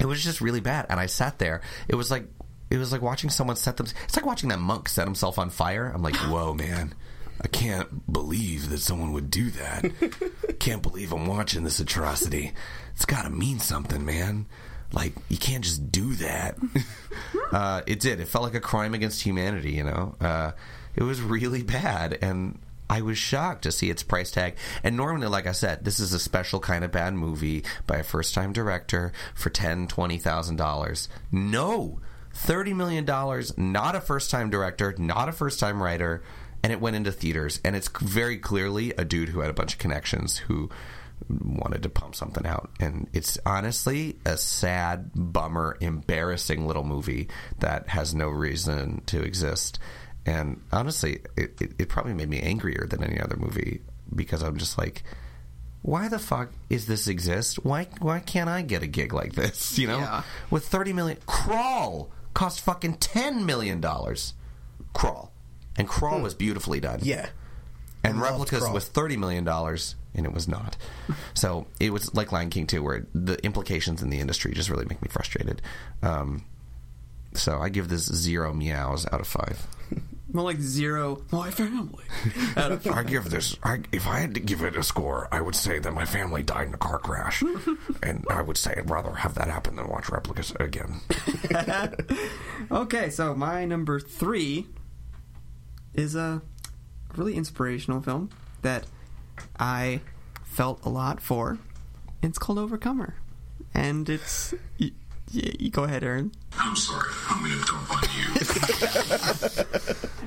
it was just really bad and i sat there it was like it was like watching someone set them it's like watching that monk set himself on fire i'm like whoa man I can't believe that someone would do that. can't believe I'm watching this atrocity. It's got to mean something, man. Like, you can't just do that. uh, it did. It felt like a crime against humanity. You know, uh, it was really bad, and I was shocked to see its price tag. And normally, like I said, this is a special kind of bad movie by a first-time director for ten, twenty thousand dollars. No, thirty million dollars. Not a first-time director. Not a first-time writer. and it went into theaters, and it's very clearly a dude who had a bunch of connections who wanted to pump something out, and it's honestly a sad, bummer, embarrassing little movie that has no reason to exist. And honestly, it, it, it probably made me angrier than any other movie because I'm just like, why the fuck is this exist? Why why can't I get a gig like this? You know, Yeah. with thirty million, Crawl cost fucking ten million dollars. Crawl, and Crawl was beautifully done. Yeah. and Loved Replicas Crawl. was thirty million dollars, and it was not. so it was like Lion King too, where the implications in the industry just really make me frustrated. Um, so I give this zero meows out of five. More like zero. My family. Out of I give this. I, if I had to give it a score, I would say that my family died in a car crash, and I would say I'd rather have that happen than watch replicas again. Okay, so my number three is a really inspirational film that I felt a lot for. It's called Overcomer, and it's. Y- y- you go ahead, Aaron. I'm sorry. I'm going to dump on you.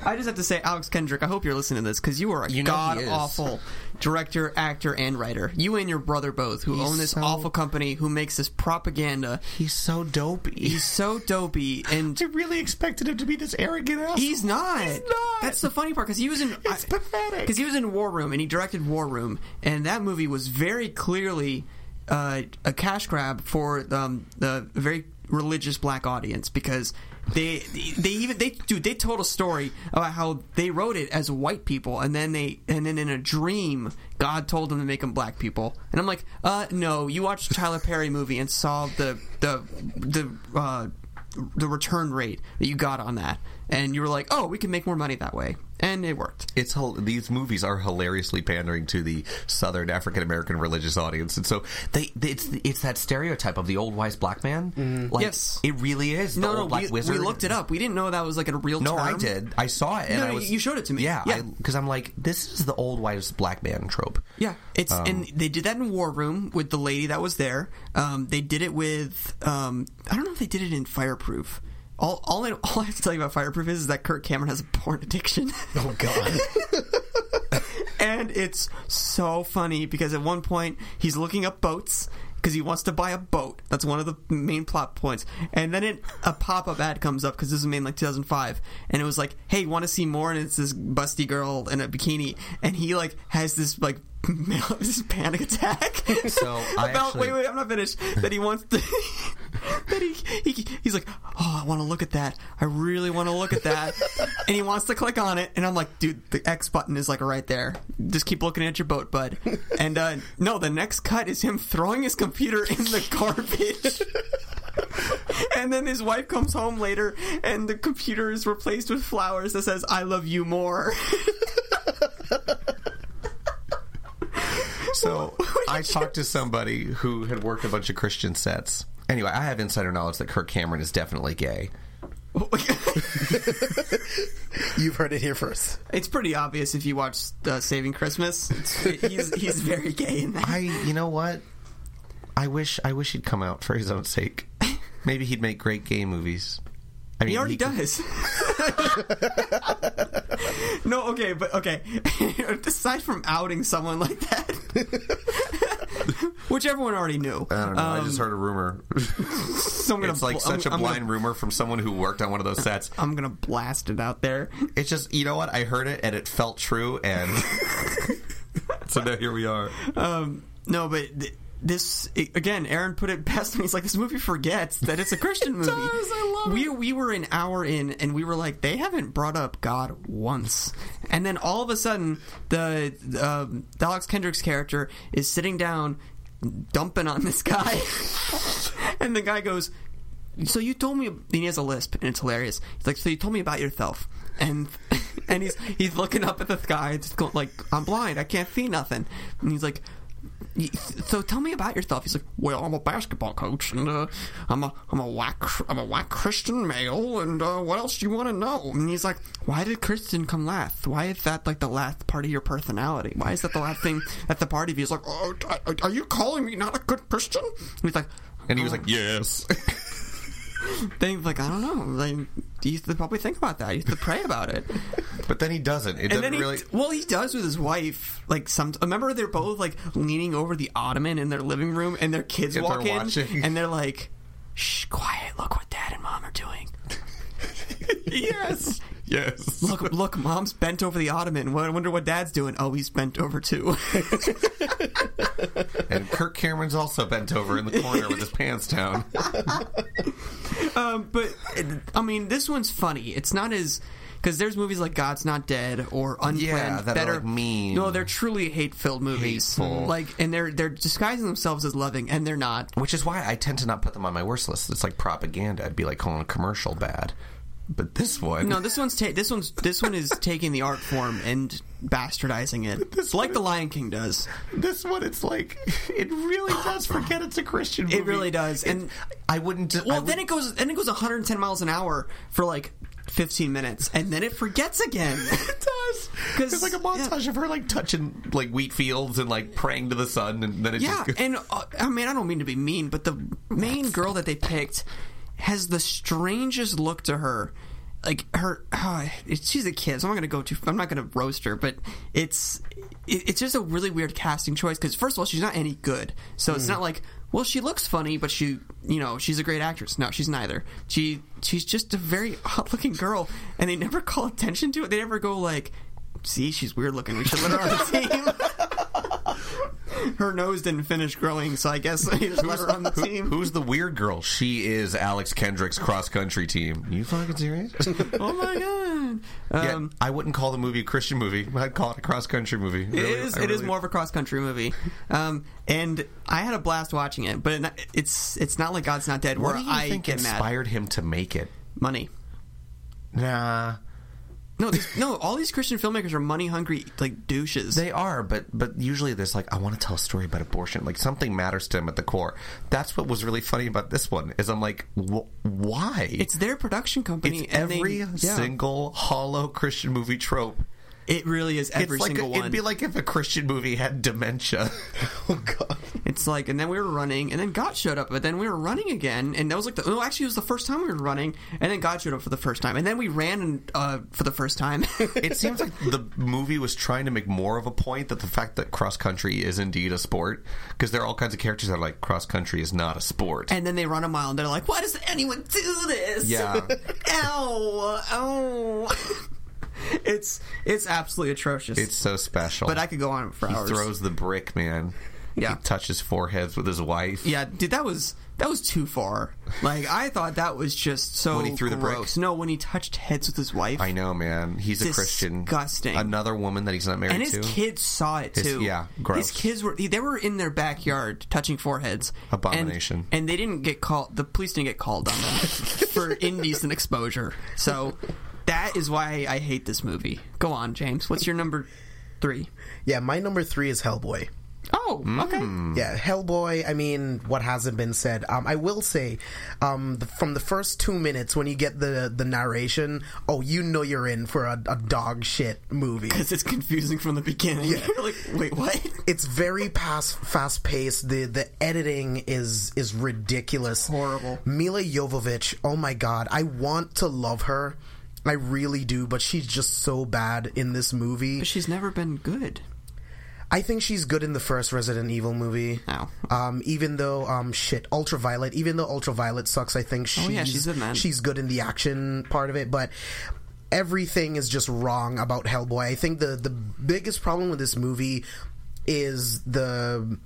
I just have to say, Alex Kendrick, I hope you're listening to this because you are a You know god awful director, actor, and writer. You and your brother both, who He's own this so- awful company, who makes this propaganda. He's so dopey. He's so dopey, and I really expected him to be this arrogant ass. He's not. He's not. That's the funny part because he was in. It's pathetic. Because he was in War Room and he directed War Room, and that movie was very clearly uh, a cash grab for um, the very religious black audience because. They they even they dude they told a story about how they wrote it as white people and then they and then in a dream God told them to make them black people and I'm like uh no you watched Tyler Perry movie and saw the the the uh, the return rate that you got on that, and you were like, "Oh, we can make more money that way," and it worked. it's these movies are hilariously pandering to the Southern African American religious audience, and so they, they it's it's that stereotype of the old wise black man. Like, Yes. it really is. The No, no, black we, wizard. we looked it up. We didn't know that was like a real. No, term. I did. I saw it, and No, I was. you showed it to me. Yeah, Yeah. because I'm like, this is the old wise black man trope. Yeah, it's Um, and they did that in War Room with the lady that was there. Um, they did it with um, I don't know if they did it in Fireproof. All all I, all I have to tell you about Fireproof is, is that Kirk Cameron has a porn addiction. Oh God. and it's so funny because at one point he's looking up boats because he wants to buy a boat. That's one of the main plot points. And then it, a pop up ad comes up because this is made in like 2005, and it was like, "Hey, want to see more?" And it's this busty girl in a bikini, and he like has this like this panic attack. So, I about actually- wait, wait, I'm not finished. that he wants to. That he, he he's like, oh, I want to look at that. I really want to look at that, and he wants to click on it. And I'm like, dude, the X button is like right there. Just keep looking at your boat, bud. And uh, no, the next cut is him throwing his computer in the garbage. and then his wife comes home later, and the computer is replaced with flowers that says "I love you more." So I talked to somebody who had worked a bunch of Christian sets. Anyway, I have insider knowledge that Kirk Cameron is definitely gay. You've heard it here first. It's pretty obvious if you watch uh, Saving Christmas. He's he's very gay in that. I, you know what? I wish, I wish he'd come out for his own sake. Maybe he'd make great gay movies. I mean, He already could- does. no, okay, but okay. Aside from outing someone like that, which everyone already knew, I don't know. I um, just heard a rumor. so I'm gonna it's like bl- such I'm, a blind Gonna, rumor from someone who worked on one of those sets. I'm gonna blast it out there. It's just, you know what? I heard it and it felt true, and so now here we are. Um, no, but th- this again, Aaron put it best. And he's like, "This movie forgets that it's a Christian movie." does, I love we we were an hour in, and we were like, "They haven't brought up God once." And then all of a sudden, the um, Alex Kendrick's character is sitting down, dumping on this guy, and the guy goes. So you told me, and he has a lisp, and it's hilarious. He's like, "So you told me about yourself," and and he's he's looking up at the sky, just going like, "I'm blind, I can't see nothing," and he's like, So tell me about yourself. He's like, well, I'm a basketball coach, and uh, I'm a I'm a white cr- I'm a white Christian male, and uh, what else do you want to know? And he's like, why did Christian come last? Why is that like the last part of your personality? Why is that the last thing at the party? He's like, oh, are- are you calling me not a good Christian? And he's like, And he was like, yes. Think like I don't know. Like you have to probably think about that. You have to pray about it. But then he doesn't. It And doesn't he, really. well, he does with his wife. Like some, remember they're both like leaning over the ottoman in their living room, and their kids are walk in, watching. and they're like, "Shh, quiet! Look what Dad and Mom are doing. yes. Yes. Look, look, Mom's bent over the ottoman. I wonder what Dad's doing. Oh, he's bent over too. And Kirk Cameron's also bent over in the corner with his pants down. um, but I mean, this one's funny. It's not as because there's movies like God's Not Dead or Unplanned Yeah, that are, that like, mean. No, they're truly hate-filled movies. Hateful. Like, and they're they're disguising themselves as loving, and they're not. Which is why I tend to not put them on my worst list. It's like propaganda. I'd be like calling a commercial bad. But this one. No, this one's ta- this one's this one is taking the art form and bastardizing it, This like The Lion King does. This one, it's like it really does forget it's a Christian movie. It really does, It- and I wouldn't. I well, would- then it goes then it goes 110 miles an hour for like 15 minutes, and then it forgets again. It does 'Cause- There's like a montage of her like touching like wheat fields and like praying to the sun, and then it Yeah, just goes, and uh, I mean, I don't mean to be mean, but the main girl that they picked has the strangest look to her. Like her, uh, she's a kid, so I'm not gonna go too. I'm not gonna roast her, but it's it, it's just a really weird casting choice because first of all, she's not any good, so it's not like well, she looks funny, but she you know she's a great actress. No, she's neither. She she's just a very odd looking girl, and they never call attention to it. They never go like. See, she's weird looking. We should let her on the team her nose didn't finish growing, so I guess I just let her on the team. who's the weird girl? She is Alex Kendrick's cross country team. You fucking serious? oh my god! yeah, Um, I wouldn't call the movie a Christian movie. I'd call it a cross country movie. it Really, is. I It is really- more of a cross country movie, um, and I had a blast watching it. But it, it's it's not like God's Not Dead, What where do you I think get mad. inspired him to make it? Money. Nah, No, these, no. All these Christian filmmakers are money hungry, like douches. they are, but but usually there's like I want to tell a story about abortion. Like something matters to them at the core. That's what was really funny about this one. Is I'm like, wh- why? it's their production company. It's and they- every yeah. single hollow Christian movie trope. It really is every it's like single it'd be like if a Christian movie had dementia. Oh god. It's like, and then we were running, and then God showed up, but then we were running again, and that was like the. No, actually, it was the first time we were running, and then God showed up for the first time, and then we ran uh, for the first time. it seems like the movie was trying to make more of a point that the fact that cross country is indeed a sport because there are all kinds of characters that are like cross country is not a sport. and then they run a mile, and they're like, "Why does anyone do this?" Yeah. Ow! Ow! it's it's absolutely atrocious. it's so special. but I could go on for he hours. throws the brick, man. Yeah. He touches foreheads with his wife. Yeah, dude, that was that was too far. Like I thought that was just so When he threw the bricks. No, when he touched heads with his wife. I know, man. He's a Christian. Disgusting. Another woman that he's not married and his to. kids saw it His- too. yeah, gross. His kids were they were in their backyard touching foreheads. Abomination. And, and they didn't get called. The police didn't get called on them for indecent exposure. So that is why I hate this movie. Go on, James. What's your number three? Yeah, my number three is Hellboy. Oh, okay. Yeah, Hellboy. I mean, what hasn't been said? Um, I will say, um, the, from the first two minutes when you get the the narration, oh, you know you're in for a, a dog shit movie. Because it's confusing from the beginning. Yeah. You're like, wait, what? It's very fast fast paced. The the editing is is ridiculous. Horrible. Milla Jovovich. Oh my god, I want to love her. I really do, but she's just so bad in this movie. But she's never been good. I think she's good in the first Resident Evil movie. Oh. Um, even though um, shit, Ultraviolet. Even though Ultraviolet sucks, I think she's Oh, yeah, she's good, man. she's good in the action part of it. But everything is just wrong about Hellboy. I think the the biggest problem with this movie is the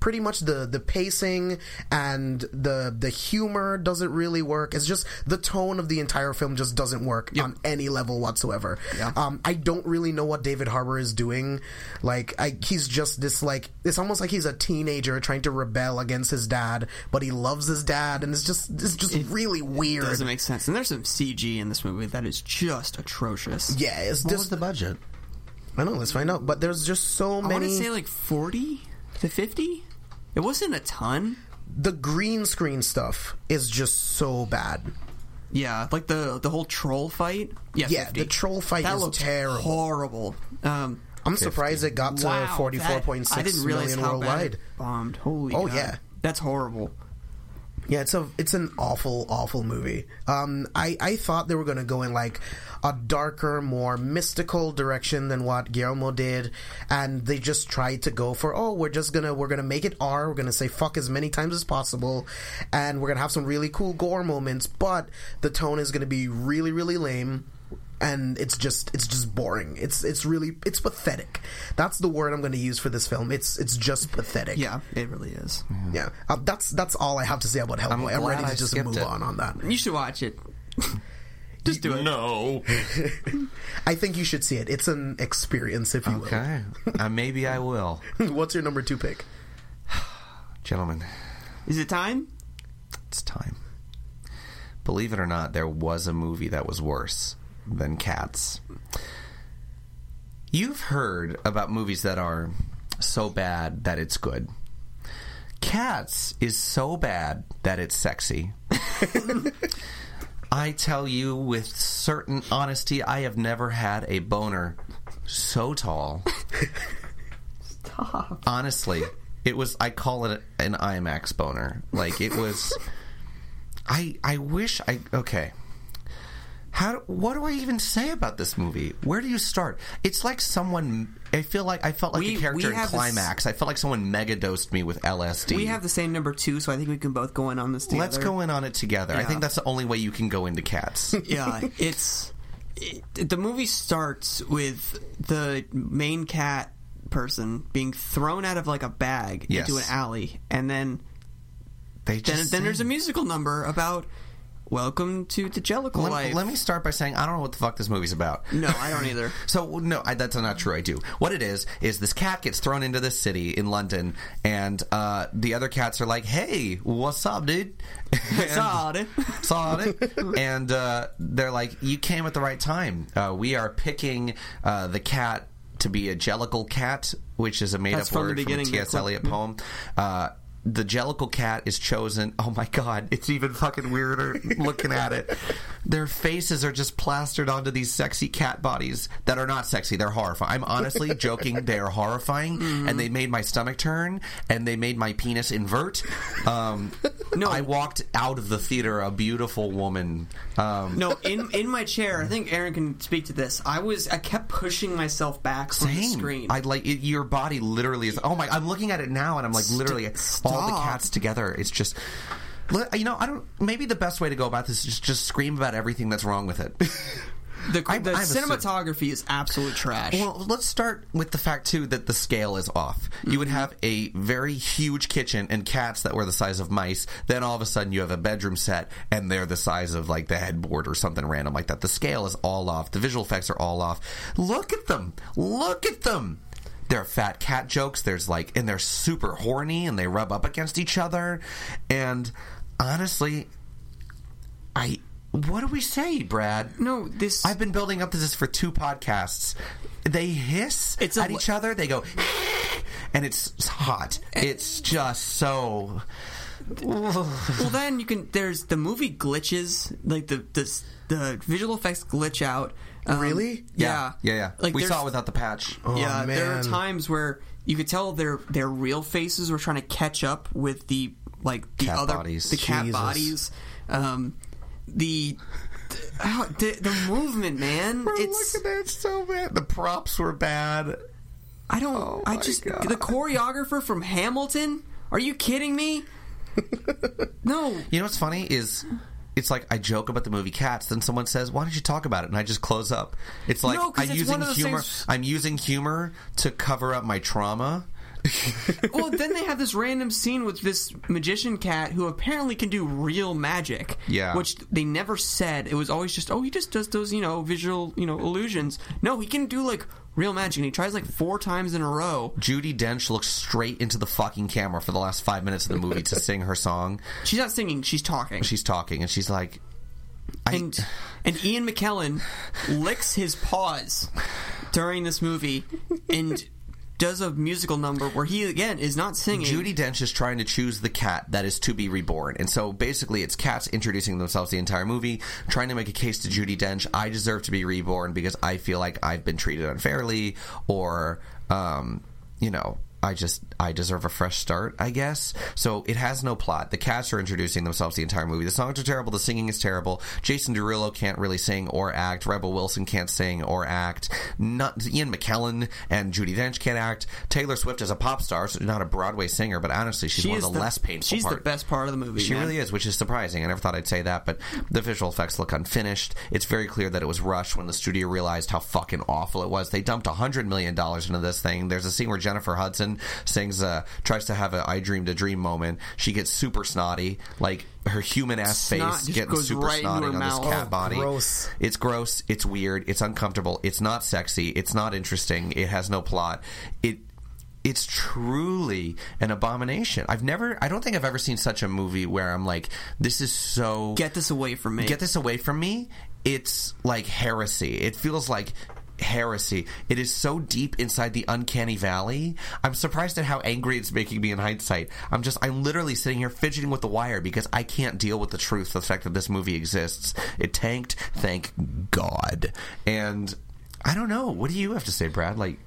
pretty much the the pacing and the the humor doesn't really work. It's just the tone of the entire film just doesn't work on any level whatsoever. Yeah. Um, I don't really know what David Harbour is doing. Like, I, he's just this like it's almost like he's a teenager trying to rebel against his dad, but he loves his dad, and it's just it's just really weird. It Doesn't make sense. And there's some CG in this movie that is just atrocious. yeah, it's What just was the budget? I know. Let's find out. But there's just so many. I want many. to say like 40 to 50. It wasn't a ton. the green screen stuff is just so bad. Yeah, like the the whole troll fight. Yeah, Yeah, 50. the troll fight that is terrible. horrible. Um, I'm surprised it got to wow, forty four that- I didn't realize million how worldwide. bombed. Holy, Oh, God. yeah. that's horrible. Yeah, it's a it's an awful awful movie. Um, I I thought they were going to go in like a darker, more mystical direction than what Guillermo did, and they just tried to go for oh we're just gonna we're gonna make it R. We're gonna say fuck as many times as possible, and we're gonna have some really cool gore moments, but the tone is gonna be really really lame and it's just it's just boring. It's it's really it's pathetic. That's the word I'm going to use for this film. It's it's just pathetic. Yeah, it really is. yeah. Uh, that's that's all I have to say about Hellboy. I'm, glad ready to I just move it. on on that. You should watch it. Just do it. No. I think you should see it. It's an experience, if you Okay, uh, maybe I will, will. What's your number two pick? gentlemen. Is it time? It's time. Believe it or not, there was a movie that was worse than Cats. You've heard about movies that are so bad that it's good. Cats is so bad that it's sexy. I tell you with certain honesty, I have never had a boner so tall. Stop. Honestly, it was. I call it an IMAX boner. Like it was. I I wish I okay. How what do I even say about this movie? Where do you start? It's like someone. I feel like I felt like We- a character in have this- Climax. I felt like someone mega dosed me with LSD. We have the same number two, so I think we can both go in on this together. Let's go in on it together. I think that's the only way you can go into Cats. yeah, it's it, the movie starts with the main cat person being thrown out of like a bag Yes. into an alley, and then They then, then there's a musical number about "Welcome to the Jellicle Let, Life." let me start by saying I don't know what the fuck this movie's about. no, I don't either. So no, I, that's not true. I do. What it is is this cat gets thrown into this city in London, and uh, the other cats are like, "Hey, what's up, dude?" Saw it. Saw it, and uh, they're like, "You came at the right time. Uh, we are picking uh, the cat to be a jellicle cat, which is a made-up That's from the word from a T.S. Eliot poem." The jellicle cat is chosen. Oh my god, it's even fucking weirder looking at it. Their faces are just plastered onto these sexy cat bodies that are not sexy. They're horrifying. I'm honestly joking. They are horrifying, Mm-hmm. and they made my stomach turn, and they made my penis invert. Um, No. I walked out of the theater a beautiful woman. Um, No, in in my chair, I think Aaron can speak to this. I was I kept pushing myself back from the Same. screen. I like it, your body. Literally is. Oh my! I'm looking at it now, and I'm like, literally, all the cats together. It's just, you know, I don't. Maybe the best way to go about this is just just scream about everything that's wrong with it. the I- the I have a cinematography is absolute trash. Well, let's start with the fact too that the scale is off. You would mm-hmm. have a very huge kitchen and cats that were the size of mice. Then all of a sudden you have a bedroom set and they're the size of like the headboard or something random like that. The scale is all off. The visual effects are all off. Look at them. Look at them. There are fat cat jokes. There's like, and they're super horny and they rub up against each other. And honestly, I. What do we say, Brad? no, this I've been building up to this for two podcasts. They hiss It's at each other. They go, and it's hot. It's just so. Well, then you can. There's the movie glitches, like the the the visual effects glitch out. Um, Really? Yeah, yeah, yeah. Like we saw it without the patch. yeah, Oh, there are times where you could tell their their real faces were trying to catch up with the like the Cat other bodies. the cat Jesus. bodies. Um, the oh, the, the movement, man. It's Look at that, so bad. The props were bad. I don't. Oh I just God. the choreographer from Hamilton. Are you kidding me? no. You know what's funny is. It's like I joke about the movie Cats, then someone says, "Why don't you talk about it?" And I just close up. It's like No, I'm it's using one of the humor. things- I'm using humor to cover up my trauma. well, then they have this random scene with this magician cat who apparently can do real magic. Yeah. Which they never said. It was always just, oh, he just does those, you know, visual, you know, illusions. No, he can do like real magic, and he tries like four times in a row. Judi Dench looks straight into the fucking camera for the last five minutes of the movie to sing her song. She's not singing; she's talking. She's talking, and she's like, I, and and Ian McKellen licks his paws during this movie and does a musical number where he again is not singing. Judi Dench is trying to choose the cat that is to be reborn. And so basically, it's cats introducing themselves the entire movie, trying to make a case to Judi Dench I deserve to be reborn because I feel like I've been treated unfairly or, um, you know, I just I deserve a fresh start, I guess. So it has no plot. The cats are introducing themselves the entire movie. The songs are terrible. The singing is terrible. Jason Derulo can't really sing or act. Rebel Wilson can't sing or act. Not Ian McKellen and Judi Dench can't act. Taylor Swift is a pop star, so not a Broadway singer, but honestly, she's She one of the, less painful. She's part. the best part of the movie. She man. really is, which is surprising. I never thought I'd say that, but the visual effects look unfinished. It's very clear that it was rushed when the studio realized how fucking awful it was. They dumped a hundred million dollars into this thing. There's a scene where Jennifer Hudson sings, uh, tries to have a "I dreamed a dream" moment. She gets super snotty, like her human ass face getting super right snotty on mouth. this cat Oh, body. gross. It's gross. It's weird. It's uncomfortable. It's not sexy. It's not interesting. It has no plot. It it's truly an abomination. I've never I don't think I've ever seen such a movie where I'm like this is so Get this away from me. get this away from me. It's like heresy. It feels like heresy. It is so deep inside the uncanny valley. I'm surprised at how angry it's making me in hindsight. I'm just I'm literally sitting here fidgeting with the wire because I can't deal with the truth, the fact that this movie exists. It tanked, thank God. And I don't know. What do you have to say, Brad? Like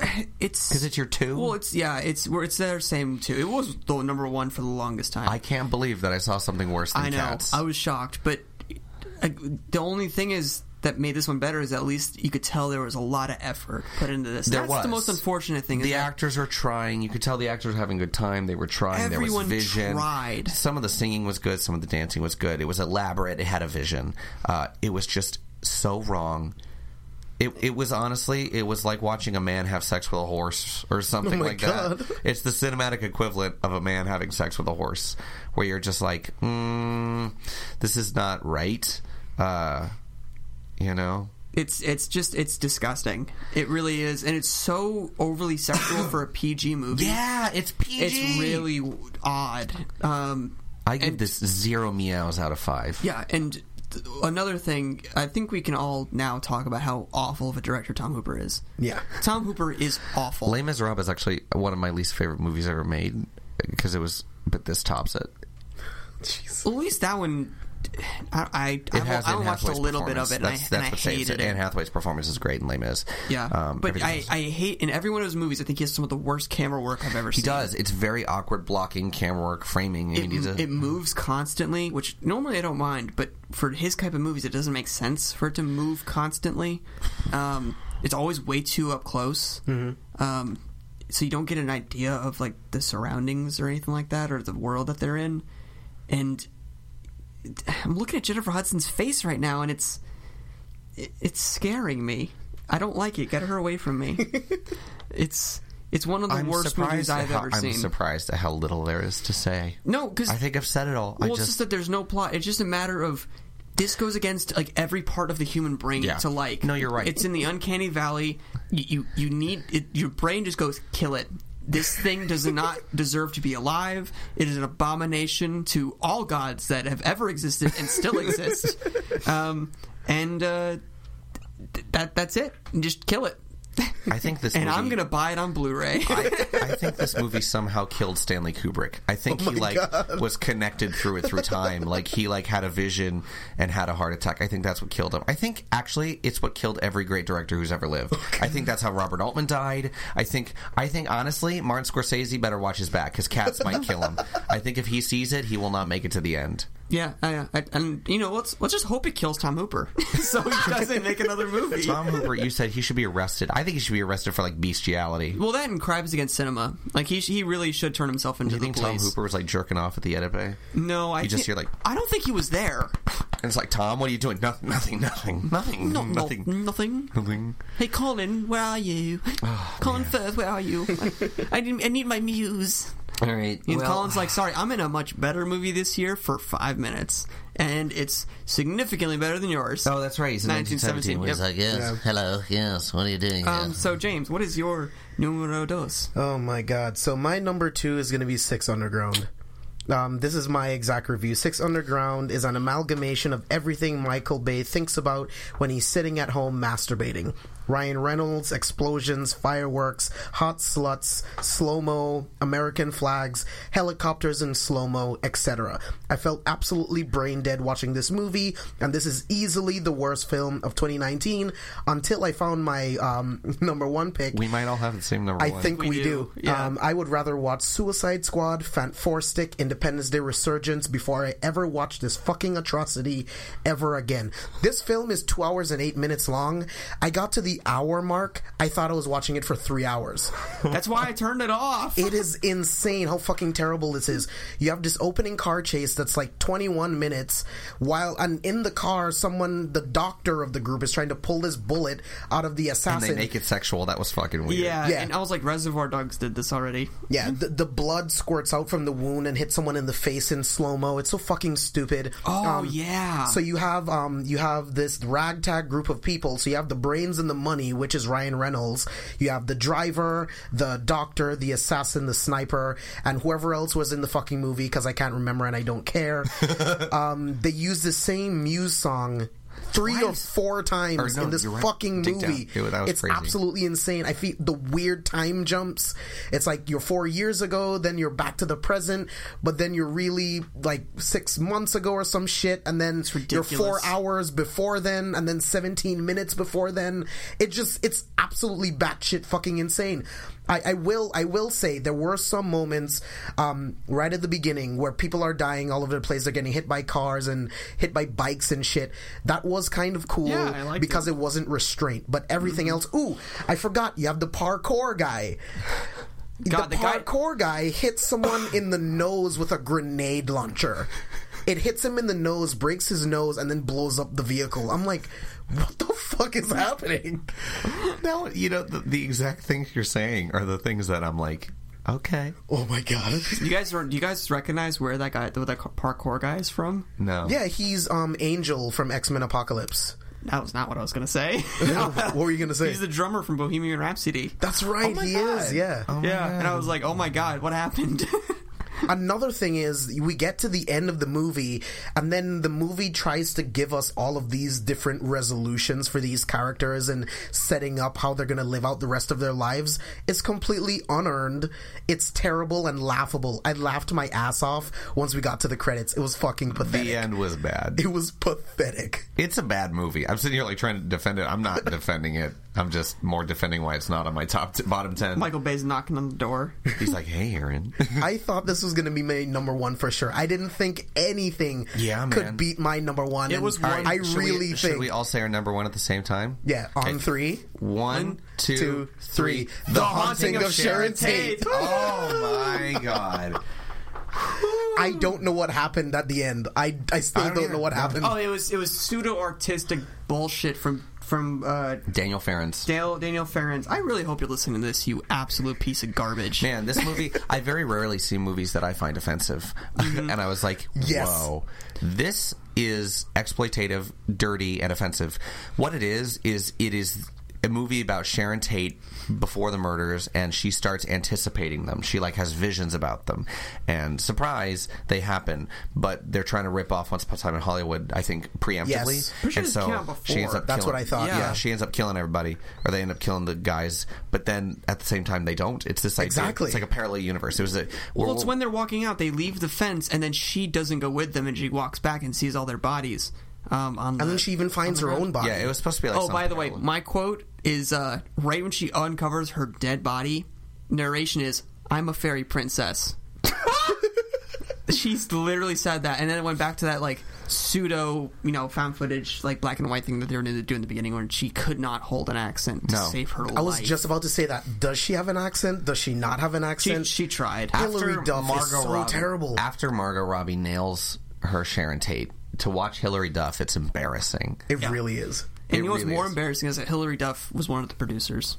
it's 'Cause it's your two? Well, it's yeah, it's where it's their same two. It was the number one for the longest time. I can't believe that I saw something worse than I know. cats. I was shocked, but uh, the only thing is that made this one better is at least you could tell there was a lot of effort put into this. There That's was the most unfortunate thing. The that actors are trying. You could tell the actors were having a good time. They were trying. Everyone there was vision. tried. Some of the singing was good. Some of the dancing was good. It was elaborate. It had a vision. Uh, it was just so wrong. It, it was honestly, it was like watching a man have sex with a horse or something Oh my like God. that. It's the cinematic equivalent of a man having sex with a horse, where you're just like, mm, this is not right. Uh, you know, it's it's just it's disgusting. It really is, and it's so overly sexual for a PG movie. yeah, it's PG. it's really odd. Um, I give and- this zero meows out of five. Yeah, and th- another thing, I think we can all now talk about how awful of a director Tom Hooper is. Yeah. Tom Hooper is awful. Les Miserables is actually one of my least favorite movies ever made because it was, but this tops it. Jeez. At least that one, I I, I, I watched a little bit of it, and I, That's, and that's I hated it. it. Anne Hathaway's performance is great in Les Mis. yeah, um, but I, I hate in every one of his movies. I think he has some of the worst camera work I've ever he seen. He does. It's very awkward blocking, camera work, framing. It, a- it moves constantly, which normally I don't mind, but for his type of movies, it doesn't make sense for it to move constantly. Um, it's always way too up close, Mm-hmm. um, so you don't get an idea of like the surroundings or anything like that, or the world that they're in. And I'm looking at Jennifer Hudson's face right now, and it's it's scaring me. I don't like it. Get her away from me. it's it's one of the I'm worst movies I've how, ever I'm seen. surprised at how little there is to say. No, because I think I've said it all. well, I it's just, just that there's no plot. It's just a matter of this goes against like every part of the human brain Yeah. to like. No, you're right. It's in the uncanny valley. You you, you need it, your brain just goes kill it. This thing does not deserve to be alive. It is an abomination to all gods that have ever existed and still exist. Um, and uh, th- that that's it. Just kill it. I think this and movie, I'm gonna buy it on Blu-ray. I, I think this movie somehow killed Stanley Kubrick. I think Oh he like was connected through it through time. Like he like had a vision and had a heart attack. I think that's what killed him. I think actually it's what killed every great director who's ever lived. I think that's how Robert Altman died. I think I think honestly Martin Scorsese better watch his back because cats might kill him. I think if he sees it, he will not make it to the end. Yeah, I, uh, I, and you know, let's let's just hope it kills Tom Hooper, so he doesn't make another movie. Tom Hooper, you said he should be arrested. I think he should be arrested for like bestiality. well, that and crimes against cinema. Like he sh- he really should turn himself into you the think Tom. Hooper was like jerking off at the bay? No, I You just hear, like- I don't think he was there. And it's like Tom, what are you doing? Nothing, nothing, nothing, nothing, No, no, nothing, nothing. nothing. Hey, Colin, where are you? Oh, Colin Firth, where are you? I, I, need, I need my muse. All right. And well, Colin's like, sorry, I'm in a much better movie this year for five minutes, and it's significantly better than yours. Oh, that's right. He's in 1917, 1917. where he's yep. like, yes, Yeah. hello, yes. What are you doing? Um, here? so James, what is your numero dos? Oh my god. So my number two is going to be Six Underground. Um, this is my exact review. Six Underground is an amalgamation of everything Michael Bay thinks about when he's sitting at home masturbating. Ryan Reynolds, explosions, fireworks, hot sluts, slow mo, American flags, helicopters in slow mo, etc. I felt absolutely brain dead watching this movie, and this is easily the worst film of 2019 until I found my um, number one pick. We might all have the same number I one. think we, We do. do, yeah. Um, I would rather watch Suicide Squad, Fant Four Stick, Independence Day Resurgence before I ever watch this fucking atrocity ever again. This film is two hours and eight minutes long. I got to the hour mark. I thought I was watching it for three hours. That's why I turned it off. It is insane how fucking terrible this is. You have this opening car chase that's like 21 minutes, while and in the car, someone, the doctor of the group, is trying to pull this bullet out of the and assassin. they make it sexual. That was fucking weird. yeah, Yeah. and I was like, Reservoir Dogs did this already. Yeah, the, the blood squirts out from the wound and hits someone in the face in slow mo. It's so fucking stupid. Oh Um, yeah. So you have um you have this ragtag group of people. So you have the brains and the money, which is Ryan Reynolds. You have the driver, the doctor, the assassin, the sniper, and whoever else was in the fucking movie because I can't remember and I don't care. um, they use the same Muse song. Three or four times Or no, in this right. fucking Dig movie. Was it's crazy. absolutely insane. I feel the weird time jumps. It's like you're four years ago, then you're back to the present, but then you're really like six months ago or some shit, and then you're four hours before then, and then 17 minutes before then. It just, it's absolutely batshit fucking insane. I, I will, I will say there were some moments, um, right at the beginning where people are dying all over the place. They're getting hit by cars and hit by bikes and shit. That was kind of cool Yeah, because it. it wasn't restraint. But everything else, ooh, I forgot. You have the parkour guy. God, the the guy- parkour guy hits someone in the nose with a grenade launcher. It hits him in the nose, breaks his nose, and then blows up the vehicle. I'm like, what the fuck is happening? now, you know the, the exact things you're saying are the things that I'm like, okay, Oh my god. you guys, do you guys recognize where that guy, where that parkour guy is from? no, Yeah, he's um Angel from X Men Apocalypse. That was not what I was gonna say. what were you gonna say? He's the drummer from Bohemian Rhapsody. That's right, Oh my he God. is. Yeah. Oh my yeah, and I was like, oh my god, what happened? Another thing is, we get to the end of the movie, and then the movie tries to give us all of these different resolutions for these characters and setting up how they're going to live out the rest of their lives. It's completely unearned. It's terrible and laughable. I laughed my ass off once we got to the credits. It was fucking pathetic. the end was bad. It was pathetic. It's a bad movie. I'm sitting here like trying to defend it. I'm not defending it. I'm just more defending why it's not on my top t- bottom ten. Michael Bay's knocking on the door. He's like, "Hey, Aaron." I thought this was going to be my number one for sure. I didn't think anything Yeah, man. could beat my number one. It was one- I Should really we, think. Should we all say our number one at the same time? yeah, on Okay. three. One, two, two, three. three. The Haunting of Sharon Tate. Oh my god! I don't know what happened at the end. I, I still I don't, don't know what happened. Oh, it was it was pseudo artistic bullshit from from uh, Daniel Farrands. Dale Daniel Farrands. I really hope you're listening to this, you absolute piece of garbage. Man, this movie, I very rarely see movies that I find offensive. and I was like, Yes. whoa. This is exploitative, dirty, and offensive. What it is, is it is a movie about Sharon Tate before the murders and she starts anticipating them. She like has visions about them. And surprise, they happen. But they're trying to rip off Once Upon a Time in Hollywood, I think, preemptively. Yes. Pretty and so she ends up That's killing- what I thought, Yeah. yeah. she ends up killing everybody, or they end up killing the guys. But then at the same time, they don't. It's this idea. Exactly. It's like a parallel universe. It was a Well, it's when they're walking out, they leave the fence, and then she doesn't go with them, and she walks back and sees all their bodies. Um, on the, and then she even finds her own body. yeah. It was supposed to be like. Oh, by the way, my quote is uh, right when she uncovers her dead body. Narration is, "I'm a fairy princess." She's literally said that, and then it went back to that like pseudo, you know, found footage, like black and white thing that they were going to do in the beginning, when she could not hold an accent to No. save her life. I was just about to say that. Does she have an accent? Does she not have an accent? she tried. Hilary Duff is so Robbie, terrible. After Margot Robbie nails her Sharon Tate, to watch Hilary Duff, it's embarrassing. it really is. and it you know what's really more is. embarrassing is that Hillary Duff was one of the producers.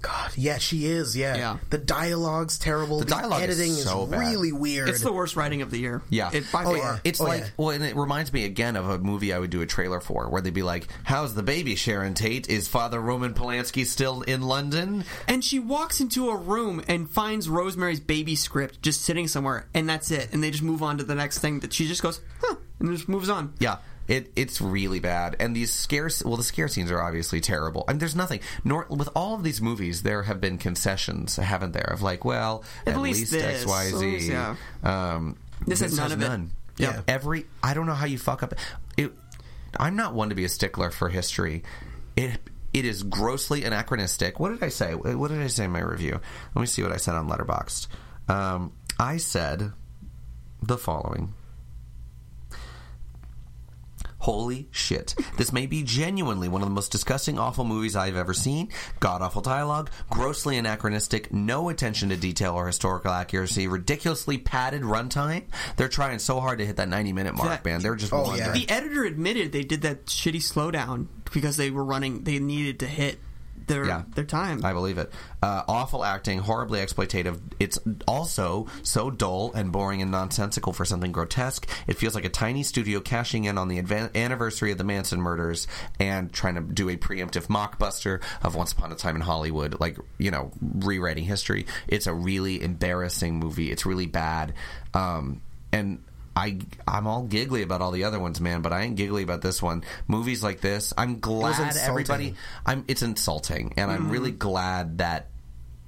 God, yeah, she is. Yeah, Yeah. the dialogue's terrible. The dialogue is editing so bad. really weird. It's the worst writing of the year. Yeah. it, by Oh, far. yeah. It's Oh, like, yeah. well, and it reminds me again of a movie I would do a trailer for, where they'd be like, "How's the baby, Sharon Tate? Is Father Roman Polanski still in London?" And she walks into a room and finds Rosemary's baby script just sitting somewhere, and that's it. And they just move on to the next thing that she just goes, huh, and just moves on. Yeah. It it's really bad, and these scare well the scare scenes are obviously terrible. And there's nothing. Nor with all of these movies, there have been concessions, haven't there? Of like, well, At at, least least, this. X Y Z. Yeah. Um, This has none of it. none. Yeah. every I don't know how you fuck up. It, I'm not one to be a stickler for history. It it is grossly anachronistic. What did I say? What did I say in my review? Let me see what I said on Letterboxd. Um, I said the following. Holy shit. This may be genuinely one of the most disgusting, awful movies I've ever seen. God awful dialogue, grossly anachronistic, no attention to detail or historical accuracy, ridiculously padded runtime. They're trying so hard to hit that 90 minute mark, That- man. They're just Oh, wondering. yeah. The editor admitted they did that shitty slowdown because they were running. They needed to hit their Yeah. their time. I believe it. Uh, awful acting, horribly exploitative. It's also so dull and boring and nonsensical for something grotesque. It feels like a tiny studio cashing in on the advan- anniversary of the Manson murders and trying to do a preemptive mockbuster of Once Upon a Time in Hollywood, like, you know, rewriting history. It's a really embarrassing movie. It's really bad. Um, and I, I'm all giggly about all the other ones, man, but I ain't giggly about this one. Movies like this, I'm glad insulting. everybody. I'm. It's insulting, and I'm really glad that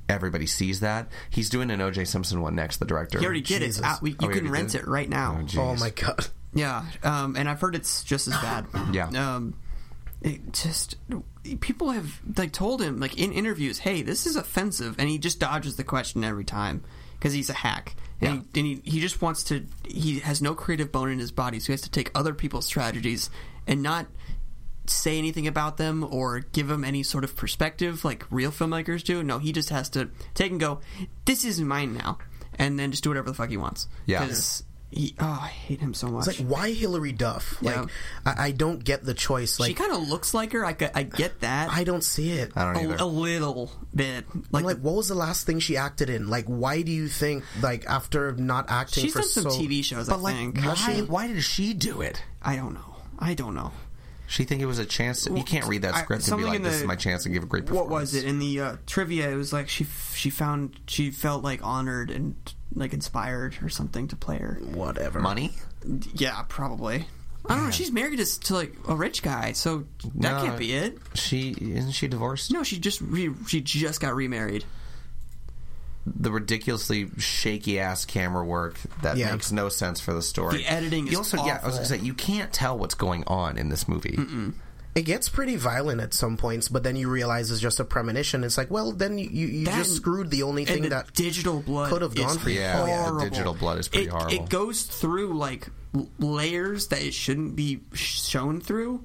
everybody sees that. He's doing an O.J. Simpson one next. The director. you already did Jesus. it. Out. We, you Oh, can rent did? it right now. Oh, Oh my god. Yeah, um, and I've heard it's just as bad. Yeah. Um, it just people have like told him like in interviews, hey, this is offensive, and he just dodges the question every time because he's a hack. And, he, and he, he just wants to. He has no creative bone in his body, so he has to take other people's strategies and not say anything about them or give them any sort of perspective like real filmmakers do. No, he just has to take and go. This is mine now, and then just do whatever the fuck he wants. Yeah. 'Cause He, oh, I hate him so much. It's like why Hilary Duff? Like I, I don't get the choice. Like she kind of looks like her. I, get- I get that. I don't see it. I don't either. a, a little bit. Like, I'm like, what was the last thing she acted in? Like, why do you think, like, after not acting she's for done some so, TV shows. but I like, think. why? Why did she do it? I don't know. I don't know. She think it was a chance. To, you can't read that I- script and be like, "This the- is my chance to give a great performance. What was it in the uh, trivia? It was like she she found she felt like honored and like inspired or something to play her. whatever Money? Yeah, probably. I don't know. She's married to, to like a rich guy, so that No. can't be it. She isn't she divorced? No, she just re- she just got remarried. The ridiculously shaky ass camera work that Yeah. makes no sense for the story. The editing You is also, yeah, I was gonna say you can't tell what's going on in this movie. It gets pretty violent at some points, but then you realize it's just a premonition. It's like, well, then you, you, you That just screwed the only thing the that digital blood could have gone for you. Yeah, the digital blood is pretty it, horrible. It goes through like layers that it shouldn't be shown through.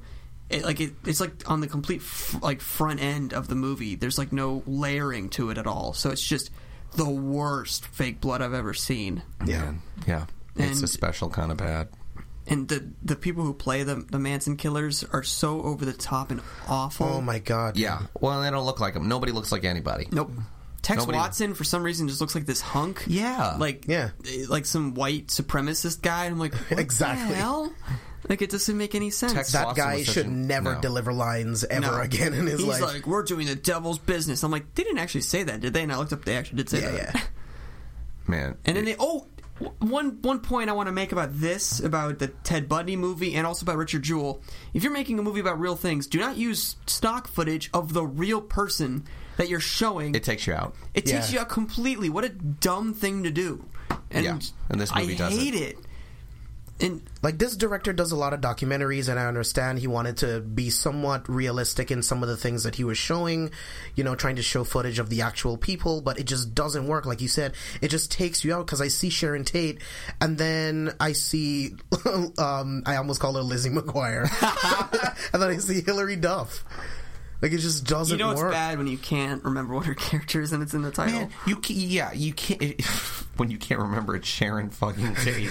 It, like it, it's like on the complete f- like front end of the movie. There's like no layering to it at all. So it's just the worst fake blood I've ever seen. Yeah. Man, yeah, it's a special kind of bad. And the the people who play the the Manson killers are so over the top and awful. Oh my god. Yeah, well, they don't look like them. Nobody looks like anybody. Nope. Tex Nobody- Watson for some reason just looks like this hunk. Yeah. Like Yeah. like some white supremacist guy. I'm like, what Exactly. The hell? Like it doesn't make any sense. Tex That Watson guy was such should never no. deliver lines ever No. again in his He's life. like, we're doing the devil's business. I'm like, they didn't actually say that, did they? And I looked up, they actually did say yeah, that. yeah. Man, And then they oh w- one one point I want to make about this about the Ted Bundy movie and also about Richard Jewell. If you're making a movie about real things, do not use stock footage of the real person that you're showing. it takes you out. It takes you out completely. What a dumb thing to do. And, Yeah, and this movie I does it. hate it. And like this director does a lot of documentaries and i understand he wanted to be somewhat realistic in some of the things that he was showing you know trying to show footage of the actual people but it just doesn't work. Like you said it just takes you out because i see sharon tate and then i see um i almost call her lizzie mcguire. And then i see hilary duff. Like it just doesn't you know it's work. bad when you can't remember what her character is and it's in the title. Man, you ca- yeah, you can't when you can't remember it's Sharon fucking Tate.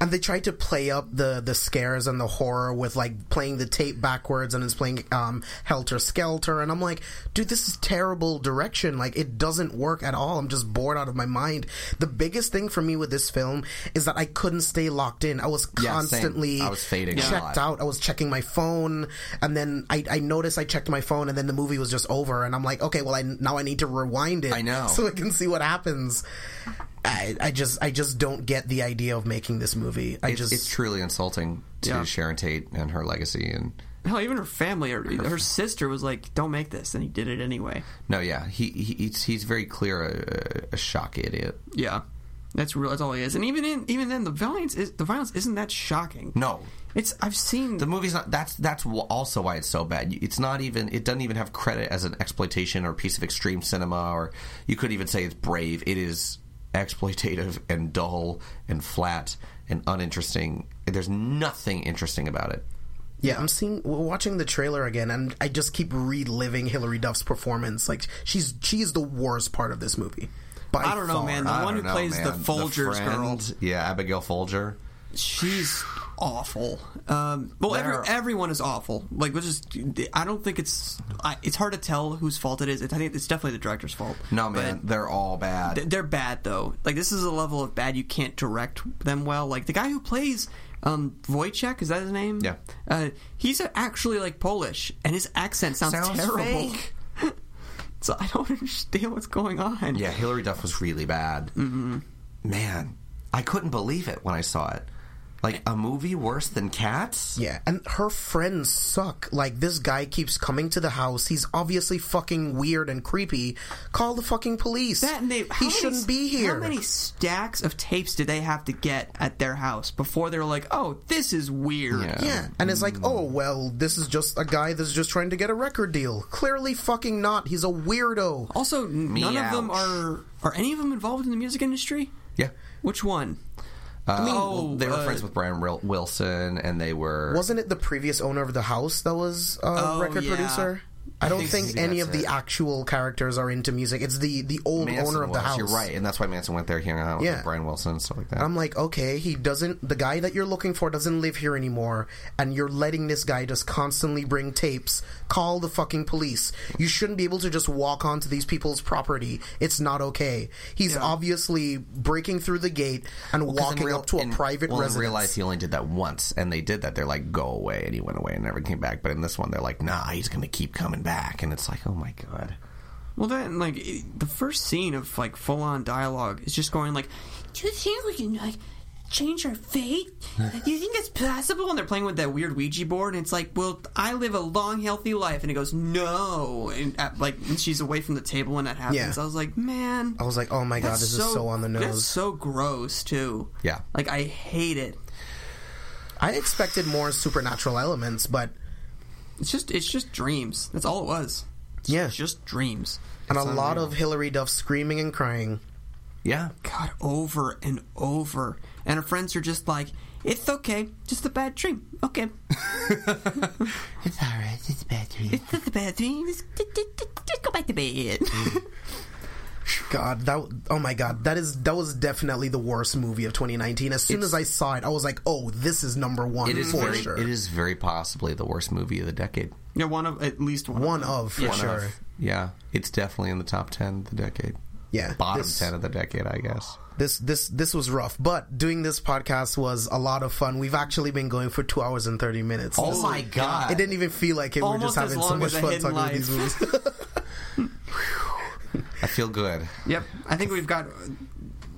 and they tried to play up the the scares and the horror with like playing the tape backwards and it's playing um helter skelter. And i'm like dude this is terrible direction. Like it doesn't work at all. I'm just bored out of my mind. The biggest thing for me with this film is that i couldn't stay locked in. I was Yeah, constantly I was fading checked out. I was checking my phone. And then I, I noticed i checked my phone and then the movie was just over. And i'm like okay well i now i need to rewind it I know. so i can see what happens I, I just I just don't get the idea of making this movie. I It's, just it's truly insulting to Yeah. Sharon Tate and her legacy. And Hell, even her family, her, her sister was like, "Don't make this," and he did it anyway. no, yeah, he, he he's, he's very clear a, a shock idiot. Yeah, that's real. That's all he is. And even in even then, the violence is the violence isn't that shocking. No, It's I've seen the movie's not. That's that's also why it's so bad. It's not even. It doesn't even have credit as an exploitation or piece of extreme cinema, or you could even say it's brave. It is exploitative and dull and flat and uninteresting. There's nothing interesting about it. yeah. I'm seeing we're watching the trailer again, and I just keep reliving Hilary Duff's performance. Like she's she's the worst part of this movie. By I don't know, man. The I one who know, plays the man. Folgers friend, girl. yeah, Abigail Folger. She's awful. Um, well, every, everyone is awful. Like, we're just I don't think it's I, it's hard to tell whose fault it is. I think it's definitely the director's fault. No, man, But they're all bad. th- they're bad though. Like, this is a level of bad you can't direct them well. Like the guy who plays um, Wojciech, is that his name? Yeah. Uh, he's actually like Polish, and his accent sounds, Sounds terrible. fake. So I don't understand what's going on. Yeah, Hilary Duff was really bad. Mm-hmm. Man, I couldn't believe it when I saw it. Like a movie worse than Cats. Yeah, and her friends suck. Like this guy keeps coming to the house. He's obviously fucking weird and creepy. Call the fucking police. That and they, he many- shouldn't be here. How many stacks of tapes did they have to get at their house before they're like, "Oh, this is weird"? Yeah. Yeah, and it's like, oh well, this is just a guy that's just trying to get a record deal. Clearly, fucking not. He's a weirdo. Also, n- none of them are are any of them involved in the music industry? Yeah. Which one? I mean, oh, they were uh, friends with Brian Wilson, and they were. Wasn't it the previous owner of the house that was a Oh, record yeah. producer? I don't think think, any of the it. actual characters are into music. It's the the old Manson owner of the house. You're right, and that's why Manson went there, hanging out with Yeah. Brian Wilson and stuff like that. I'm like, okay, he doesn't. The guy that you're looking for doesn't live here anymore, and you're letting this guy just constantly bring tapes. Call the fucking police. You shouldn't be able to just walk onto these people's property. It's not okay. He's obviously breaking through the gate and in walking real- up to a in- private well, residence. in real life, he only did that once, and they did that. They're like, "Go away," and he went away and never came back. But in this one, they're like, "Nah, he's going to keep coming back," and it's like, "Oh my god." Well, then, like it- the first scene of like full on dialogue is just going like, "Do you think we can like change our fate? Do you think it's possible?" And they're playing with that weird Ouija board, and it's like, "Well, I live a long, healthy life," and it goes, "No," and uh, like and she's away from the table when that happens. Yeah. I was like, "Man." I was like, oh my god, that's this is so on the That's nose. so gross too. Yeah. like I hate it. I expected more supernatural elements, but It's just it's just dreams. That's all it was. yeah, just dreams. and a It's lot unreal. of Hilary Duff screaming and crying. Yeah, God, over and over. And her friends are just like, it's okay, just a bad dream. Okay. it's all right. It's a bad dream. It's just a bad dream. Just, just, just, just go back to bed. Mm. God, that oh my god, that is that was definitely the worst movie of 2019. As soon It's- as I saw it, I was like, oh, this is number one It is for very. sure. It is very possibly the worst movie of the decade. yeah, one of, at least one. one of. of for Yeah. sure. Yeah, it's definitely in the top ten of the decade. Yeah, Bottom this, ten of the decade, I guess. This this this was rough, but doing this podcast was a lot of fun. We've actually been going for two hours and thirty minutes. Oh This- my god! It didn't even feel like it. We're just having so much fun talking about these movies. I feel good. Yep. I think we've got.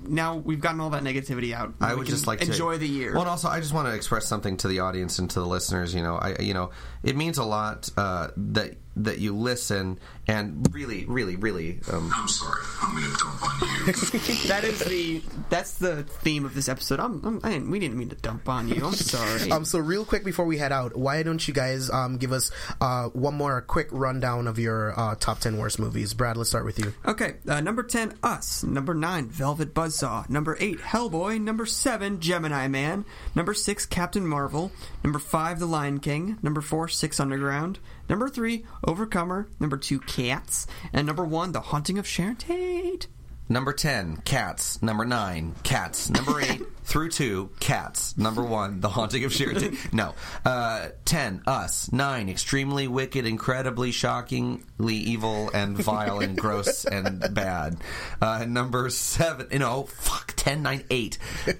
Now we've gotten all that negativity out. I We would just like to enjoy the year. Well, and also I just want to express something to the audience and to the listeners. You know, I you know it means a lot uh, that that you listen and really, really, really. Um, I'm sorry. I'm going to dump on you. that is the that's the theme of this episode. I'm, I'm, I didn't, we didn't mean to dump on you. I'm sorry. Um, so real quick before we head out, why don't you guys um, give us uh, one more quick rundown of your uh, top ten worst movies? Brad, let's start with you. Okay, uh, number 10, Us. Number 9, Velvet Buzzsaw. Number 8, Hellboy. Number 7, Gemini Man. Number 6, Captain Marvel. Number 5, The Lion King. Number 4, Six Underground. Number 3, Overcomer. Number 2, Cats. And number 1, The Haunting of Sharon Tate. Number 10, Cats. Number 9, Cats. Number 8, through 2, Cats. Number 1, The Haunting of Sheraton. No. Uh, 10, Us. 9, Extremely Wicked, Incredibly Shockingly Evil and Vile and Gross and Bad. Uh, number 7, you know, fuck, 10, 9, 8.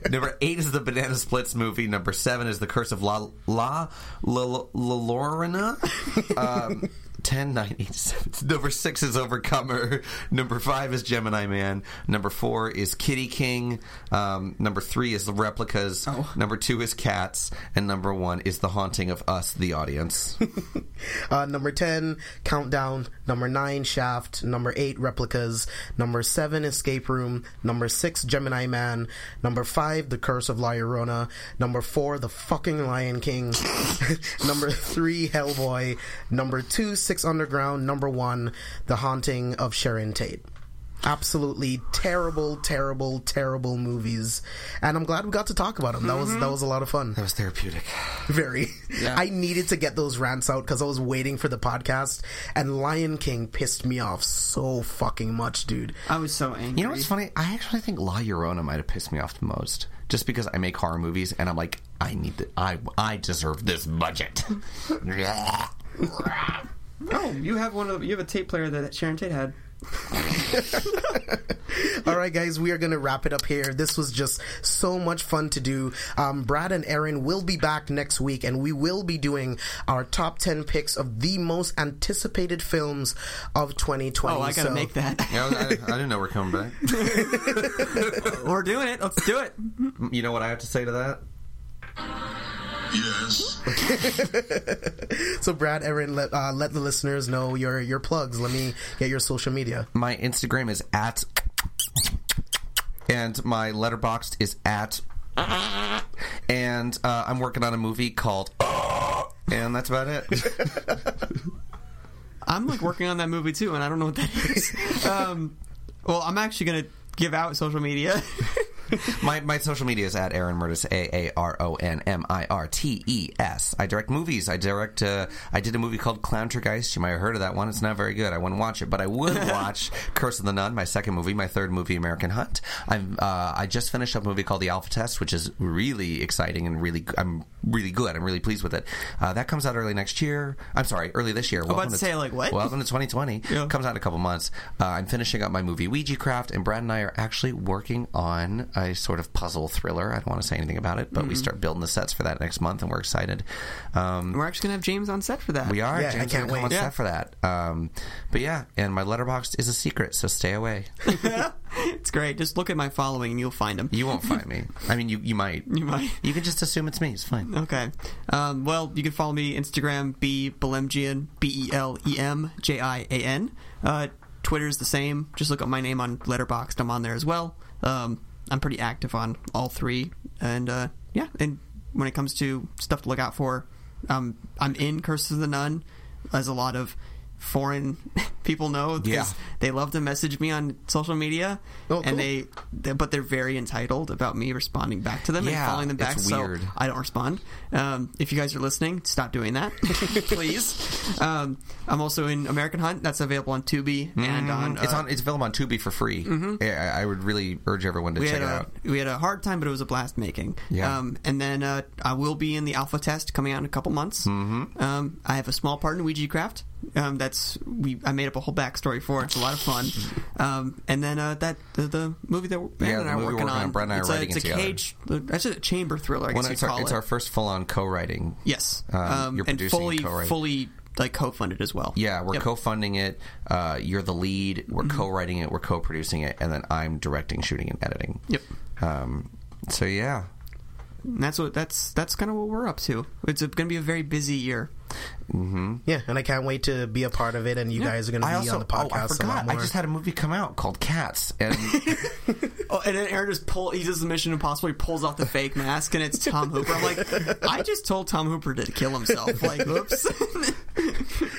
Number 8 is the Banana Splits movie. Number 7 is The Curse of La La La, La Lorena. Um, 10, 9, 8, 7. Number 6 is Overcomer. Number 5 is Gemini Man. Number 4 is Kitty King. Um, number 3 is The Replicas. Oh. Number 2 is Cats. And number 1 is The Haunting of Us, the audience. Uh, number 10, Countdown. Number 9, Shaft. Number 8, Replicas. Number 7, Escape Room. Number 6, Gemini Man. Number 5, The Curse of La Llorona. Number 4, The fucking Lion King. number 3, Hellboy. Number 2, Six Underground. Number 1, The Haunting of Sharon Tate. Absolutely terrible, terrible, terrible movies, and I'm glad we got to talk about them. That was that mm-hmm. was a lot of fun. that was therapeutic. Very. Yeah. I needed to get those rants out because I was waiting for the podcast, and Lion King pissed me off so fucking much, dude. I was so angry. You know what's funny? I actually think La Llorona might have pissed me off the most. Just because I make horror movies and I'm like, I need the, I, I deserve this budget. Oh, you have one of the, you have a tape player that Sharon Tate had. All right, guys, we are going to wrap it up here. This was just so much fun to do. Um, Brad and Aaron will be back next week, and we will be doing our top 10 picks of the most anticipated films of 2020. Oh, I gotta So- make that. Yeah, I, I didn't know we're coming back. We're doing it. Let's do it. You know what I have to say to that? Yes. So, Brad, Aaron, let, uh, let the listeners know your, your plugs. Let me get your social media. My Instagram is at, and my Letterboxd is at, and uh, I'm working on a movie called, and that's about it. I'm like working on that movie too, and I don't know what that is. Um, well, I'm actually gonna give out social media. my my social media is at Aaron Mirtes A A R O N M I R T E S. I direct movies. I direct. Uh, I did a movie called Clowntergeist. You might have heard of that one. It's not very good. I wouldn't watch it, but I would watch Curse of the Nun, my second movie, my third movie, American Hunt. I'm. Uh, I just finished up a movie called The Alpha Test, which is really exciting and really. I'm really good. I'm really pleased with it. Uh, that comes out early next year. I'm sorry, early this year. Well about to say, like, what? Welcome to 2020. Yeah. Comes out in a couple months. Uh, I'm finishing up my movie Ouija Craft, and Brad and I are actually working on a sort of puzzle thriller. I don't want to say anything about it, but Mm-hmm. we start building the sets for that next month, and we're excited. Um, We're actually gonna have James on set for that. we are. Yeah, I James is can't gonna come wait. on Yeah. set for that. Um, but yeah, and my Letterboxd is a secret, so stay away. It's great. Just look at my following, and you'll find him. You won't find me. I mean, you you might. You might. You can just assume it's me. It's fine. Okay. Um, well, you can follow me Instagram b belemjian b e l e m j i a n. Uh, Twitter's the same. Just look up my name on Letterboxd. I'm on there as well. Um, I'm pretty active on all three, and uh, yeah. And when it comes to stuff to look out for, um, I'm in Curse of the Nun, as a lot of foreign people know. Yeah. they love to message me on social media, Oh, cool. and they, they, but they're very entitled about me responding back to them Yeah, and following them back. so. I don't respond. Um, if you guys are listening, stop doing that, please. Um, I'm also in American Hunt. That's available on Tubi and on. it's uh, on. It's available on Tubi for free. Yeah, I, I would really urge everyone to we check it a out. we had a hard time, but it was a blast making. Yeah. Um, and then uh, I will be in the alpha test coming out in a couple months. Mm-hmm. Um, I have a small part in Ouija Craft. Um, that's we. I made up a whole backstory for. it. It's a lot of fun. Um, and then uh, that the, the movie that Brandon Yeah, and I are we're working working on, on. Brandon and I are it's writing a, it's it a cage. That's a chamber thriller. I Well, guess it's you our, call it's our first full-on co-writing. Yes. Um, Um, you're and producing fully, and co-writing. fully like co-funded as well. Yeah, we're Yep. co-funding it. Uh, you're the lead. We're Mm-hmm. co-writing it. We're co-producing it, and then I'm directing, shooting, and editing. Yep. Um, so yeah, And that's what that's that's kind of what we're up to. It's going to be a very busy year. Mm-hmm. Yeah, and I can't wait to be a part of it, and you guys are going to be also on the podcast oh I a lot forgot. more. I just had a movie come out called Cats, and Oh, and then Aaron just pull. He does the Mission Impossible. He pulls off the fake mask, and it's Tom Hooper. I'm like, I just told Tom Hooper to kill himself. Like, oops.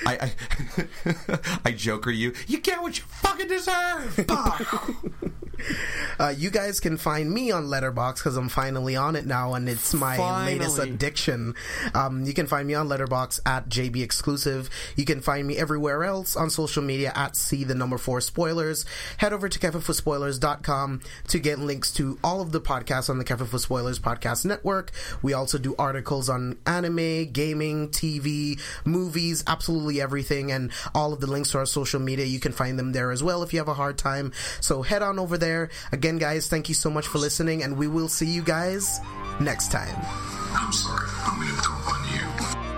I I, I joker you. You get what you fucking deserve. Uh, you guys can find me on Letterboxd because I'm finally on it now, and it's my latest addiction. Um, you can find me on Letterboxd at JB Exclusive. You can find me everywhere else on social media at C the number four spoilers. Head over to KevinForSpoilers.com to get links to all of the podcasts on the Kevin for Spoilers podcast network. We also do articles on anime, gaming, TV, movies, absolutely everything, and all of the links to our social media. You can find them there as well if you have a hard time. So head on over there there. Again, guys, thank you so much for listening, and we will see you guys next time. I'm sorry for moved on you.